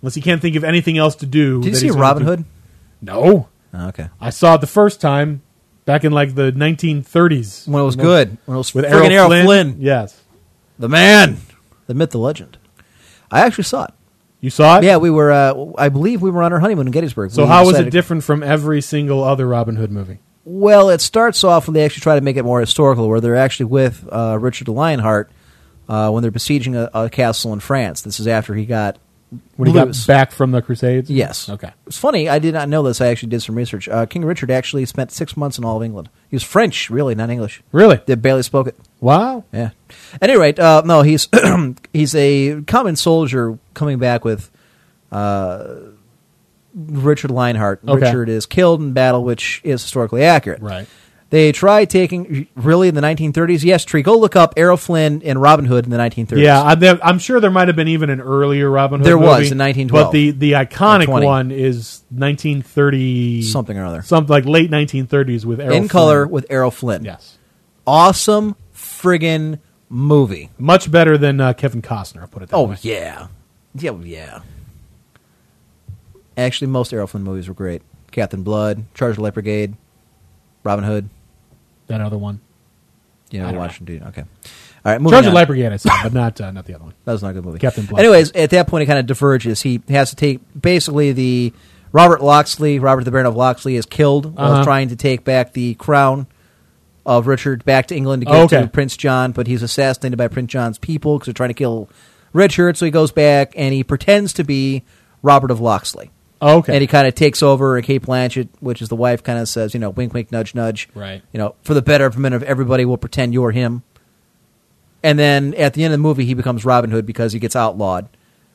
unless he can't think of anything else to do. Did you that see he's gonna Robin do- Hood? No, Oh, okay. I saw it the first time back in like the 1930s When it was good. When it was with friggin' Errol. Flynn. Yes, The man, the myth, the legend. I actually saw it. You saw it. Yeah, we were. Uh, I believe we were on our honeymoon in Gettysburg. So We how was it decided- different from every single other Robin Hood movie? Well, it starts off when they actually try to make it more historical, where they're actually with uh, Richard the Lionheart uh, when they're besieging a, a castle in France. This is after he got When he got back from the Crusades? Yes. Okay. It's funny. I did not know this. I actually did some research. Uh, King Richard actually spent six months in all of England. He was French, really, not English. Really? They barely spoke it. Wow. Yeah. At any rate, uh, no, he's he's a common soldier coming back with uh, Richard Lionheart. Okay. Richard is killed in battle, which is historically accurate. Right. They tried taking really in the 1930s. Yes, Tree, go look up Errol Flynn and Robin Hood in the 1930s. Yeah, there, I'm sure there might have been even an earlier Robin Hood. There was, movie, in 1912. but the the iconic one is 1930 Something or other. something like late 1930s with Errol in color with Errol Flynn. Yes, Awesome friggin' movie. much better than uh, Kevin Costner. I'll put it that Oh way. yeah, yeah, yeah. Actually, most Errol Flynn movies were great. Captain Blood, Charge of the Light Brigade, Robin Hood. That other one. You I know, Washington. Okay. All right. Moving Charge of on. Light Brigade, I saw, but not uh, not the other one. That was not a good movie. Captain Black. Anyways, at that point, he kind of diverges. He has to take basically the Robert Loxley, Robert the Baron of Loxley, is killed while Uh-huh. trying to take back the crown of Richard back to England to get Oh, okay. to Prince John, but he's assassinated by Prince John's people because they're trying to kill Richard. So he goes back and he pretends to be Robert of Loxley. Oh, okay. And he kind of takes over, and Cate Blanchett, which is the wife, kind of says, you know, wink, wink, nudge, nudge. Right. You know, for the betterment of everybody, we'll pretend you're him. And then at the end of the movie, he becomes Robin Hood because he gets outlawed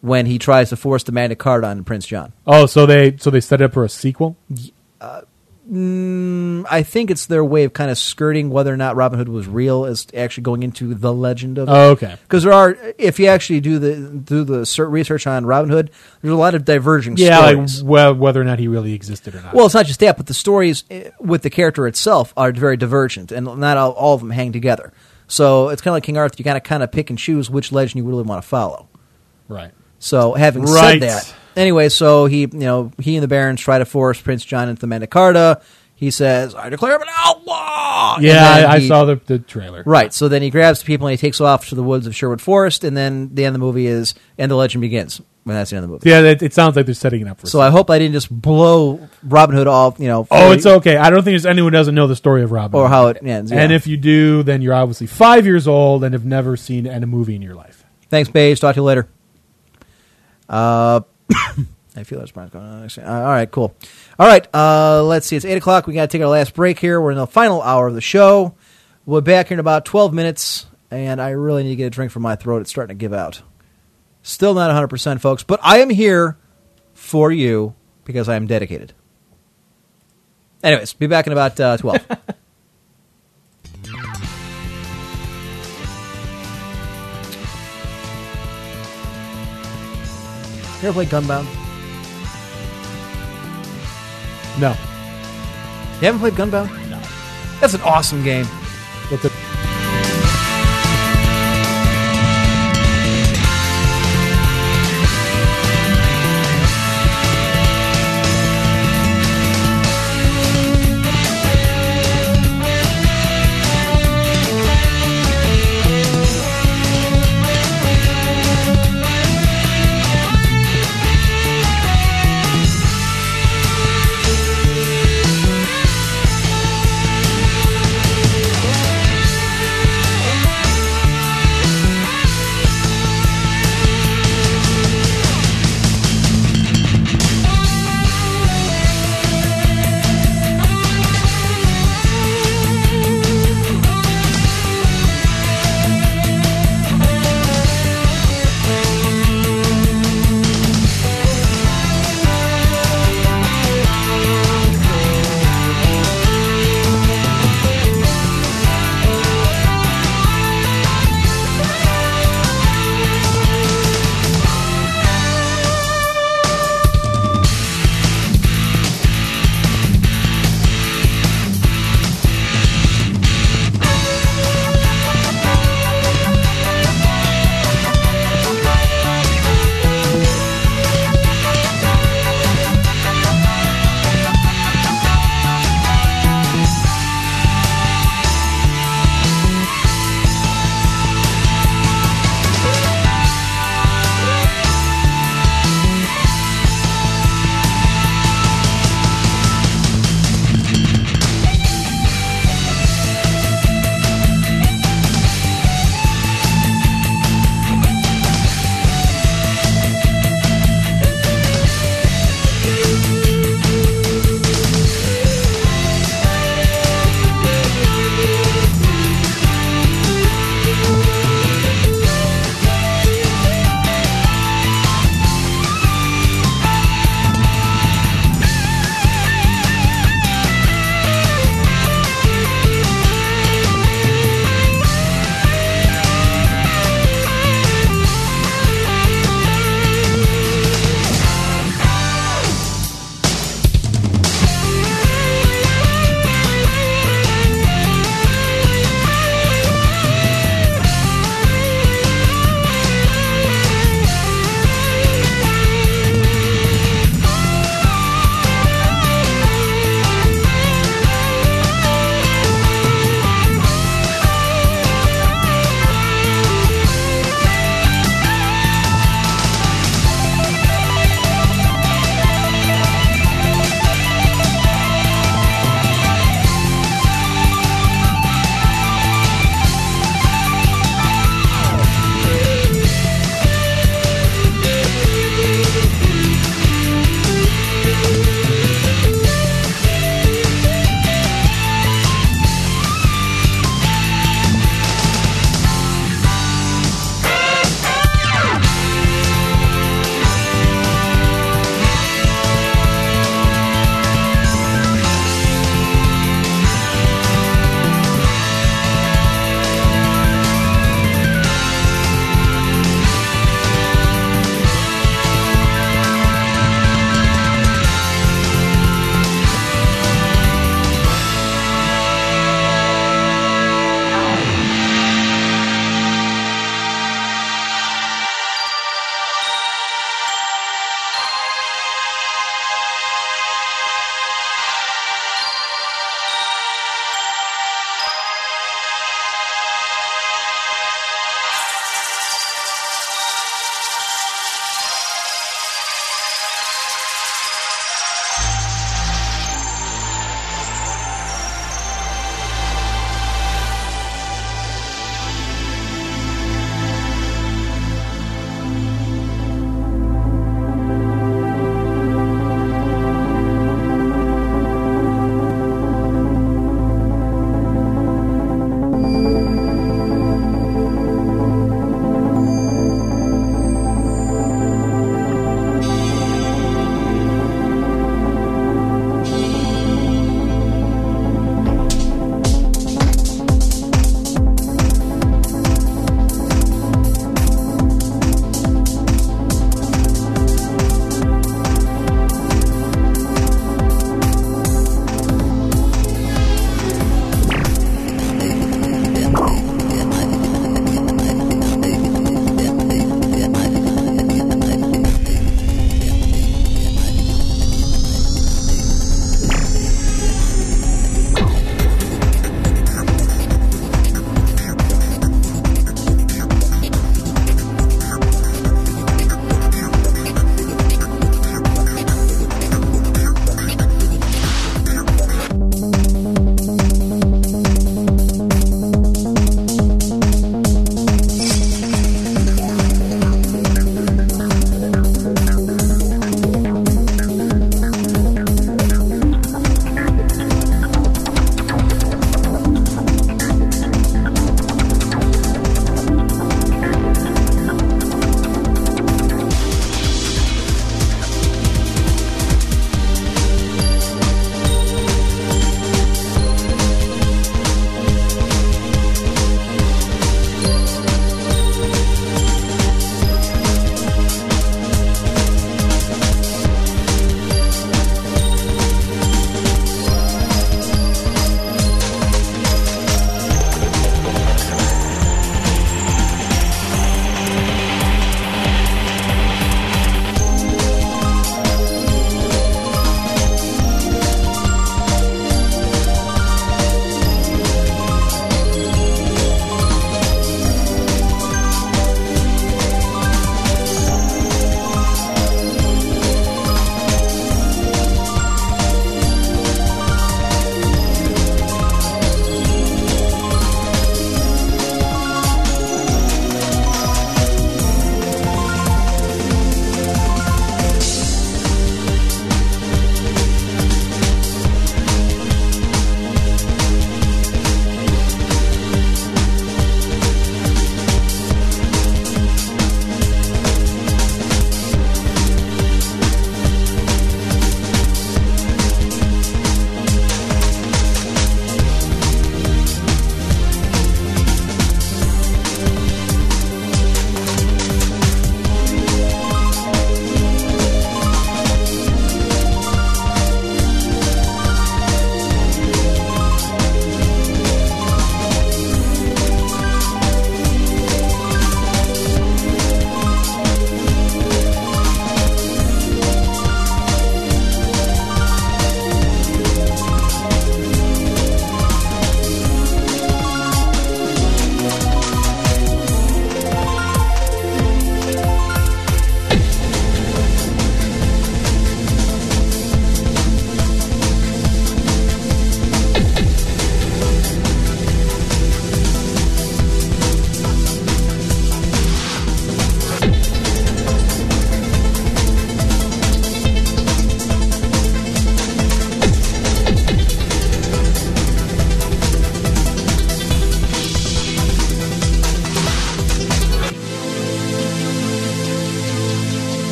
when he tries to force the Magna Carta on Prince John. oh, so they so they set it up for a sequel. Uh, Mm, I think it's their way of kind of skirting whether or not Robin Hood was real, as actually going into the legend of. Oh, okay. Because there are, if you actually do the do the research on Robin Hood, there's a lot of diverging Yeah, like well, whether or not he really existed or not. Well, it's not just that, but the stories eh, with the character itself are very divergent, and not all, all of them hang together. So it's kind of like King Arthur. You kind of kind of pick and choose which legend you really want to follow. right. So having Right. said that, anyway, so he you know he and the barons try to force Prince John into the Magna Carta. He says, "I declare him an outlaw." Yeah, I, I he- saw the the trailer. Right. So then he grabs the people and he takes off to the woods of Sherwood Forest, and then the end of the movie is and the legend begins. When that's the end of the movie. Yeah, it, it sounds like they're setting it up for. It. So I hope I didn't just blow Robin Hood off. You know. Oh, it's okay. I don't think there's anyone who doesn't know the story of Robin. Or Hood. how it ends, And if you do, then you're obviously five years old and have never seen a movie in your life. Thanks, Paige. Talk to you later. Uh, I feel that's going on. Uh, all right, cool. All right, uh, let's see. It's 8 o'clock. we got to take our last break here. We're in the final hour of the show. We'll be back here in about 12 minutes, and I really need to get a drink from my throat. It's starting to give out. Still not 100%, folks, but I am here for you because I am dedicated. Anyways, be back in about uh, 12. you ever play Gunbound? No. You haven't played Gunbound? No. That's an awesome game.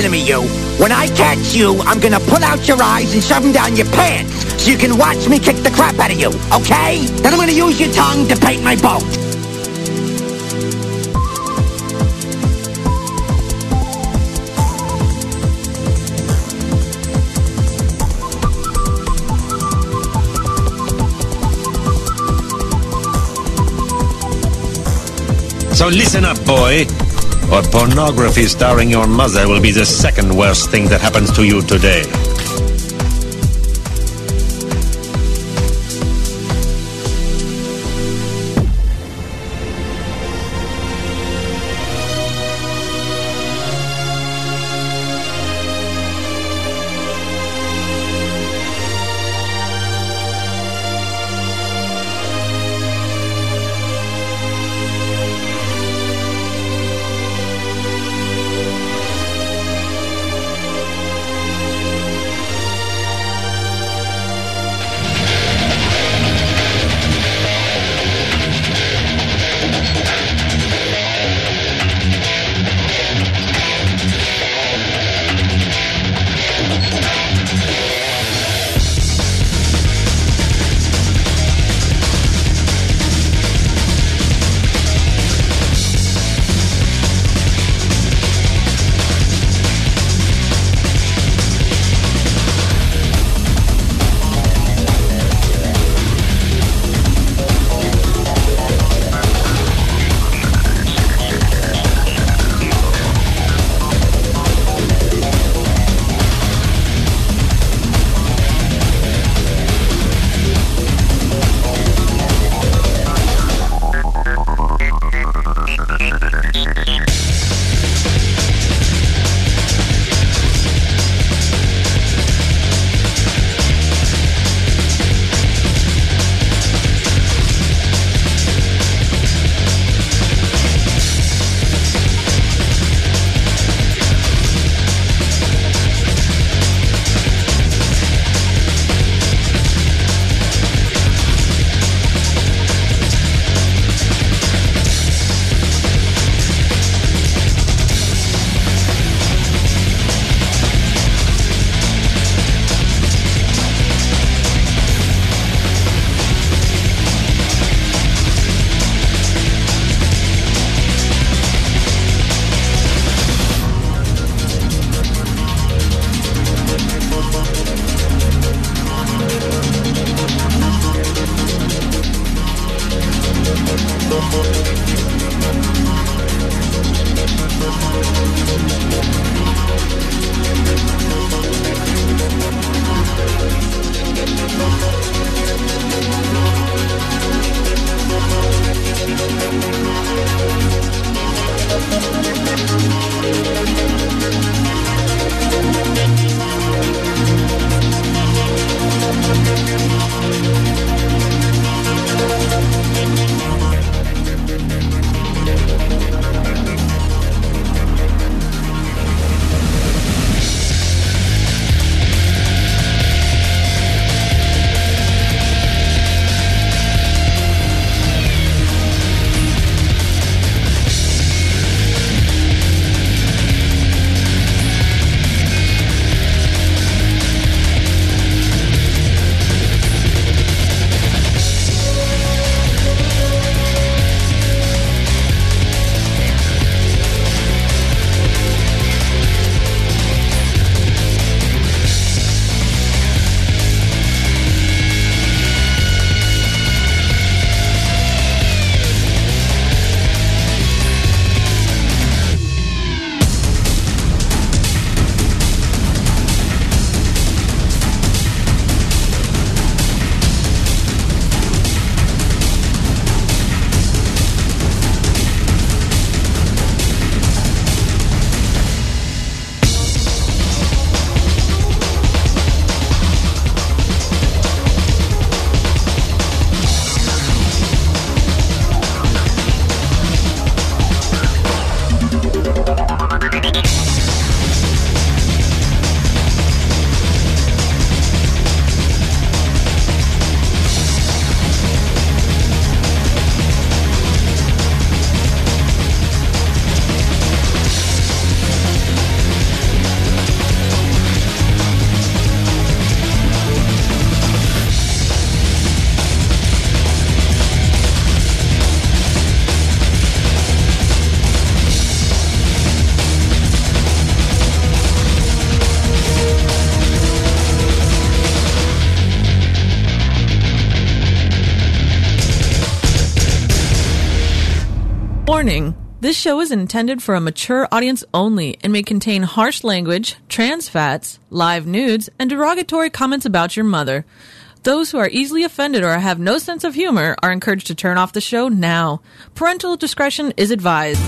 Listen to me, you. When I catch you, I'm gonna pull out your eyes and shove them down your pants so you can watch me kick the crap out of you, okay? Then I'm gonna use your tongue to paint my boat. So listen up, boy. Or pornography starring your mother will be the second worst thing that happens to you today. This show is intended for a mature audience only and may contain harsh language, trans fats, live nudes, and derogatory comments about your mother. Those who are easily offended or have no sense of humor are encouraged to turn off the show now. Parental discretion is advised.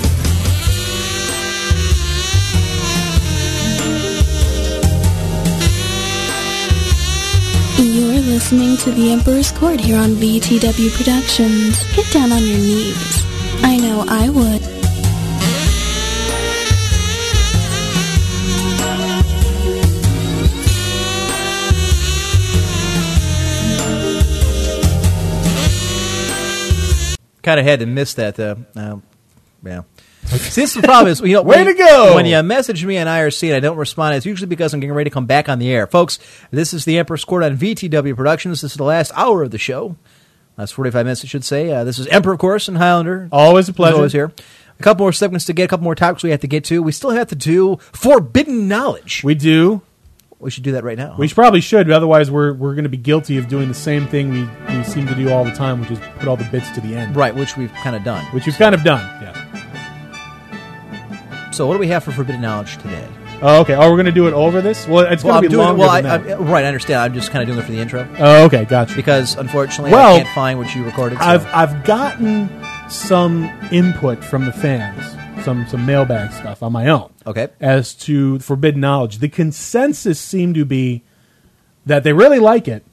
You're listening to The Emperor's Court here on VTW Productions. Get down on your knees. I know I would. Kind of had to miss that. though. uh, yeah. See, this is the problem is, you know, Way when, to go! When you message me on IRC and I don't respond, it's usually because I'm getting ready to come back on the air. Folks, this is the Emperor's Court on VTW Productions. This is the last hour of the show. Last 45 minutes, I should say. Uh, this is Emperor, of course, and Highlander. Always a pleasure. He's always here. A couple more segments to get, a couple more topics we have to get to. We still have to do Forbidden Knowledge. We do. We should do that right now. We should, probably should, but otherwise we're we're going to be guilty of doing the same thing we, we seem to do all the time, which is put all the bits to the end. Right, which we've kind of done. Which we've kind of done. Yeah. So, what do we have for Forbidden Knowledge today? Oh, okay. Oh, we're going to do it over this. Well, it's going to be doing, longer well, I. I, right, I understand. I'm just kind of doing it for the intro. Oh, okay, gotcha. Because unfortunately, Well, I can't find what you recorded. so- I've I've gotten some input from the fans, some some mailbag stuff on my own. Okay. As to forbidden knowledge, the consensus seemed to be that they really like it,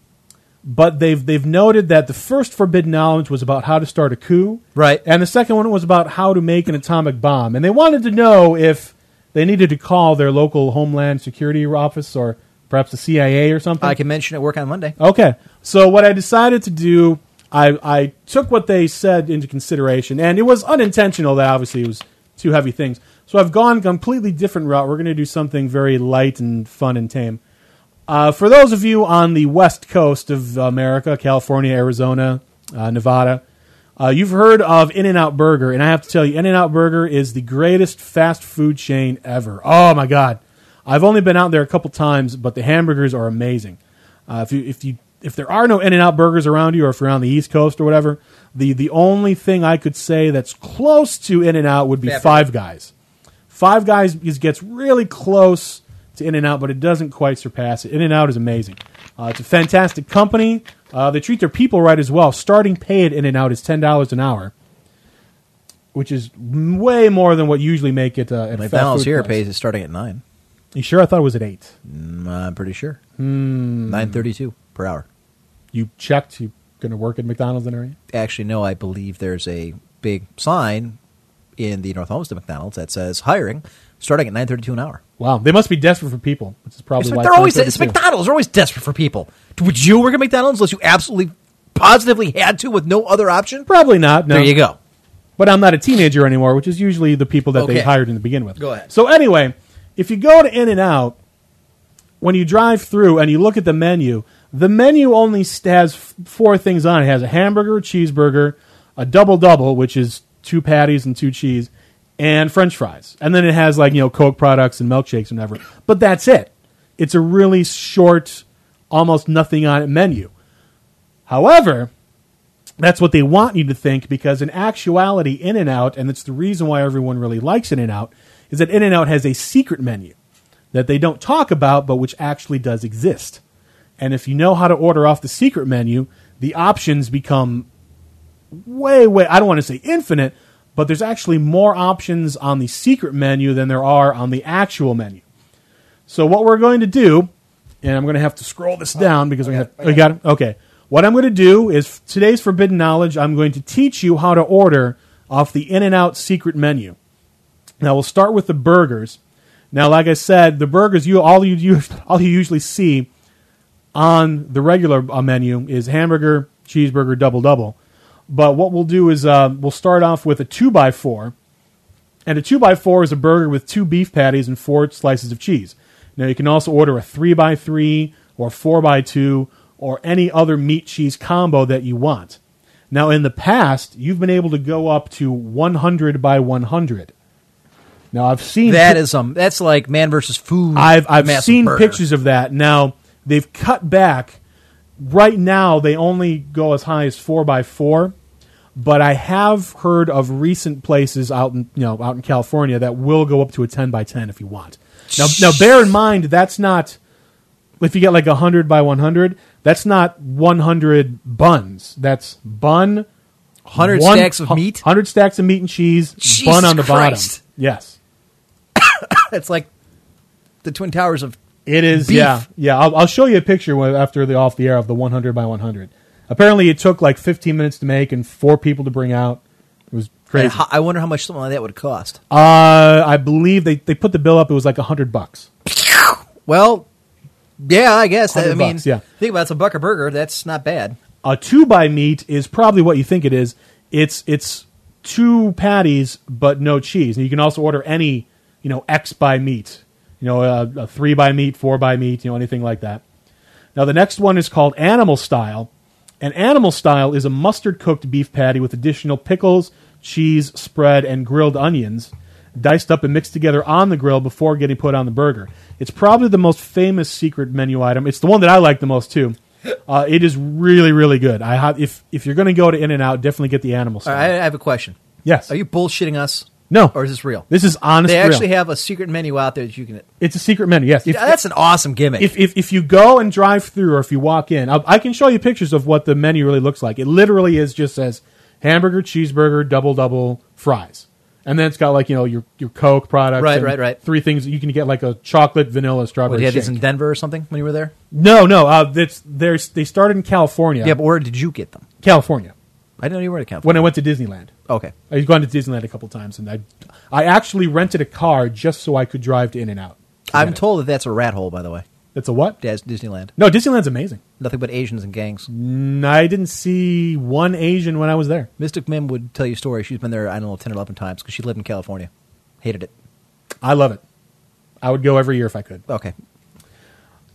but they've they've noted that the first forbidden knowledge was about how to start a coup, right, and the second one was about how to make an atomic bomb, and they wanted to know if they needed to call their local Homeland Security office or perhaps the CIA or something. I can mention at work on Monday. Okay. So what I decided to do, I, I took what they said into consideration, and it was unintentional that obviously it was two heavy things. So I've gone completely different route. We're going to do something very light and fun and tame. Uh, for those of you on the west coast of America, California, Arizona, uh, Nevada, uh, you've heard of In N Out Burger, and I have to tell you, In N Out Burger is the greatest fast food chain ever. Oh my God! I've only been out there a couple times, but the hamburgers are amazing. Uh, if you if you if there are no In and Out burgers around you, or if you're on the East Coast or whatever, the the only thing I could say that's close to In and Out would be Pepper. Five Guys. Five Guys is, gets really close to In and Out, but it doesn't quite surpass it. In and Out is amazing. Uh, it's a fantastic company. Uh, they treat their people right as well. Starting pay at In and Out is ten dollars an hour, which is way more than what you usually make it uh, at fast McDonald's food here place. pays is starting at nine. You sure? I thought it was at eight. Mm, I'm pretty sure. Hmm. Nine thirty-two per hour. You checked. You going to work at McDonald's in area? Actually, no. I believe there's a big sign in the North Homestead McDonald's that says hiring starting at nine thirty-two an hour. Wow, they must be desperate for people. Which is probably It's- why they're always it's McDonald's. They're always desperate for people. Would you work at McDonald's unless you absolutely, positively had to with no other option? Probably not. No. There you go. But I'm not a teenager anymore, which is usually the people that they hired in the begin with. Go ahead. So anyway, if you go to In and Out, when you drive through and you look at the menu, the menu only has four things on it. It has a hamburger, a cheeseburger, a double double, which is two patties and two cheese, and French fries. And then it has like you know Coke products and milkshakes and whatever. But that's it. It's a really short, almost nothing on it menu. However, that's what they want you to think because in actuality, In and Out, and it's the reason why everyone really likes In and Out, is that In and Out has a secret menu that they don't talk about, but which actually does exist. And if you know how to order off the secret menu, the options become way, way, I don't want to say infinite, but there's actually more options on the secret menu than there are on the actual menu. So what we're going to do, and I'm going to have to scroll this oh, down because we have, we got it. Okay. What I'm going to do is today's forbidden knowledge. I'm going to teach you how to order off the In and Out secret menu. Now we'll start with the burgers. Now, like I said, the burgers you all you, you all you usually see on the regular uh, menu is hamburger, cheeseburger, double double. But what we'll do is uh, we'll start off with a two by four, and a two by four is a burger with two beef patties and four slices of cheese. Now you can also order a three by three or four by two or any other meat cheese combo that you want. Now in the past, you've been able to go up to 100 by 100. Now I've seen That is um. That's like man versus food. I've I've seen burger. pictures of that. Now they've cut back. Right now they only go as high as four by four, but I have heard of recent places out in you know out in California that will go up to a ten by ten if you want. Now, now bear in mind that's not if you get like a hundred by one hundred. That's not one hundred buns. That's bun. 100 one- stacks of meat? Hundred stacks of meat and cheese. Jesus bun on the Christ. bottom. Yes. it's like the Twin Towers of. It is, beef. yeah, yeah. I'll, I'll show you a picture when- after the off the air of the 100 by 100. Apparently, it took like 15 minutes to make and four people to bring out. It was crazy. And ho- I wonder how much something like that would cost. Uh, I believe they, they put the bill up. It was like a hundred bucks. Well, yeah, I guess. I 100 mean, bucks, yeah. think about it, it's a buck a burger. That's not bad. A two by meat is probably what you think it is. It's it's two patties but no cheese, and you can also order any you know X by meat. You know, a, a three by meat, four by meat, you know, anything like that. Now the next one is called Animal Style, and Animal Style is a mustard cooked beef patty with additional pickles, cheese, spread, and grilled onions, diced up and mixed together on the grill before getting put on the burger. It's probably the most famous secret menu item. It's the one that I like the most too. Uh, it is really, really good. I have, if if you're going to go to In and Out, definitely get the Animal Style. I have a question. Yes. Are you bullshitting us? No. Or is this real? This is honest. They real. actually have a secret menu out there that you can. It's a secret menu. Yes, If- Yeah, that's an awesome gimmick. If, if if you go and drive through, or if you walk in, I, I can show you pictures of what the menu really looks like. It literally is just says hamburger, cheeseburger, double double, fries, and then it's got like you know your your Coke products. Right, right, right. Three things you can get like a chocolate, vanilla, strawberry. you had shake. these in Denver or something when you were there? no, no. Uh, there's they started in California. Yeah, but where did you get them? California. I didn't know you were California. When I went to Disneyland. Okay. I've gone to Disneyland a couple times, and I I actually rented a car just so I could drive to In and Out. I'm told that that's a rat hole, by the way. That's a what? Disneyland. No, Disneyland's amazing. Nothing but Asians and gangs. Mm, I didn't see one Asian when I was there. Mystic Mim would tell you a story. She's been there, I don't know, 10 or 11 times because she lived in California. Hated it. I love it. I would go every year if I could. Okay.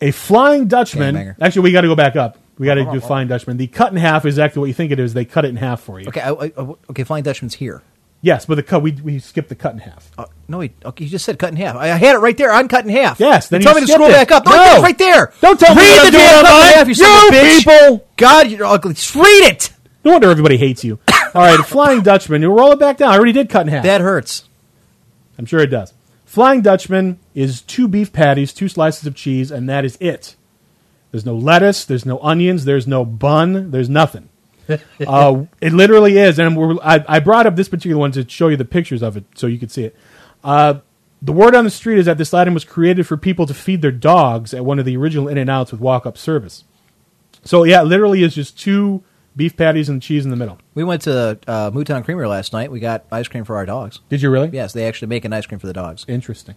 A Flying Dutchman. Gangbanger. Actually, we got to go back up. We got to do Flying Dutchman. The cut in half is exactly what you think it is. They cut it in half for you. Okay, I, I, I- okay, Flying Dutchman's here. Yes, but the cut we we skipped the cut in half. Uh, no, he, okay, you just said cut in half. I, I had it right there. I'm cut in half. Yes, then you tell me to skipped scroll it. back up. No, No. it's right there. Don't tell me read what the I'm doing damn cut in half, you, son of a You bitch. people! God, you're ugly. Just read it. No wonder everybody hates you. All right, Flying Dutchman. You roll it back down. I already did cut in half. That hurts. I'm sure it does. Flying Dutchman is two beef patties, two slices of cheese, and that is it. There's no lettuce, there's no onions, there's no bun, there's nothing. uh, it literally is, and we're, I, I brought up this particular one to show you the pictures of it so you could see it. Uh, the word on the street is that this item was created for people to feed their dogs at one of the original In and Outs with walk up service. So yeah, it literally is just two beef patties and cheese in the middle. We went to uh, Mouton Creamery last night. We got ice cream for our dogs. Did you really? Yes, they actually make an ice cream for the dogs. Interesting.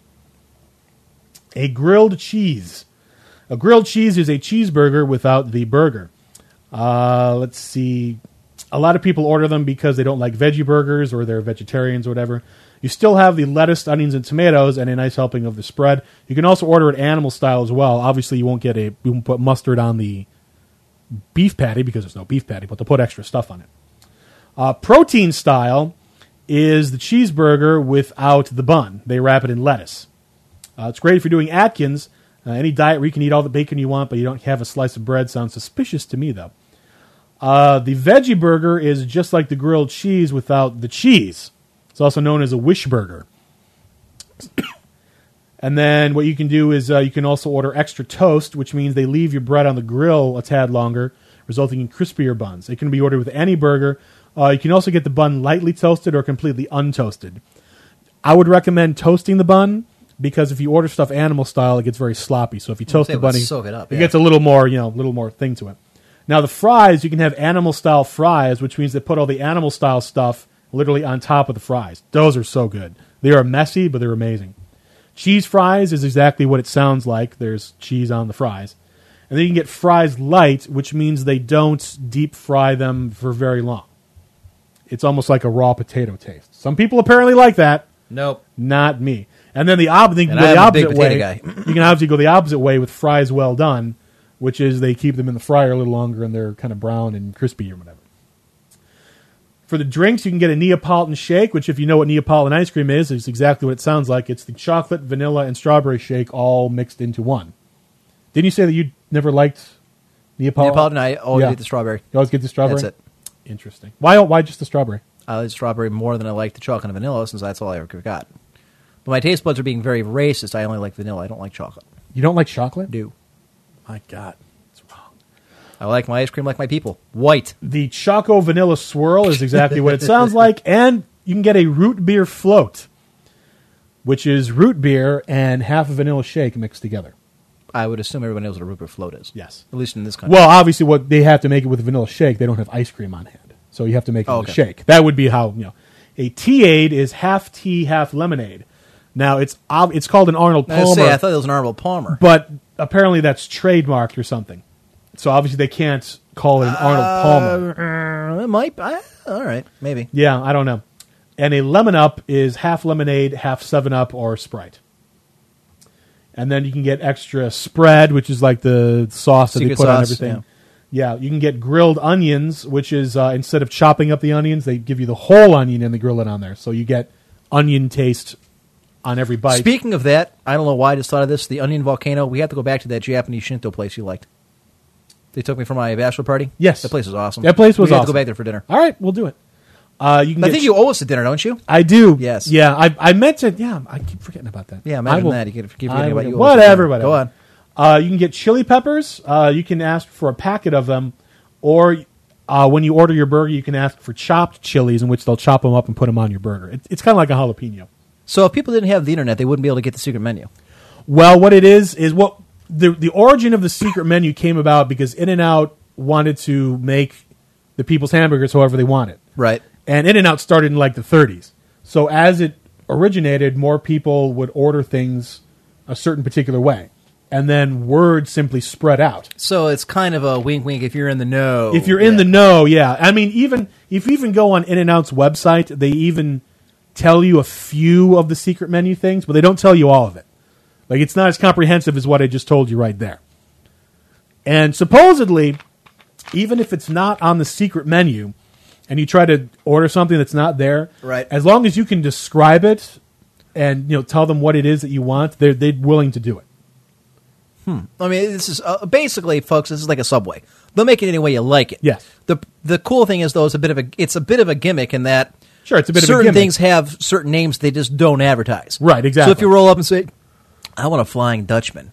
A grilled cheese. A grilled cheese is a cheeseburger without the burger. Uh, let's see. A lot of people order them because they don't like veggie burgers or they're vegetarians or whatever. You still have the lettuce, onions, and tomatoes, and a nice helping of the spread. You can also order it animal style as well. Obviously, you won't get a you won't put mustard on the beef patty because there's no beef patty, but they'll put extra stuff on it. Uh, protein style is the cheeseburger without the bun. They wrap it in lettuce. Uh, it's great if you're doing Atkins. Uh, any diet where you can eat all the bacon you want, but you don't have a slice of bread sounds suspicious to me, though. Uh, the veggie burger is just like the grilled cheese without the cheese. It's also known as a wish burger. and then what you can do is uh, you can also order extra toast, which means they leave your bread on the grill a tad longer, resulting in crispier buns. It can be ordered with any burger. Uh, you can also get the bun lightly toasted or completely untoasted. I would recommend toasting the bun because if you order stuff animal style, it gets very sloppy. So if you mm, toast the bunny, soak it up, it gets a little more, you know, a little more thing to it. Now the fries, you can have animal style fries, which means they put all the animal style stuff literally on top of the fries. Those are so good. They are messy, but they're amazing. Cheese fries is exactly what it sounds like. There's cheese on the fries. And then you can get fries light, which means they don't deep fry them for very long. It's almost like a raw potato taste. Some people apparently like that. Nope. Not me. And then the, op- they can And go the I am a big opposite way. you can obviously go the opposite way with fries well done, which is they keep them in the fryer a little longer and they're kind of brown and crispy or whatever. For the drinks, you can get a Neapolitan shake, which, if you know what Neapolitan ice cream is, is exactly what it sounds like. It's the chocolate, vanilla, and strawberry shake all mixed into one. Didn't you say that you never liked Neapolitan? Neapolitan, I always get the strawberry. You always get the strawberry. That's it. Interesting. Why? Why just the strawberry? I like strawberry more than I like the chocolate and vanilla, since that's all I ever got. But my taste buds are being very racist. I only like vanilla. I don't like chocolate. You don't like chocolate? Do. My God. It's wrong. I like my ice cream like my people. White. The Choco Vanilla Swirl is exactly what it sounds like, and you can get a root beer float, which is root beer and half a vanilla shake mixed together. I would assume everyone knows what a root beer float is. Yes. At least in this country. Well, obviously, what they have to make it with a vanilla shake, they don't have ice cream on hand, so you have to make it Oh, with a okay. shake. That would be how you know. A tea-aid is half tea, half lemonade. Now it's ob- it's called an Arnold I, was Palmer, gonna say, I thought it was an Arnold Palmer. but apparently that's trademarked or something. So obviously they can't call it an Arnold Palmer. Uh, it might. I, all right, maybe. Yeah, I don't know. And a lemon up is half lemonade, half Seven Up or Sprite. And then you can get extra spread, which is like the sauce that they Secret put on sauce, everything. Yeah. you can get grilled onions, which is uh, instead of chopping up the onions, they give you the whole onion and they grill it on there, so you get onion taste on every bite. Speaking of that, I don't know why I just thought of this. The Onion Volcano. We have to go back to that Japanese Shinto place you liked. They took me for my bachelor party. Yes. that place was awesome. That place was we have to awesome. go back there for dinner. All right, we'll do it. Uh, you can I get think you owe us a dinner, don't you? I do. Yes. Yeah, I, I meant to. Yeah, I keep forgetting about that. Yeah, I imagine will- that. You keep- keep I forgetting will- about you. Whatever, Go whatever. on. Uh, you can get chili peppers. Uh, you can ask for a packet of them, or uh, when you order your burger, you can ask for chopped chilies, in which they'll chop them up and put them on your burger. It, it's kind of like a jalapeno. So if people didn't have the internet, they wouldn't be able to get the secret menu. Well, what it is is what the the origin of the secret menu came about because In and Out wanted to make the people's hamburgers however they wanted. Right. And In and Out started in like the 30s. So as it originated, more people would order things a certain particular way. And then word simply spread out. So it's kind of a wink, wink. If you're in the know, if you're in the know, yeah. I mean, even if you even go on In and Out's website, they even tell you a few of the secret menu things, but they don't tell you all of it. Like it's not as comprehensive as what I just told you right there. And supposedly, even if it's not on the secret menu, and you try to order something that's not there, Right. As long as you can describe it and you know tell them what it is that you want, they're they're willing to do it. Hmm. I mean, this is uh, basically, folks. This is like a subway. They'll make it any way you like it. Yes. The the cool thing is though, it's a bit of a it's a bit of a gimmick in that Sure, it's a bit of a certain things have certain names they just don't advertise. Right, exactly. So if you roll up and say, "I want a Flying Dutchman,"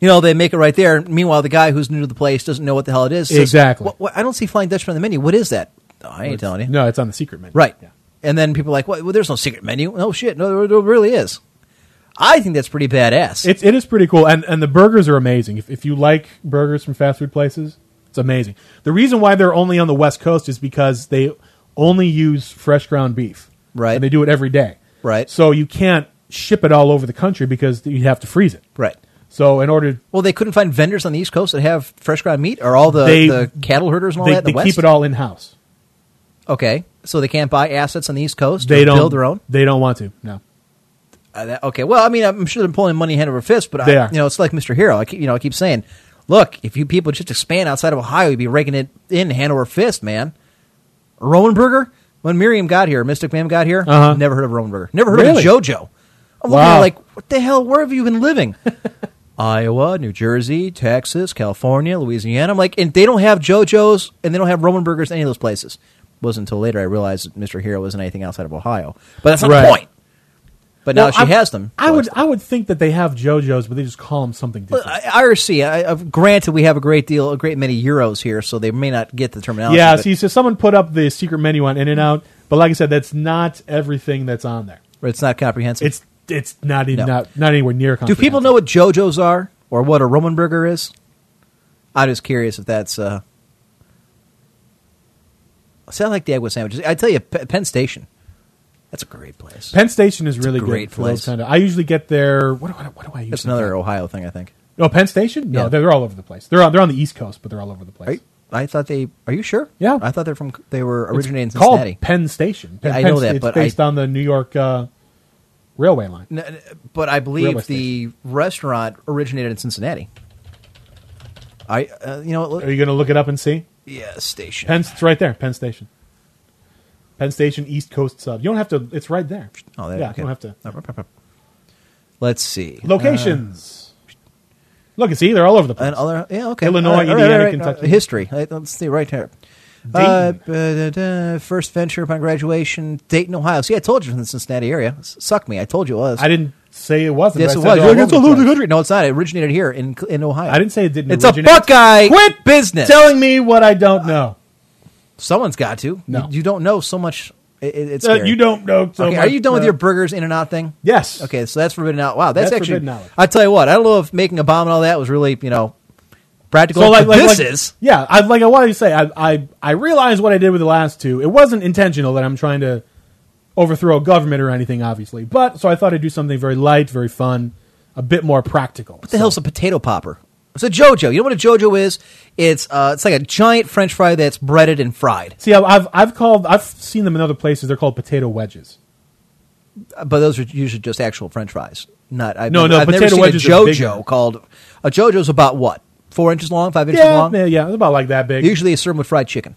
you know they make it right there. Meanwhile, the guy who's new to the place doesn't know what the hell it is. Says, Exactly. "What- what- I don't see Flying Dutchman on the menu. What is that? Oh, I ain't It's- telling you. No, it's on the secret menu. Right. And then people are like, well, well, there's no secret menu. No shit. No, there, there really is. I think that's pretty badass. It's it is pretty cool, and and the burgers are amazing. If if you like burgers from fast food places, it's amazing. The reason why they're only on the West Coast is because they only use fresh ground beef, Right. And they do it every day, Right. So you can't ship it all over the country because you have to freeze it, right. So in order, Well, they couldn't find vendors on the East Coast that have fresh ground meat, or all the, They- the cattle herders and all they, that. In the they West? keep it all in house. Okay, so they can't buy assets on the East Coast. They don't build their own. They don't want to. No, Uh, that- okay, well, I mean, I'm sure they're pulling money hand over fist, but They I, are. you know, it's like Mr. Hero. I keep, you know, I keep saying, look, if you people just expand outside of Ohio, you'd be raking it in hand over fist, man. Romanburger. When Miriam got here, Mystic Mim got here, Uh-huh. never heard of Romanburger. Never heard Really? of JoJo. I'm looking Wow. like, what the hell? Where have you been living? Iowa, New Jersey, Texas, California, Louisiana. I'm like, and they don't have JoJo's and they don't have Romanburgers in any of those places. It wasn't until later I realized Mr. Hero wasn't anything outside of Ohio. But that's not Right. the point. But now Well, she I- has them. I would I would think that they have JoJo's, but they just call them something different. I- IRC. I, I've, granted, we have a great deal, a great many euros here, so they may not get the terminology. yeah, but- see, so someone put up the secret menu on In and Out, but like I said, that's not everything that's on there. but it's not comprehensive. It's it's not even No. not not anywhere near. Comprehensive. Do people know what JoJo's are or what a Romanburger is? I'm just curious if that's. Uh... I like the egg with sandwiches. I tell you, P- Penn Station. That's a great place. Penn Station is really great good for those place. kind of. I usually get there. What do I, what do I use? That's another Ohio thing, I think. No, Penn Station. No, Yeah. they're, they're all over the place. They're on they're on the East Coast, but they're all over the place. Are you- I thought they. Are you sure? Yeah. I thought they're from. They were It's originated in called Cincinnati. Penn Station. Yeah, Penn, I Penn know that, it's but based I, on the New York uh, railway line. N- n- but I Railway believe the restaurant originated in Cincinnati. I, uh, you know, Are you going to look it up and see? yeah, station. Penn, it's right there. Penn Station. Penn Station East Coast sub. You don't have to. It's right there. Oh, there. yeah. okay. You don't have to. Let's see Locations. Look, see, they're all over the place. And other, yeah, okay. Illinois, All right, right, Indiana, all right, Kentucky. uh, history. Uh, Let's see right here. Uh, uh, uh, first venture upon graduation, Dayton, Ohio. See, I told you from the Cincinnati area. S- Suck me. I told you it was. I didn't say it wasn't. Yes, it was. You're it's all over the country. No, it's not. It originated here in in Ohio. I didn't say it didn't. It's originate. a Buckeye Quit business. telling me what I don't know. Someone's got to. No. You, you don't know so much. It, it- it's Uh, scary. you don't know so okay, much, Are you done with uh, your burgers in and out thing? Yes. Okay, so that's forbidden out. Wow, that's, That's actually. forbidden knowledge. I tell you what, I don't know if making a bomb and all that was really you know practical. So like, but like, this like- is. yeah. I like I wanted to say I, I I realized what I did with the last two. It wasn't intentional that I'm trying to overthrow a government or anything, obviously. But so I thought I'd do something very light, very fun, a bit more practical. What the hell's a potato popper? It's a JoJo. You know what a JoJo is? It's uh, it's like a giant French fry that's breaded and fried. See, I've, I've called I've seen them in other places. They're called potato wedges. Uh, But those are usually just actual French fries. Not I've No, never, no, I've never potato seen wedges a JoJo called a JoJo's about what four inches long, five inches Yeah, long. yeah, yeah, it's about like that big. Usually, it's served with fried chicken.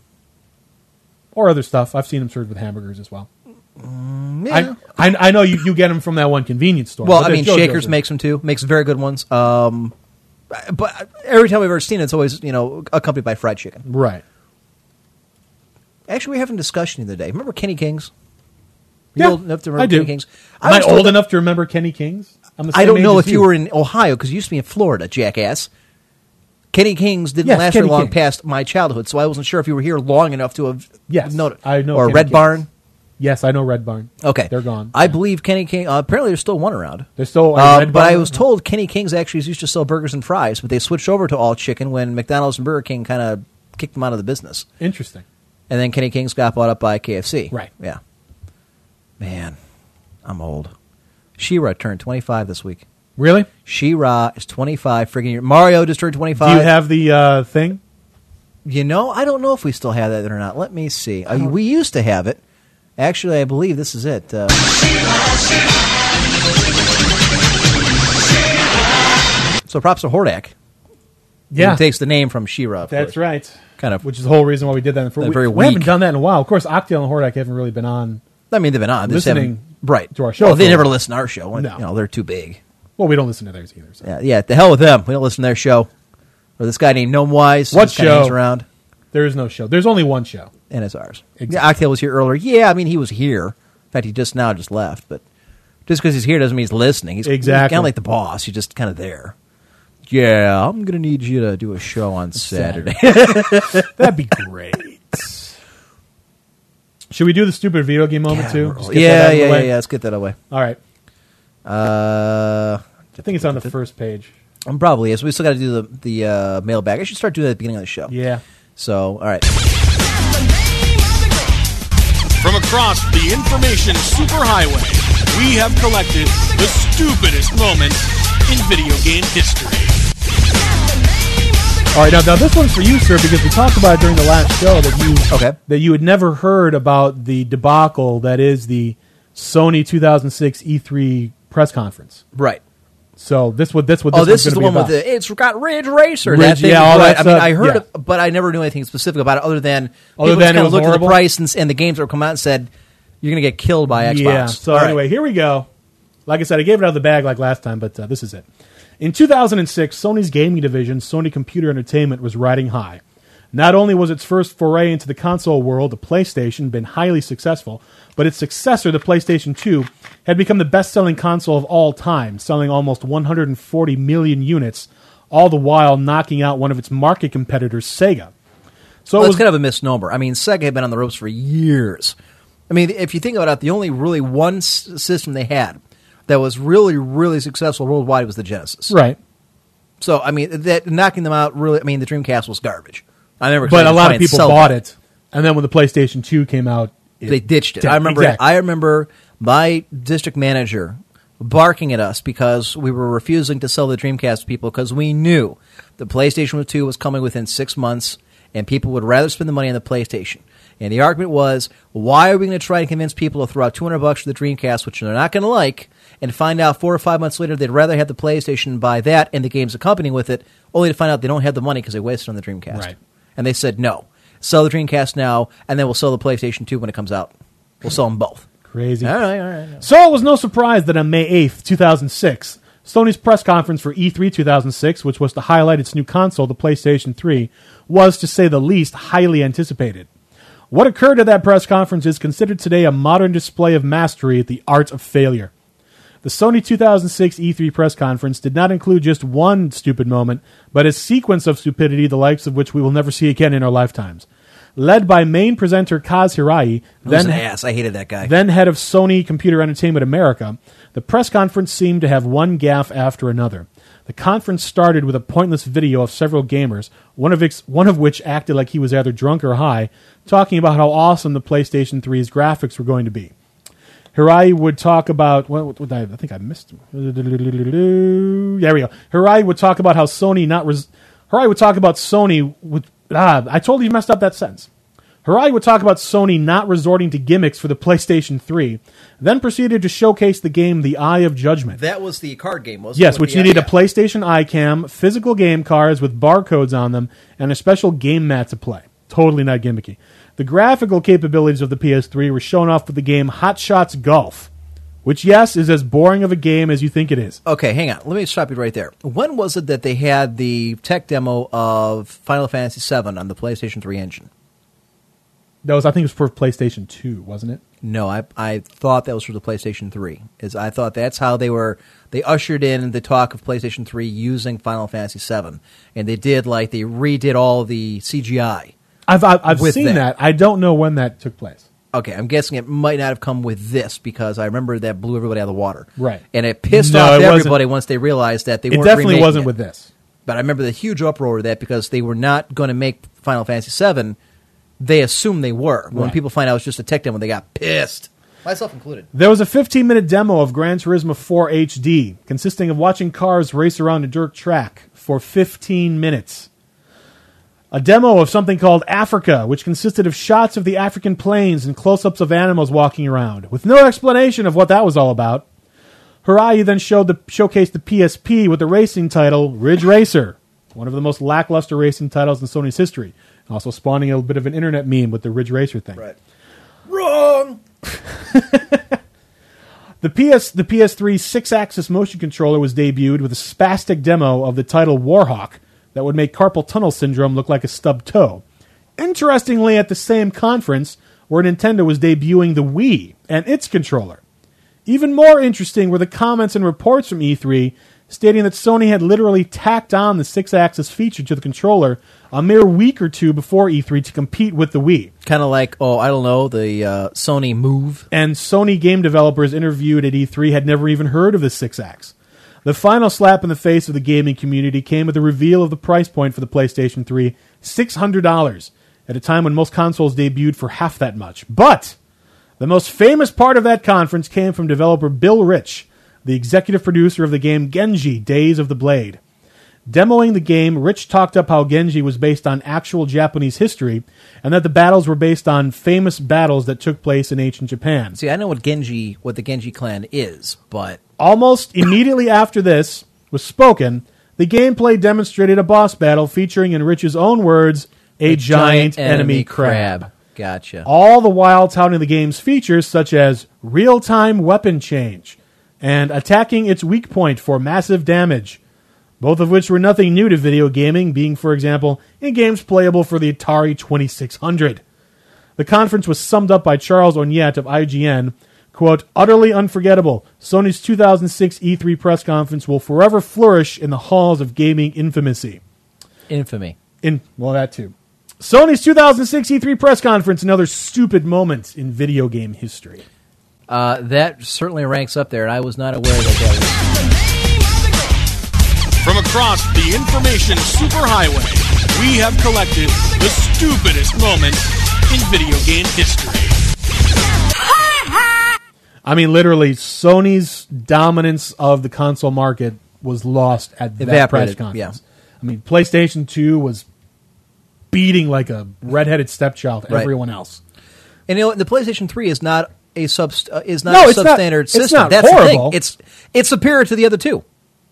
or other stuff. I've seen them served with hamburgers as well. yeah. I, I I know you, you get them from that one convenience store. Well, I mean, JoJo's Shakers are- makes them too. Makes very good ones. Um, but every time we've ever seen it, it's always you know accompanied by fried chicken. right. Actually, we were having a discussion the other day. Remember Kenny Kings? You Yeah, old enough to remember I do. Kenny Kings? Am I told old enough to remember Kenny Kings? I don't know if you were in Ohio because you used to be in Florida, jackass. Kenny Kings didn't Yes, last Kenny very long Kings. past my childhood, so I wasn't sure if you were here long enough to have Yes, it. I know Or Kenny Red Kings. Barn. Yes, I know Red Barn. Okay, they're gone. I believe Kenny King. Uh, apparently, there's still one around. There's still a Uh, Red but I was told Kenny Kings actually used to sell burgers and fries, but they switched over to all chicken when McDonald's and Burger King kind of kicked them out of the business. Interesting. And then Kenny Kings got bought up by KFC. Right. Yeah. Man, I'm old. She-Ra turned 25 this week. Really? She-Ra is 25 friggin' year. Mario just turned 25. Do you have the uh, thing? You know, I don't know if we still have that or not. Let me see. Uh, we used to have it. Actually, I believe this is it. Uh, so props to Hordak. Yeah. Who takes the name from She-Ra. That's course. right. Kind of. Which is the whole reason why we did that. They're we, very we haven't done that in a while. Of course, Octail and Hordak haven't really been on. I mean, they've been on. Listening right. to our show Well, they never listen to our show. No. You know, they're too big. Well, we don't listen to theirs either. So. Yeah, yeah. The hell with them. We don't listen to their show. Or this guy named Gnomewise. What show? Around. There is no show. There's only one show. And it's ours. Exactly. Yeah, Octail was here earlier. Yeah, I mean he was here. In fact, he just now just left. But just because he's here doesn't mean he's listening. He's Exactly. kind of like the boss. He's just kind of there. Yeah, I'm gonna need you to do a show on Saturday. That'd be great. Should we do the stupid video game moment too? Just get that yeah, of the yeah, yeah, way? yeah. Let's get that away. All right. Uh, I think it's on the first page. um, probably is. We still got to do the the uh, mailbag. I should start doing that at the beginning of the show. Yeah. So, all right. From across the information superhighway, we have collected the stupidest moments in video game history. All right, now, now this one's for you, sir, because we talked about it during the last show that you okay. that you had never heard about the debacle that is the Sony 2006 E3 press conference. Right. So this what this what this oh, this is the one be with about. the it's got Ridge Racer. Ridge, that thing, yeah, all right. that I mean, I heard, yeah. it, but I never knew anything specific about it other than Other than it kind was of looked at the price and, and the games that were come out and said you're going to get killed by Xbox. Yeah. So All right. anyway, here we go. Like I said, I gave it out of the bag like last time, but uh, this is it. In 2006, Sony's gaming division, Sony Computer Entertainment, was riding high. Not only was its first foray into the console world, the PlayStation, been highly successful, but its successor, the PlayStation 2, had become the best-selling console of all time, selling almost 140 million units, all the while knocking out one of its market competitors, Sega. So well, it was kind of a misnomer. I mean, Sega had been on the ropes for years. I mean, if you think about it, the only really one s- system they had that was really, really successful worldwide was the Genesis. right. So, I mean, that knocking them out really. I mean, the Dreamcast was garbage. I remember, 'cause But they a lot try of and people sell bought it, and then when the PlayStation 2 came out, they ditched it. I remember. Exactly. I remember my district manager barking at us because we were refusing to sell the Dreamcast to people because we knew the PlayStation 2 was coming within six months, and people would rather spend the money on the PlayStation. And the argument was, why are we going to try and convince people to throw out two hundred bucks for the Dreamcast, which they're not going to like, and find out four or five months later they'd rather have the PlayStation and buy that and the games accompanying with it, only to find out they don't have the money because they wasted on the Dreamcast. Right. And they said no, sell the Dreamcast now, and then we'll sell the PlayStation 2 when it comes out. We'll sell them both. Crazy. All right, all right. So it was no surprise that on May 8th, 2006, Sony's press conference for E E3 2006, which was to highlight its new console, the PlayStation 3, was, to say the least, highly anticipated. What occurred at that press conference is considered today a modern display of mastery at the art of failure. The Sony 2006 E3 press conference did not include just one stupid moment, but a sequence of stupidity the likes of which we will never see again in our lifetimes. Led by main presenter Kaz Hirai, then an ass. I hated that guy. then head of Sony Computer Entertainment America, the press conference seemed to have one gaffe after another. The conference started with a pointless video of several gamers, one of, ex- one of which acted like he was either drunk or high, talking about how awesome the PlayStation 3's graphics were going to be. Hirai would talk about. What, what, what I, I think I missed. him. There we go. Hirai would talk about how Sony not. Res, Hirai would talk about Sony. With, ah, I told you you messed up that sentence. Hirai would talk about Sony not resorting to gimmicks for the PlayStation 3, then proceeded to showcase the game The Eye of Judgment. That was the card game, wasn't it? Yes, which needed a PlayStation iCam, physical game cards with barcodes on them, and a special game mat to play. Totally not gimmicky. The graphical capabilities of the PS3 were shown off with the game Hot Shots Golf, which, yes, is as boring of a game as you think it is. Okay, hang on. Let me stop you right there. When was it that they had the tech demo of Final Fantasy VII on the PlayStation 3 engine? That was, I think, it was for PlayStation 2, wasn't it? No, I I thought that was for the PlayStation 3. Is I thought that's how they were they ushered in the talk of PlayStation 3 using Final Fantasy VII, and they did like they redid all the CGI. I've, I've, I've seen that. that. I don't know when that took place. Okay, I'm guessing it might not have come with this because I remember that blew everybody out of the water. Right. And it pissed No, off it wasn't- everybody once they realized that they It weren't definitely remaking wasn't it. with this. But I remember the huge uproar with that because they were not going to make Final Fantasy VII. They assumed they were. When Right. people find out it's just a tech demo, they got pissed. Myself included. There was a 15 minute demo of Gran Turismo 4 HD, consisting of watching cars race around a dirt track for 15 minutes. A demo of something called Africa, which consisted of shots of the African plains and close ups of animals walking around, with no explanation of what that was all about. Hirai then showed the, showcased the PSP with the racing title Ridge Racer, one of the most lackluster racing titles in Sony's history, also spawning a little bit of an internet meme with the Ridge Racer thing. Right. Wrong. The PS the PS3 Sixaxis motion controller was debuted with a spastic demo of the title Warhawk that would make carpal tunnel syndrome look like a stubbed toe. Interestingly, at the same conference where Nintendo was debuting the Wii and its controller. Even more interesting were the comments and reports from E3 stating that Sony had literally tacked on the Sixaxis feature to the controller a mere week or two before E3 to compete with the Wii. Kind of like, oh, I don't know, the uh, Sony Move. and Sony game developers interviewed at E3 had never even heard of the six axe. The final slap in the face of the gaming community came with the reveal of the price point for the PlayStation 3 $600, at a time when most consoles debuted for half that much. But the most famous part of that conference came from developer Bill Rich, the executive producer of the game Genji Days of the Blade. Demoing the game, Rich talked up how Genji was based on actual Japanese history and that the battles were based on famous battles that took place in ancient Japan. See, I know what Genji, what the Genji clan is, but Almost immediately after this was spoken, the gameplay demonstrated a boss battle featuring, in Rich's own words, a, giant, enemy, crab. Gotcha. All the while touting the game's features such as real time weapon change and attacking its weak point for massive damage, both of which were nothing new to video gaming, being, for example, in games playable for the Atari 2600. The conference was summed up by Charles Onyett of IGN. Quote, utterly unforgettable. Sony's 2006 E3 press conference will forever flourish in the halls of gaming infamy. Infamy. In well, that too. Sony's 2006 E3 press conference, another stupid moment in video game history. Uh, that certainly ranks up there, and I was not aware that that was. From across the information superhighway, we have collected the stupidest moments in video game history. I mean, literally, Sony's dominance of the console market was lost at that press conference. I mean, PlayStation 2 was beating like a redheaded stepchild Right. everyone else. And you know, the PlayStation 3 is not a sub uh, is not No, a not- substandard it's system. not That's the thing. It's it's superior to the other two.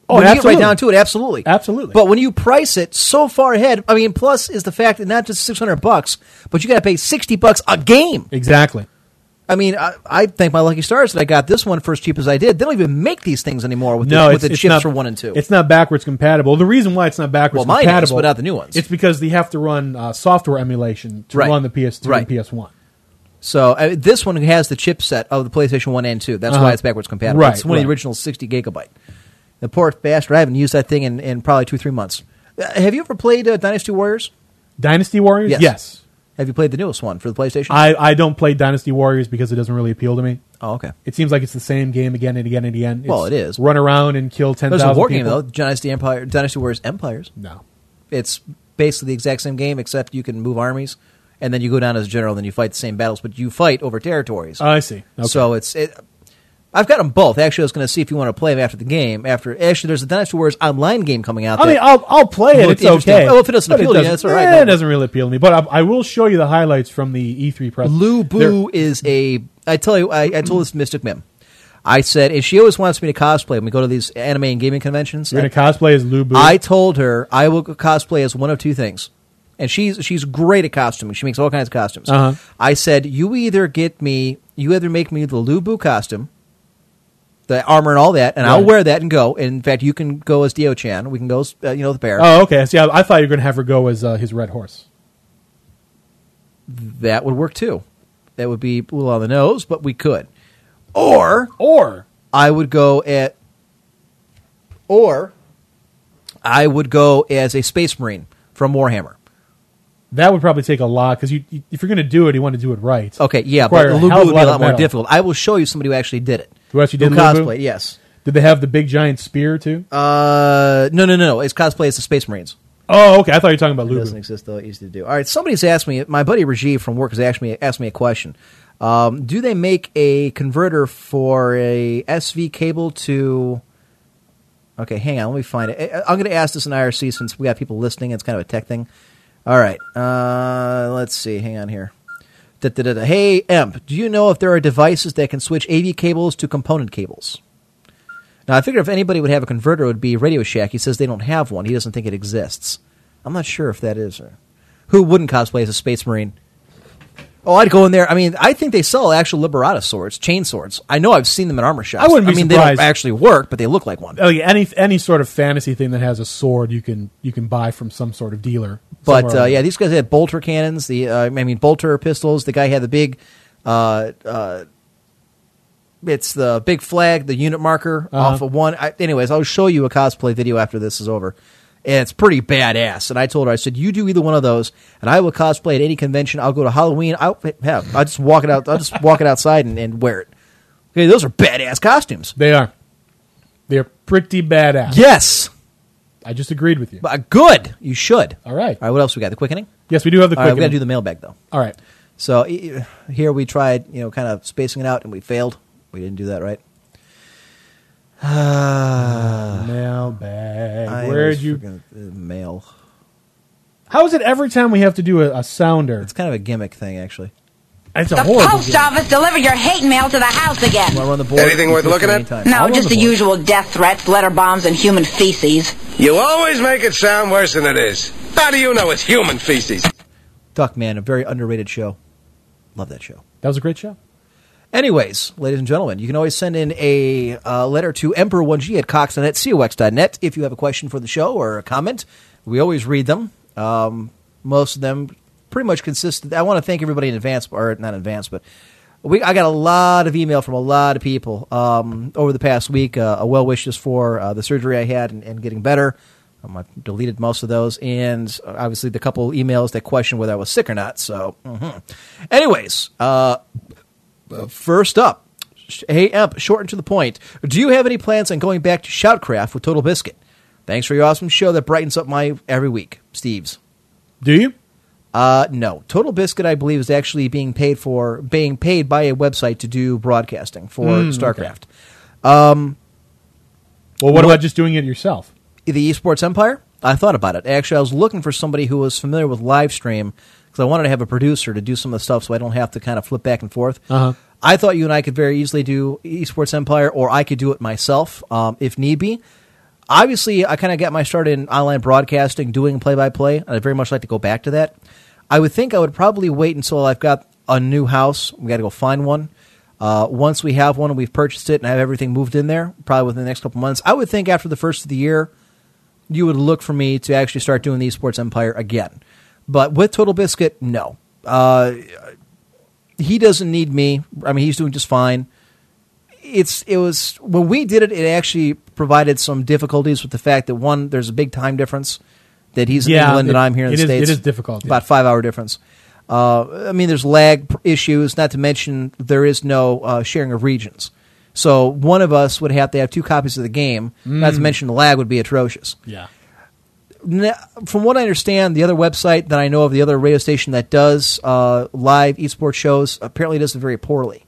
Oh, when you get absolutely. right down to it, absolutely, Absolutely. But when you price it so far ahead, I mean, plus is the fact that not just six hundred bucks, but you got to pay sixty bucks a game. Exactly. I mean, I, I thank my lucky stars that I got this one for as cheap as I did. They don't even make these things anymore with no, the, it's, with the chips not, for one and two. It's not backwards compatible. The reason why it's not backwards Well, mine is, compatible, but not the new ones. It's because they have to run uh, software emulation to Right. run the PS2 Right. and PS1. So uh, this one has the chipset of the PlayStation One and Two. That's Uh-huh. why it's backwards compatible. Right, it's one of the original sixty gigabyte. The poor bastard. I haven't used that thing in, in probably two three months. Uh, have you ever played uh, Dynasty Warriors? Dynasty Warriors, Yes. yes. Have you played the newest one for the PlayStation? I, I don't play Dynasty Warriors because it doesn't really appeal to me. Oh, okay. It seems like it's the same game again and again and again. Well, It's. Run around and kill ten There's a thousand war people. game though. Dynasty Empire, Dynasty Warriors Empires. No, it's basically the exact same game except you can move armies, and then you go down as a general, and then you fight the same battles, but you fight over territories. Oh, I see. Okay. So it's it. I've got them both. Actually, I was going to see if you want to play them after the game. After actually, there's a Dynasty Warriors online game coming out. I mean, I'll, I'll play it. It's okay. Well, if it doesn't But appeal to you, that's all right. eh, No. It doesn't really appeal to me. But I, I will show you the highlights from the E3 press. Lu Bu is a. I tell you, I, I told this to Mystic Mim. I said, and she always wants me to cosplay when we go to these anime and gaming conventions. You're going to cosplay as Lu Bu. I told her I will cosplay as one of two things, and she's she's great at costuming. She makes all kinds of costumes. Uh-huh. I said, you either get me, you either make me the Lu Bu costume, the armor and all that, and I'll wear that and go. In fact, you can go as Diaochan. We can go, as, uh, you know, the bear. Oh, okay. See, I, I thought you were going to have her go as uh, his red horse. That would work too. That would be a little on the nose, but we could. Or or I would go at or I would go as a space marine from Warhammer. That would probably take a lot because you, you, if you're going to do it, you want to do it right. Okay, yeah, Require but a Lu Bu would be a of lot more difficult. I will show you somebody who actually did it. Who actually did Who Lu Bu? cosplay? Yes. Did they have the big giant spear too? Uh, no, no, no, no. It's cosplay as the Space Marines. Oh, okay. I thought you were talking about It doesn't exist though. It used to do. All right. Somebody's asked me. My buddy Rajiv from work has asked me asked me a question. Um, do they make a converter for a SV cable to? Okay, hang on. Let me find it. I- I'm going to ask this in IRC since we got people listening. It's kind of a tech thing. All right. Uh, let's see. Hang on here. Da-da-da-da. Hey, Emp, do you know if there are devices that can switch AV cables to component cables? Now, I figure if anybody would have a converter, it would be Radio Shack. He says they don't have one. He doesn't think it exists. I'm not sure if that is. Or, who wouldn't cosplay as a Space Marine? Oh, I'd go in there. I mean, I think they sell actual Liberata swords, chain swords. I know I've seen them in armor shops. I wouldn't be I mean, surprised. they don't actually work, but they look like one. Oh, yeah, any any sort of fantasy thing that has a sword, you can you can buy from some sort of dealer. But uh, yeah, these guys had bolter cannons. The uh, I mean, bolter pistols. The guy had the big. Uh, uh, it's the big flag, the unit marker Uh-huh. off of one. I, anyways, I'll show you a cosplay video after this is over. And it's pretty badass. And I told her, I said, you do either one of those, and I will cosplay at any convention. I'll go to Halloween. I'll have. I'll just walk it out. I'll just walk it outside and, and wear it. Okay, those are badass costumes. they are. They're pretty badass. Yes, I just agreed with you. but good. You should. All right. All right. What else we got? The quickening. Yes, we do have the All right, we got to do the mailbag though. All right. So here we tried, you know, kind of spacing it out, and we failed. We didn't do that right. Ah. Mailbag. I Where'd always you? forget the mail? How is it every time we have to do a, a sounder? It's kind of a gimmick thing, actually. It's a The horrible. post gimmick. office delivered your hate mail to the house again. Want to run the board? Anything worth looking at? anytime. No, I'll just the the usual death threats, letter bombs, and human feces. You always make it sound worse than it is. How do you know it's human feces? Duckman, a very underrated show. Love that show. That was a great show. Anyways, ladies and gentlemen, you can always send in a uh, letter to Emperor1G at cox.net, cox.net, if you have a question for the show or a comment. We always read them. Um, most of them pretty much consist. I want to thank everybody in advance, or not in advance, but we I got a lot of email from a lot of people um, over the past week. Uh, well wishes for uh, the surgery I had and, and getting better. Um, I deleted most of those, and uh, obviously the couple emails that questioned whether I was sick or not. So, mhm. anyways, uh, first up, hey Emp, short and to the point. Do you have any plans on going back to Shoutcraft with Total Biscuit? Thanks for your awesome show that brightens up my every week, Steve's. Do you? Uh, no, Total Biscuit, I believe, is actually being paid for, being paid by a website to do broadcasting for Mm, StarCraft. Well, what What- about just doing it yourself? the esports empire i thought about it actually i was looking for somebody who was familiar with live stream because i wanted to have a producer to do some of the stuff so i don't have to kind of flip back and forth Uh-huh. i thought you and i could very easily do esports empire or i could do it myself um, if need be obviously i kind of got my start in online broadcasting doing play-by-play and i'd very much like to go back to that i would think i would probably wait until i've got a new house. We got to go find one. Uh, once we have one and we've purchased it and have everything moved in there, probably within the next couple months, I would think after the first of the year, you would look for me to actually start doing the esports empire again. But with Total Biscuit, no. Uh, he doesn't need me. I mean, he's doing just fine. It's it was when we did it. It actually provided some difficulties with the fact that one, there's a big time difference. That he's in Yeah, England it- and I'm here in the is- states. it is difficult. About five hour difference. Uh, I mean, there's lag issues. Not to mention there is no uh, sharing of regions. So one of us would have to have two copies of the game. Not to Mm. mention the lag would be atrocious. Yeah. From what I understand, the other website that I know of, the other radio station that does uh, live esports shows, apparently does it very poorly.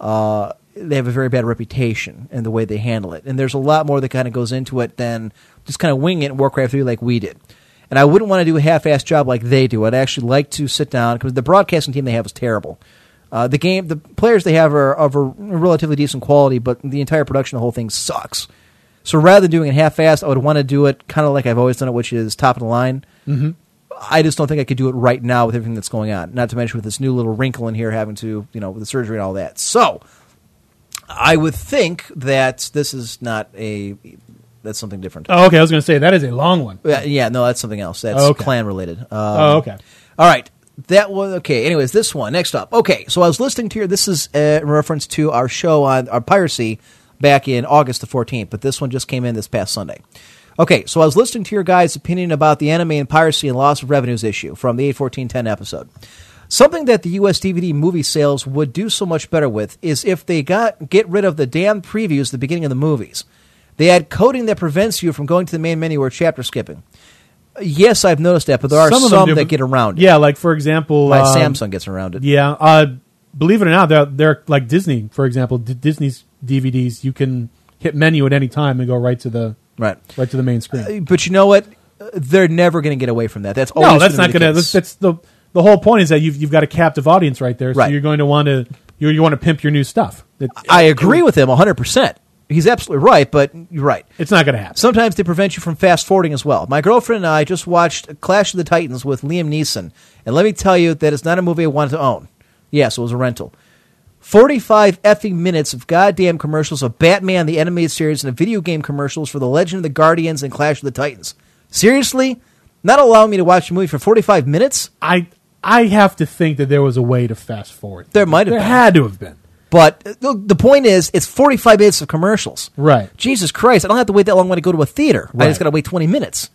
Uh, they have a very bad reputation in the way they handle it, and there's a lot more that kind of goes into it than just kind of wing it in Warcraft 3 like we did. And I wouldn't want to do a half-assed job like they do. I'd actually like to sit down because the broadcasting team they have is terrible. Uh, the game, the players they have are of a relatively decent quality, but the entire production, the whole thing sucks. So rather than doing it half-assed, I would want to do it kind of like I've always done it, which is top of the line. Mhm. I just don't think I could do it right now with everything that's going on. Not to mention with this new little wrinkle in here, having to you know with the surgery and all that. So I would think that this is not a that's something different. Oh, okay. I was going to say that is a long one. Yeah, yeah, no, that's something else. That's Okay. clan related. Um, Oh, okay. All right. That was okay. Anyways, this one next up. Okay, so I was listening to your. This is uh, in reference to our show on our piracy back in August the fourteenth, but this one just came in this past Sunday. Okay, so I was listening to your guys' opinion about the anime and piracy and loss of revenues issue from the eight fourteen ten episode. Something that the US DVD movie sales would do so much better with is if they got get rid of the damn previews at the beginning of the movies. They add coding that prevents you from going to the main menu or chapter skipping. Yes, I've noticed that, but there are some, them do, that get around it. Yeah, like for example, My um, Samsung gets around it. Yeah, uh, believe it or not, they're, they're like Disney, for example. D- Disney's DVDs, you can hit menu at any time and go right to the right right to the main screen. Uh, But you know what? They're never going to get away from that. That's no, that's not going to. That's, that's the the whole point is that you've you've got a captive audience right there, so Right. you're going to want to you you want to pimp your new stuff. It- I agree with him 100%. He's absolutely right, but you're right. It's not going to happen. Sometimes they prevent you from fast forwarding as well. My girlfriend and I just watched Clash of the Titans with Liam Neeson, and let me tell you that it's not a movie I wanted to own. Yes, it was a rental. 45 effing minutes of goddamn commercials of Batman the animated series and video game commercials for The Legend of the Guardians and Clash of the Titans. Seriously? Not allowing me to watch a movie for 45 minutes? I I have to think that there was a way to fast forward. There might have There been. had to have been. But uh, the the point is, it's 45 minutes of commercials. Right. Jesus Christ, I don't have to wait that long when I go to a theater. I Right. just got to wait 20 minutes.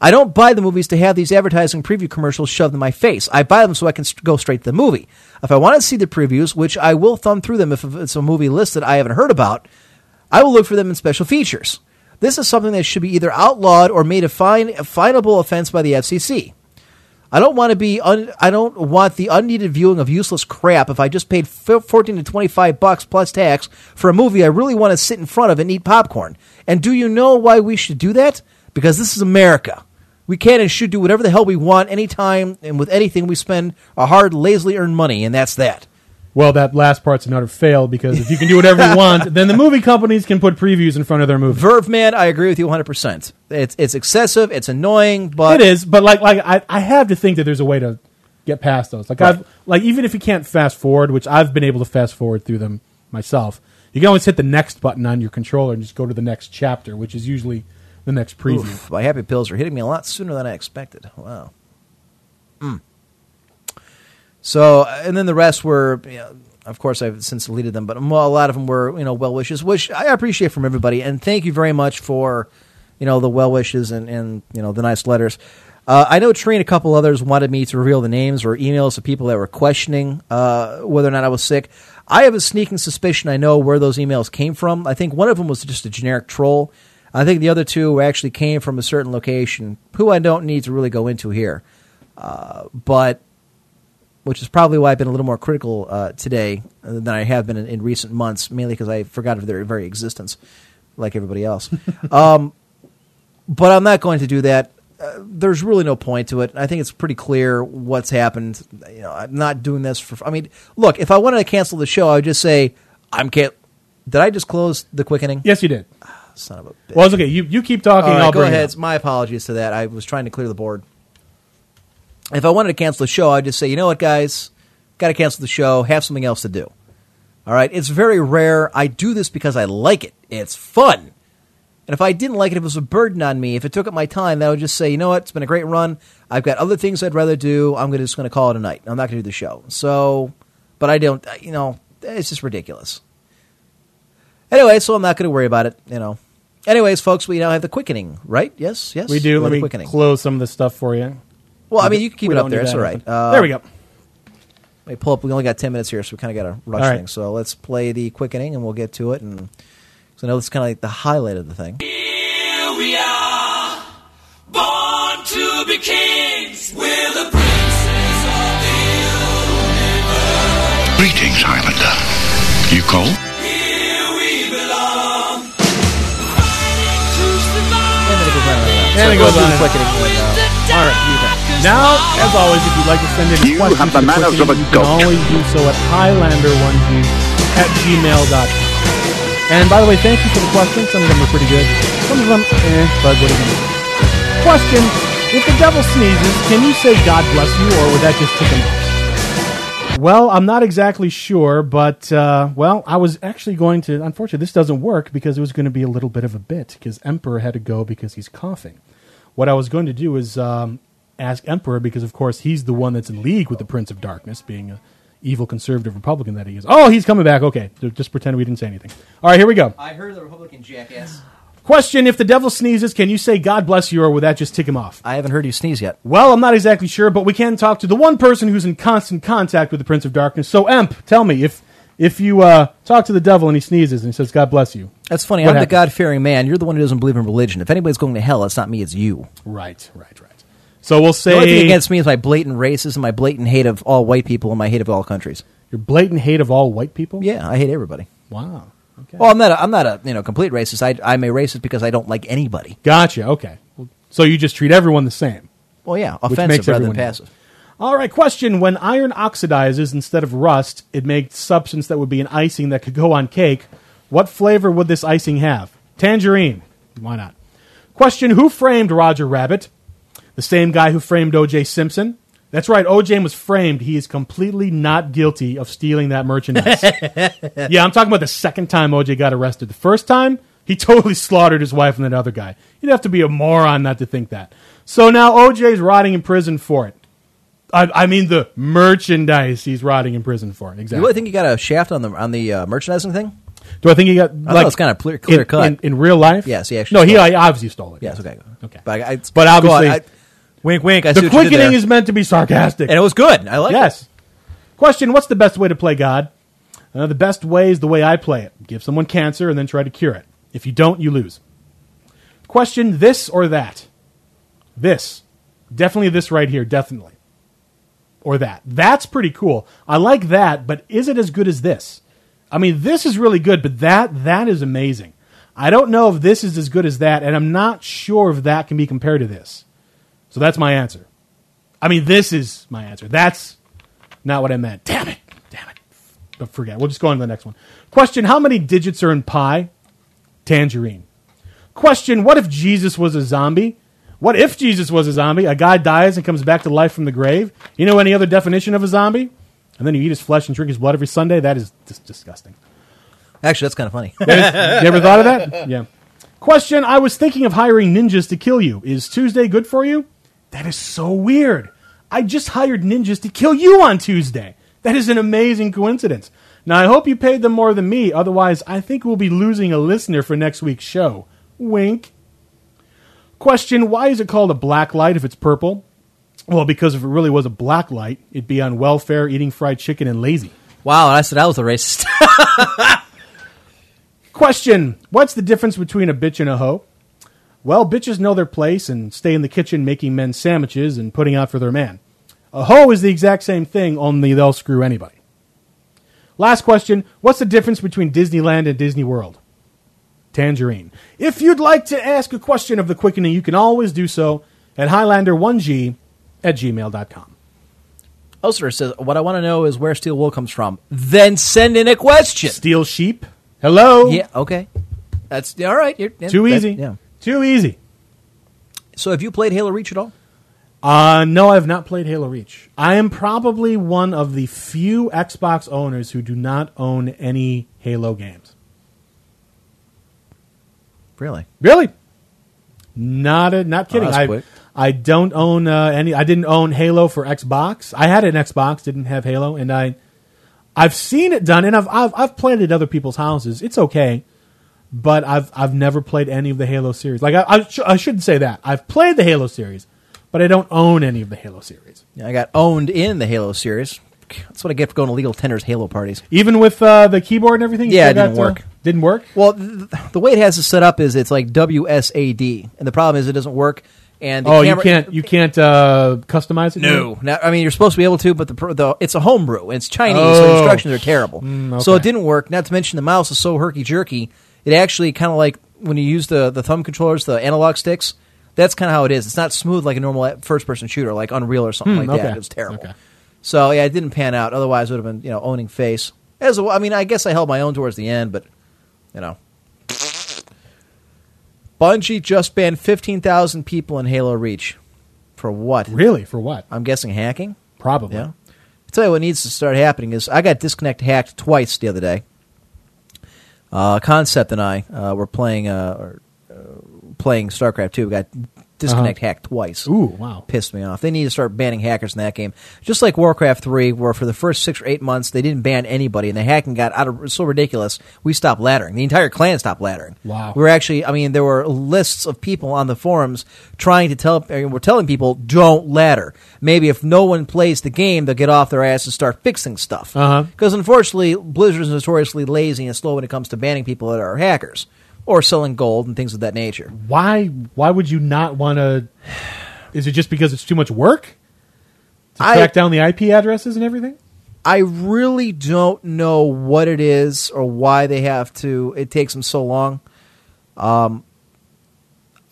I don't buy the movies to have these advertising preview commercials shoved in my face. I buy them so I can go straight to the movie. If I want to see the previews, which I will thumb through them if it's a movie list that I haven't heard about, I will look for them in special features. This is something that should be either outlawed or made a fine, a finable offense by the FCC. I don't want to be. Un, I don't want the unneeded viewing of useless crap. If I just paid f- fourteen to twenty five bucks plus tax for a movie, I really want to sit in front of and eat popcorn. And do you know why we should do that? Because this is America. We can and should do whatever the hell we want, anytime and with anything we spend our hard, lazily earned money, and that's that. Well, that last part's another fail because if you can do whatever you want, then the movie companies can put previews in front of their movies. Verve man, I agree with you one hundred percent. It's it's excessive. It's annoying, but it is, but like like I, I have to think that there's a way to get past those. Like Right. I've like even if you can't fast forward, which I've been able to fast forward through them myself, you can always hit the next button on your controller and just go to the next chapter, which is usually the next preview. Oof, my happy pills are hitting me a lot sooner than I expected. Wow. Mm. So, and then the rest were, you know, of course, I've since deleted them, but a lot of them were, you know, well wishes, which I appreciate from everybody, and thank you very much for, you know, the well wishes and, and you know the nice letters. Uh, I know Tree and a couple others wanted me to reveal the names or emails of people that were questioning uh, whether or not I was sick. I have a sneaking suspicion I know where those emails came from. I think one of them was just a generic troll. I think the other two actually came from a certain location, who I don't need to really go into here. Uh, but which is probably why I've been a little more critical uh, today than I have been in, in recent months, mainly because I forgot of their very existence, like everybody else. um, but I'm not going to do that. Uh, there's really no point to it. I think it's pretty clear what's happened. You know, I'm not doing this for. I mean, look, if I wanted to cancel the show, I would just say I'm can't." Did I just close the quickening? Yes, you did. Son of a bitch. Well, it's okay. You you keep talking. All right, I'll go bring it ahead. up. It's my apologies to that. I was trying to clear the board. If I wanted to cancel the show, I'd just say, you know what, guys, got to cancel the show, have something else to do. All right, it's very rare. I do this because I like it. It's fun. And if I didn't like it, if it was a burden on me, if it took up my time, then I would just say, you know what, it's been a great run. I've got other things I'd rather do. I'm gonna, just going to call it a night. I'm not going to do the show. So, but I don't, you know, it's just ridiculous. Anyway, so I'm not going to worry about it, you know. Anyways, folks, we now have the quickening, right? Yes, yes. We do. have Let the me quickening. close some of the stuff for you. Well, I mean, you can keep We it up there. need It's all right. Uh, there we go. Let me pull up. We only got ten minutes here, so we kind of got to rush All right. things. So let's play the quickening, and we'll get to it. And so I know this is kind of like the highlight of the thing. Here we are, born to be kings. We're the princes of the universe. Greetings, Highlander. You cold? And on. And So it goes on the and quickening. and, uh, All right. Now, as always, if you'd like to send in You questions have the to manners of a you can always do so at highlander1g at gmail.com. And by the way, thank you for the questions. Some of them are pretty good. Some of them, eh, but what are you going do? Question If the devil sneezes, can you say God bless you, or would that just tick him off? Well, I'm not exactly sure, but, uh, well, I was actually going to. Unfortunately, this doesn't work because it was going to be a little bit of a bit because Emperor had to go because he's coughing. What I was going to do is um, ask Emperor because, of course, he's the one that's in league with the Prince of Darkness, being a evil conservative Republican that he is. Oh, he's coming back. Okay, just pretend we didn't say anything. All right, here we go. I heard the Republican jackass. Question: If the devil sneezes, can you say God bless you, or would that just tick him off? I haven't heard you sneeze yet. Well, I'm not exactly sure, but we can talk to the one person who's in constant contact with the Prince of Darkness. So, Emp, tell me if if you uh, talk to the devil and he sneezes and he says God bless you. That's funny. What I'm happens? the God fearing man. You're the one who doesn't believe in religion. If anybody's going to hell, it's not me. It's you. Right, right, right. So we'll The only thing say against me is my blatant racism, my blatant hate of all white people, and my hate of all countries. your blatant hate of all white people. Yeah, I hate everybody. Wow. Okay. Well, I'm not. A, I'm not a you know complete racist. I, I'm a racist because I don't like anybody. Gotcha. Okay. Well, So you just treat everyone the same. Well, yeah, offensive makes rather than everyone passive. All right, question. When iron oxidizes instead of rust, it makes substance that would be an icing that could go on cake. What flavor would this icing have? Tangerine. Why not? Question. Who framed Roger Rabbit? The same guy who framed O.J. Simpson? That's right, O.J. was framed. He is completely not guilty of stealing that merchandise. yeah, I'm talking about the second time O.J. got arrested. The first time, he totally slaughtered his wife and that other guy. You'd have to be a moron not to think that. So now O.J.'s rotting in prison for it. I, I mean the merchandise he's rotting in prison for. Exactly. You really think he got a shaft on the on the uh, merchandising thing? Do I think he got? thought like it was kinda clear- clear in, cut. in, in real life? Yes, he actually No, he it. I obviously stole it. Yes, okay, okay. But I, I, But obviously, on, I- wink, wink. I see the what you did quickening there. is meant to be sarcastic, and it was good. I like it. yes. Question: What's the best way to play God? Uh, the best way is the way I play it. Give someone cancer and then try to cure it. If you don't, you lose. Question: This or that? This, definitely this right here, definitely, or that. That's pretty cool. I like that, but is it as good as this? I mean, this is really good, but that that is amazing. I don't know if this is as good as that, and I'm not sure if that can be compared to this. So that's my answer. I mean, this is my answer. That's not what I meant. Damn it. Damn it. But forget. We'll just go on to the next one. Question How many digits are in pi? Tangerine. Question What if Jesus was a zombie? What if Jesus was a zombie? A guy dies and comes back to life from the grave. You know any other definition of a zombie? And then you eat his flesh and drink his blood every Sunday? That is just disgusting. Actually, that's kind of funny. You ever thought of that? Yeah. Question I was thinking of hiring ninjas to kill you. Is Tuesday good for you? That is so weird. I just hired ninjas to kill you on Tuesday. That is an amazing coincidence. Now, I hope you paid them more than me. Otherwise, I think we'll be losing a listener for next week's show. Wink. Question Why is it called a black light if it's purple? Well, because if it really was a black light, it'd be on welfare, eating fried chicken, and lazy. Wow, I said I was the racist. Question What's the difference between a bitch and a hoe? Well, bitches know their place and stay in the kitchen making men sandwiches and putting out for their man. A hoe is the exact same thing, only they'll screw anybody. Last question What's the difference between Disneyland and Disney World? Tangerine. If you'd like to ask a question of the quickening, you can always do so at Highlander1g at gmail.com. Oster says, "What I want to know is where steel wool comes from." Then send in a question. Steel sheep. Hello. Yeah. Okay. That's all right. You're, yeah, Too easy. yeah. Too easy. So, have you played Halo Reach at all? Uh, no, I have not played Halo Reach. I am probably one of the few Xbox owners who do not own any Halo games. Really? Really? Not a, not kidding. Oh, I quick. I don't own uh, any. I didn't own Halo for Xbox. I had an Xbox, didn't have Halo, and I I've seen it done, and I've I've, I've played it at other people's houses. It's okay, but I've I've never played any of the Halo series. Like I I, sh- I shouldn't say that. I've played the Halo series, but I don't own any of the Halo series. Yeah, I got owned in the Halo series. That's what I get for going to legal tenders Halo parties. Even with uh, the keyboard and everything. you Yeah, it still didn't got, uh, work. didn't work. Well, th- the way it has it set up is it's like WSAD, and the problem is it doesn't work. And the Oh, camera- you can't you can't uh, customize it. No, Now, I mean you're supposed to be able to, but the, pr- the it's a homebrew and it's Chinese, so the Oh. instructions are terrible. Mm, So okay. it didn't work. Not to mention the mouse is so herky jerky. It actually kind of like when you use the the thumb controllers, the analog sticks. That's kind of how it is. It's not smooth like a normal first person shooter, like Unreal or something Hmm, like that. It was terrible. Okay. So yeah, it didn't pan out. Otherwise, it would have been you know owning face. As a, I mean, I guess I held my own towards the end, but you know. Bungie just banned 15,000 people in Halo Reach. For what? Really? For what? I'm guessing hacking? Probably. Yeah. I tell you what needs to start happening is I got disconnect hacked twice the other day. Uh, Concept and I uh, were playing uh, or, playing StarCraft 2. We got disconnect Uh-huh. hacked twice. Ooh, wow. Pissed me off. They need to start banning hackers in that game. Just like Warcraft 3, where for the first six or eight months they didn't ban anybody, and the hacking got out of so ridiculous, we stopped laddering. The entire clan stopped laddering. Wow. We were actually, I mean, there were lists of people on the forums trying to tell, uh, we're telling people, don't ladder. Maybe if no one plays the game, they'll get off their ass and start fixing stuff. Uh-huh. Because unfortunately, Blizzard is notoriously lazy and slow when it comes to banning people that are hackers or selling gold and things of that nature. Why why would you not want to? Is it just because it's too much work to I- track down the IP addresses and everything? I really don't know what it is or why they have to. It takes them so long. Um,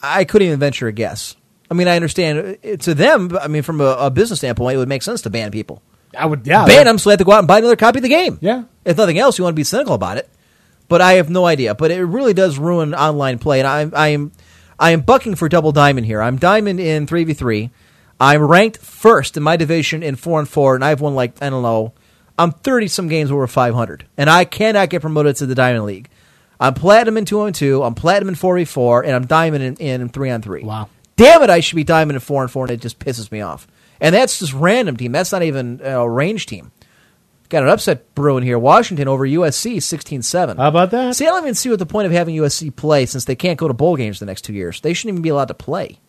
I couldn't even venture a guess. I mean, I understand uh, to them. I mean, from a, a business standpoint, it would make sense to ban people. I would, yeah. ban them so they have to go out and buy another copy of the game. Yeah. If nothing else, you want to be cynical about it. But I have no idea. But it really does ruin online play, and I'm I am I am bucking for double diamond here. I'm diamond in three v three. I'm ranked first in my division in four and four, and I've won like I don't know. I'm thirty some games over five hundred, and I cannot get promoted to the diamond league. I'm platinum in two on two. I'm platinum in four v four, and I'm diamond in, in three on three. Wow. Damn it! I should be diamond in four and four, and it just pisses me off. And that's just random team. That's not even a range team. Got an upset brewing here. Washington over USC 16-7. How about that? See, I don't even see what the point of having USC play since they can't go to bowl games the next two years. They shouldn't even be allowed to play.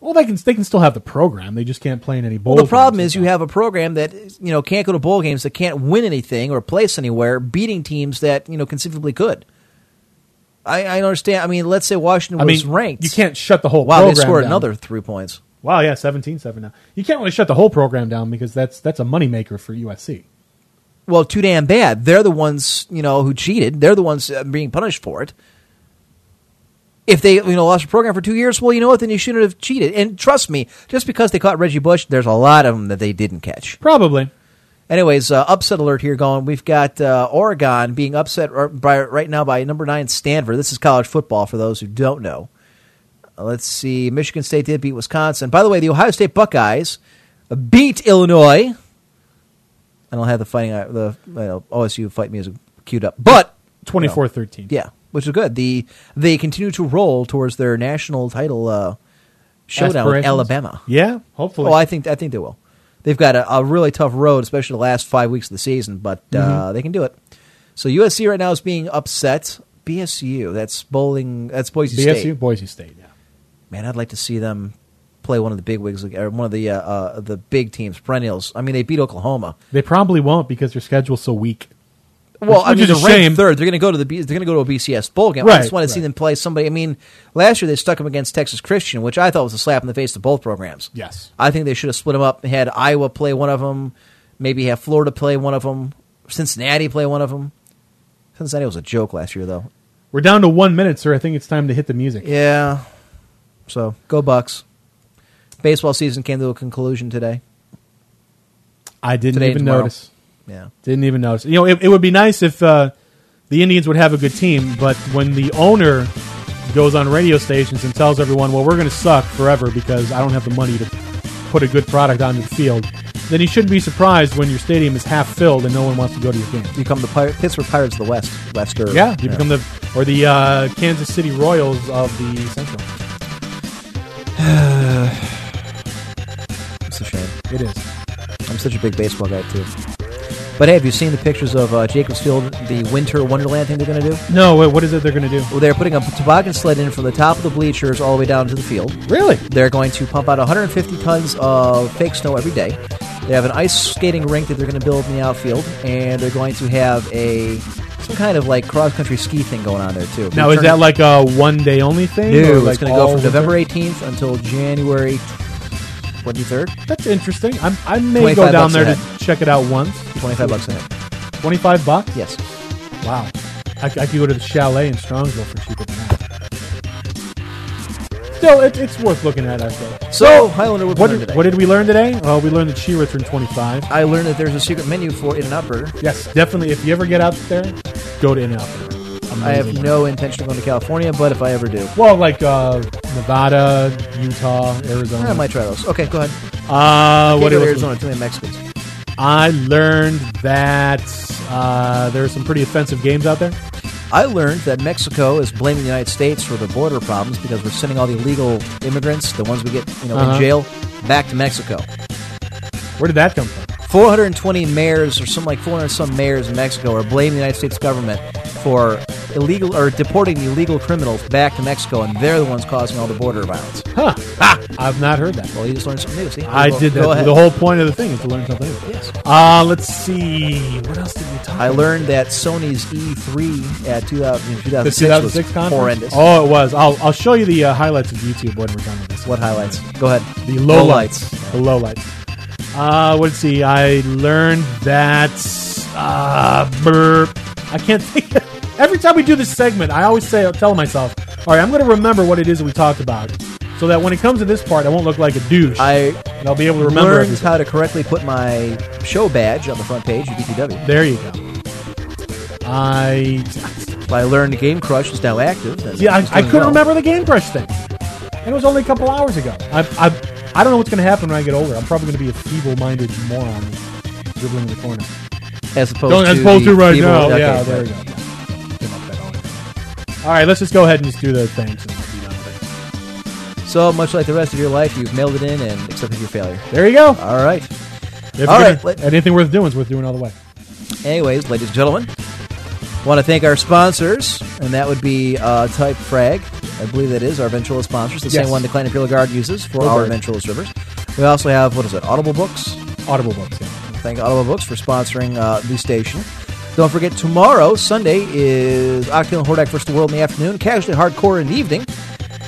Well, they can they can still have the program. They just can't play in any bowl. Well, the problem is you have a program that you know can't go to bowl games, that can't win anything or place anywhere, beating teams that you know conceivably could. I, I understand. I mean, let's say Washington I was mean, ranked. you can't shut the whole. Wow, they scored down. another three points. Wow, yeah, 17-7 now. You can't really shut the whole program down because that's that's a moneymaker for USC. Well, too damn bad. They're the ones, you know, who cheated. They're the ones uh, being punished for it. If they, you know, lost a program for two years, well, you know what? Then you shouldn't have cheated. And trust me, just because they caught Reggie Bush, there's a lot of them that they didn't catch. Probably. Anyways, uh, upset alert here going. We've got uh, Oregon being upset by, right now by number nine Stanford. This is college football for those who don't know. Uh, let's see. Michigan State did beat Wisconsin. By the way, the Ohio State Buckeyes uh, beat Illinois. I don't have the fighting uh, the you know, OSU fight music queued up, but 24-13. yeah, which is good. The they continue to roll towards their national title uh, showdown with Alabama. Yeah, hopefully. Oh, I think I think they will. They've got a, a really tough road, especially the last five weeks of the season, but uh, Mhm. they can do it. So USC right now is being upset. BSU, that's bowling. That's Boise BSU, State. BSU, Boise State. Yeah. Man, I'd like to see them play one of the big wigs, or one of the uh, uh, the big teams, perennials. I mean, they beat Oklahoma. They probably won't because their schedule's so weak. Well, Which- I mean, they're ranked shame. third. They're going to go to the B, they're going to go to a BCS bowl game. I Right, just want to see right. them play somebody. I mean, last year they stuck them against Texas Christian, which I thought was a slap in the face to both programs. Yes. I think they should have split them up. Had Iowa play one of them, maybe have Florida play one of them, Cincinnati play one of them. Cincinnati was a joke last year, though. We're down to one minute, sir. I think it's time to hit the music. Yeah. So go Bucks. Baseball season came to a conclusion today. I didn't Today even notice. Yeah. Didn't even notice. You know, it, it would be nice if uh, the Indians would have a good team, but when the owner goes on radio stations and tells everyone, "Well, we're going to suck forever because I don't have the money to put a good product onto the field, then you shouldn't be surprised when your stadium is half filled and no one wants to go to your game. You become the Pir- Pittsburgh Pirates of the West, Wester. Yeah, you become the or the uh, Kansas City Royals of the Central. It's a shame. It is. I'm such a big baseball guy too. But hey, have you seen the pictures of uh, Jacobs Field, the winter wonderland thing they're going to do? No, wait, what is it they're going to do? Well, they're putting a toboggan sled in from the top of the bleachers all the way down to the field. Really? They're going to pump out 150 tons of fake snow every day. They have an ice skating rink that they're going to build in the outfield, and they're going to have a some kind of like cross country ski thing going on there too. Now, is that like a one day only thing? No, or it's going to go from? November 18th until January 23rd. That's interesting. I'm, I may 25 go down bucks there a to check it out once. 25 bucks a head. 25 bucks? Yes. Wow. I, c- I could go to the chalet in Strongsville for cheaper than that. Still, it, it's worth looking at, I think. So, Highlander, what, What did, today? what did we learn today? Well, we learned that Shira turned 25. I learned that there's a secret menu for In-N-Out Burger. Yes, definitely. If you ever get out there, go to In-N-Out Burger. I have no intention of going to California, but if I ever do, Well, like uh, Nevada, Utah, Arizona. I might try those. Okay, go ahead. Uh, Can't what go to else? Arizona? Too many Mexicans. I learned that uh, there are some pretty offensive games out there. I learned that Mexico is blaming the United States for the border problems because we're sending all the illegal immigrants, the ones we get you know Uh-huh. in jail, back to Mexico. Where did that come from? 420 mayors, or some like 400 some mayors in Mexico, are blaming the United States government for illegal or deporting illegal criminals back to Mexico, and they're the ones causing all the border violence. Huh. I've not heard that. Well, you just learned something new. See, I Go- did Go that. ahead. The whole point of the thing is to learn something new. Yes. Uh, let's see. What else did we talk I about? learned that Sony's E3 at 2000, 2006, 2006 was horrendous. Oh, it was. I'll, I'll show you the uh, highlights of YouTube when we're done with this. What highlights? Go ahead. The low Lowlights. lights. The low lights. Uh, let's see. I learned that. Uh, brr, I can't think. Every time we do this segment, I always say, "I tell myself, all right, I'm going to remember what it is that we talked about, so that when it comes to this part, I won't look like a douche. I and I'll be able to remember. learned everything. how to correctly put my show badge on the front page of BTW. There you go. I I learned Game Crush is now active. yeah, I, it's I doing couldn't well. remember the Game Crush thing, and it was only a couple hours ago. I I, I don't know what's going to happen when I get older. I'm probably going to be a feeble-minded moron dribbling in the corner. As opposed Don't- to as opposed the to right now. okay, yeah, there we go. All. Right, let's just go ahead and just do those things and be done with it. So much like the rest of your life, you've mailed it in and accepted your failure. There you go. All right. If All gonna- anything worth doing is worth doing all the way. Anyways, ladies and gentlemen, want to thank our sponsors, and that would be uh, TypeFrag. I believe that is our Ventrilo sponsors, the Yes. same one the Clan Imperial Guard uses for our very. Ventrilo servers. We also have, what is it, Audible Books? Audible books. Yeah. Thank Audible Books for sponsoring uh, the station. Don't forget, tomorrow, Sunday, is Octane and Hordak vs. the World in the afternoon, Casually Hardcore in the evening.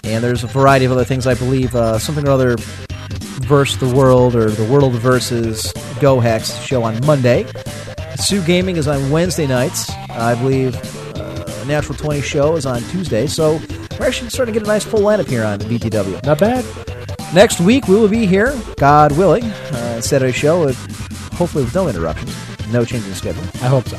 And there's a variety of other things, I believe. Uh, something or other versus the world or the world versus Go Hex show on Monday. Sue Gaming is on Wednesday nights. I believe uh, Natural 20 show is on Tuesday. So we're actually starting to get a nice full lineup here on the BTW. Not bad. Next week we will be here, God willing, uh, Saturday show, with, hopefully with no interruptions, no change in schedule. I hope so.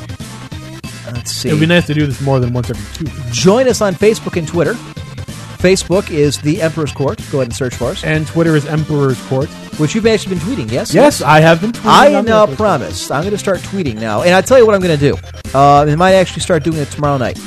Let's see. It would be nice to do this more than once every two weeks. Join us on Facebook and Twitter. Facebook is the Emperor's Court. Go ahead and search for us. And Twitter is Emperor's Court. Which you've actually been tweeting, yes? Yes, I have been tweeting I on now promise I'm going to start tweeting now, and I'll tell you what I'm going to do. Uh, I might actually start doing it tomorrow night.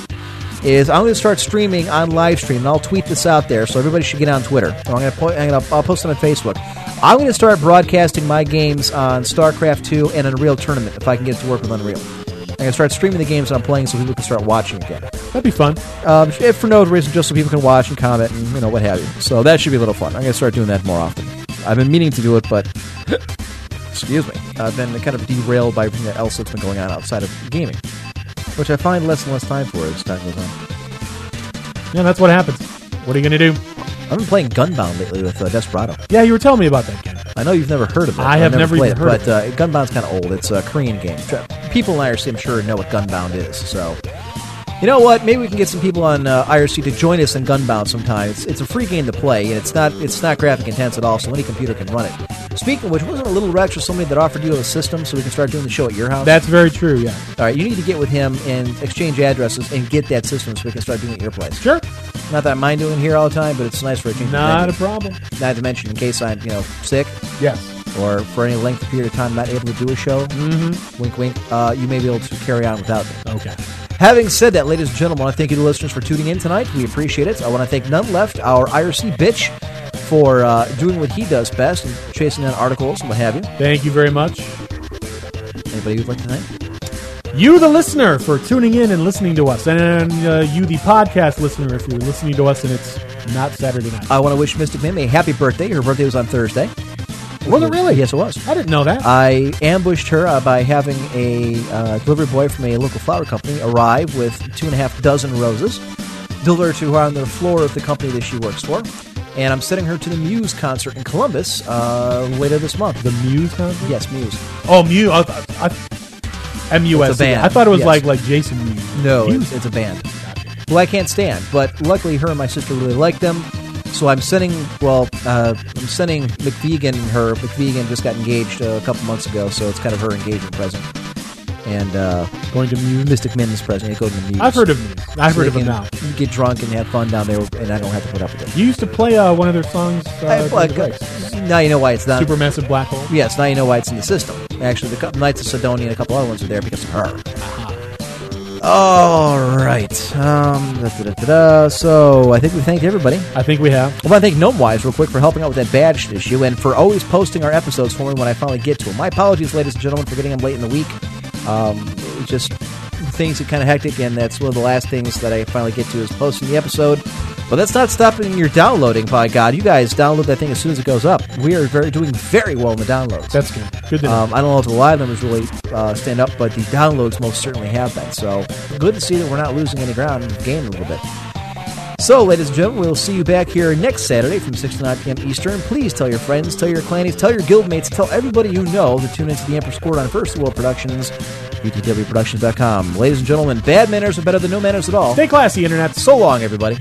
Is I'm going to start streaming on live stream, and I'll tweet this out there, so everybody should get on Twitter. Or I'm going to po- I'm going to I'll post it on Facebook. I'm going to start broadcasting my games on StarCraft 2 and Unreal Tournament if I can get it to work with Unreal. I'm going to start streaming the games that I'm playing so people can start watching again. That'd be fun. Um, if for no reason, just so people can watch and comment and you know what have you. So that should be a little fun. I'm going to start doing that more often. I've been meaning to do it, but excuse me, I've been kind of derailed by everything else that's been going on outside of gaming, which I find less and less time for as time goes on. Yeah, that's what happens. What are you going to do? I've been playing Gunbound lately with uh, Desperado. Yeah, you were telling me about that game. I know you've never heard of it. I have never played even it, heard but uh, Gunbound's kind of old. It's a Korean game. People in IRC, I'm sure, know what Gunbound is. So, you know what? Maybe we can get some people on uh, IRC to join us in Gunbound sometime. It's, it's a free game to play, and it's not it's not graphic intense at all, so any computer can run it. Speaking of which, wasn't a little Rex or somebody that offered you a system so we can start doing the show at your house? That's very true, yeah. All right, you need to get with him and exchange addresses and get that system so we can start doing it at your place. Sure. Not that I mind doing here all the time, but it's nice for a change. Not a problem. Not to mention, in case I'm, you know, sick, Yes. Or for any length of period of time not able to do a show, Mhm. wink, wink, uh, you may be able to carry on without me. Okay. Having said that, ladies and gentlemen, I want to thank you, the listeners, for tuning in tonight. We appreciate it. I want to thank None Left, our IRC bitch, for uh, doing what he does best and chasing down articles and what have you. Thank you very much. Anybody who'd like to thank? You, the listener, for tuning in and listening to us, and uh, you, the podcast listener, if you're listening to us and it's not Saturday night. I want to wish Mystic Mim a happy birthday. Her birthday was on Thursday. Was it really? Yes, it was. I didn't know that. I ambushed her uh, by having a uh, delivery boy from a local flower company arrive with two and a half dozen roses, delivered to her on the floor of the company that she works for. And I'm sending her to the Muse concert in Columbus uh, later this month. The Muse concert? Yes, Muse. Oh, Muse. I, I, M-U-S. It's a band. I thought it was Yes. like like Jason Mewes. No, Muse. it's, it's a band. Who I can't stand, but luckily her and my sister really like them. So I'm sending, well, uh, I'm sending McVegan her. McVegan just got engaged uh, a couple months ago, so it's kind of her engagement present. And uh, going to Muse, Mystic Mim's present. They go to the Muse. I've heard of Muse. I've So heard of them can now. Get drunk and have fun down there, and I don't have to put up with it. You used to play uh, one of their songs. Uh, I- during like, the breaks. now you know why it's not Supermassive Black Hole. Yes, now you know why it's in the system. Actually, the Knights of Cydonia and a couple other ones are there because of her. All right. Um, da, da, da, da, da. So I think we thanked everybody. I think we have. I want to thank Gnomewise real quick for helping out with that badge issue and for always posting our episodes for me when I finally get to them. My apologies, ladies and gentlemen, for getting them late in the week. Um, it was just things get kind of hectic, and that's one of the last things that I finally get to is posting the episode. But that's not stopping your downloading. By God, you guys download that thing as soon as it goes up. We are very doing very well in the downloads. That's good. Good to know. Um, I don't know if the live numbers really uh, stand up, but the downloads most certainly have been. So good to see that we're not losing any ground and gaining a little bit. So, ladies and gentlemen, we'll see you back here next Saturday from 6 to 9 p.m. Eastern. Please tell your friends, tell your clannies, tell your guildmates, tell everybody you know to tune into the Emperor's Court on First World Productions, UTWProductions.com. Ladies and gentlemen, bad manners are better than no manners at all. Stay classy, Internet. So long, everybody.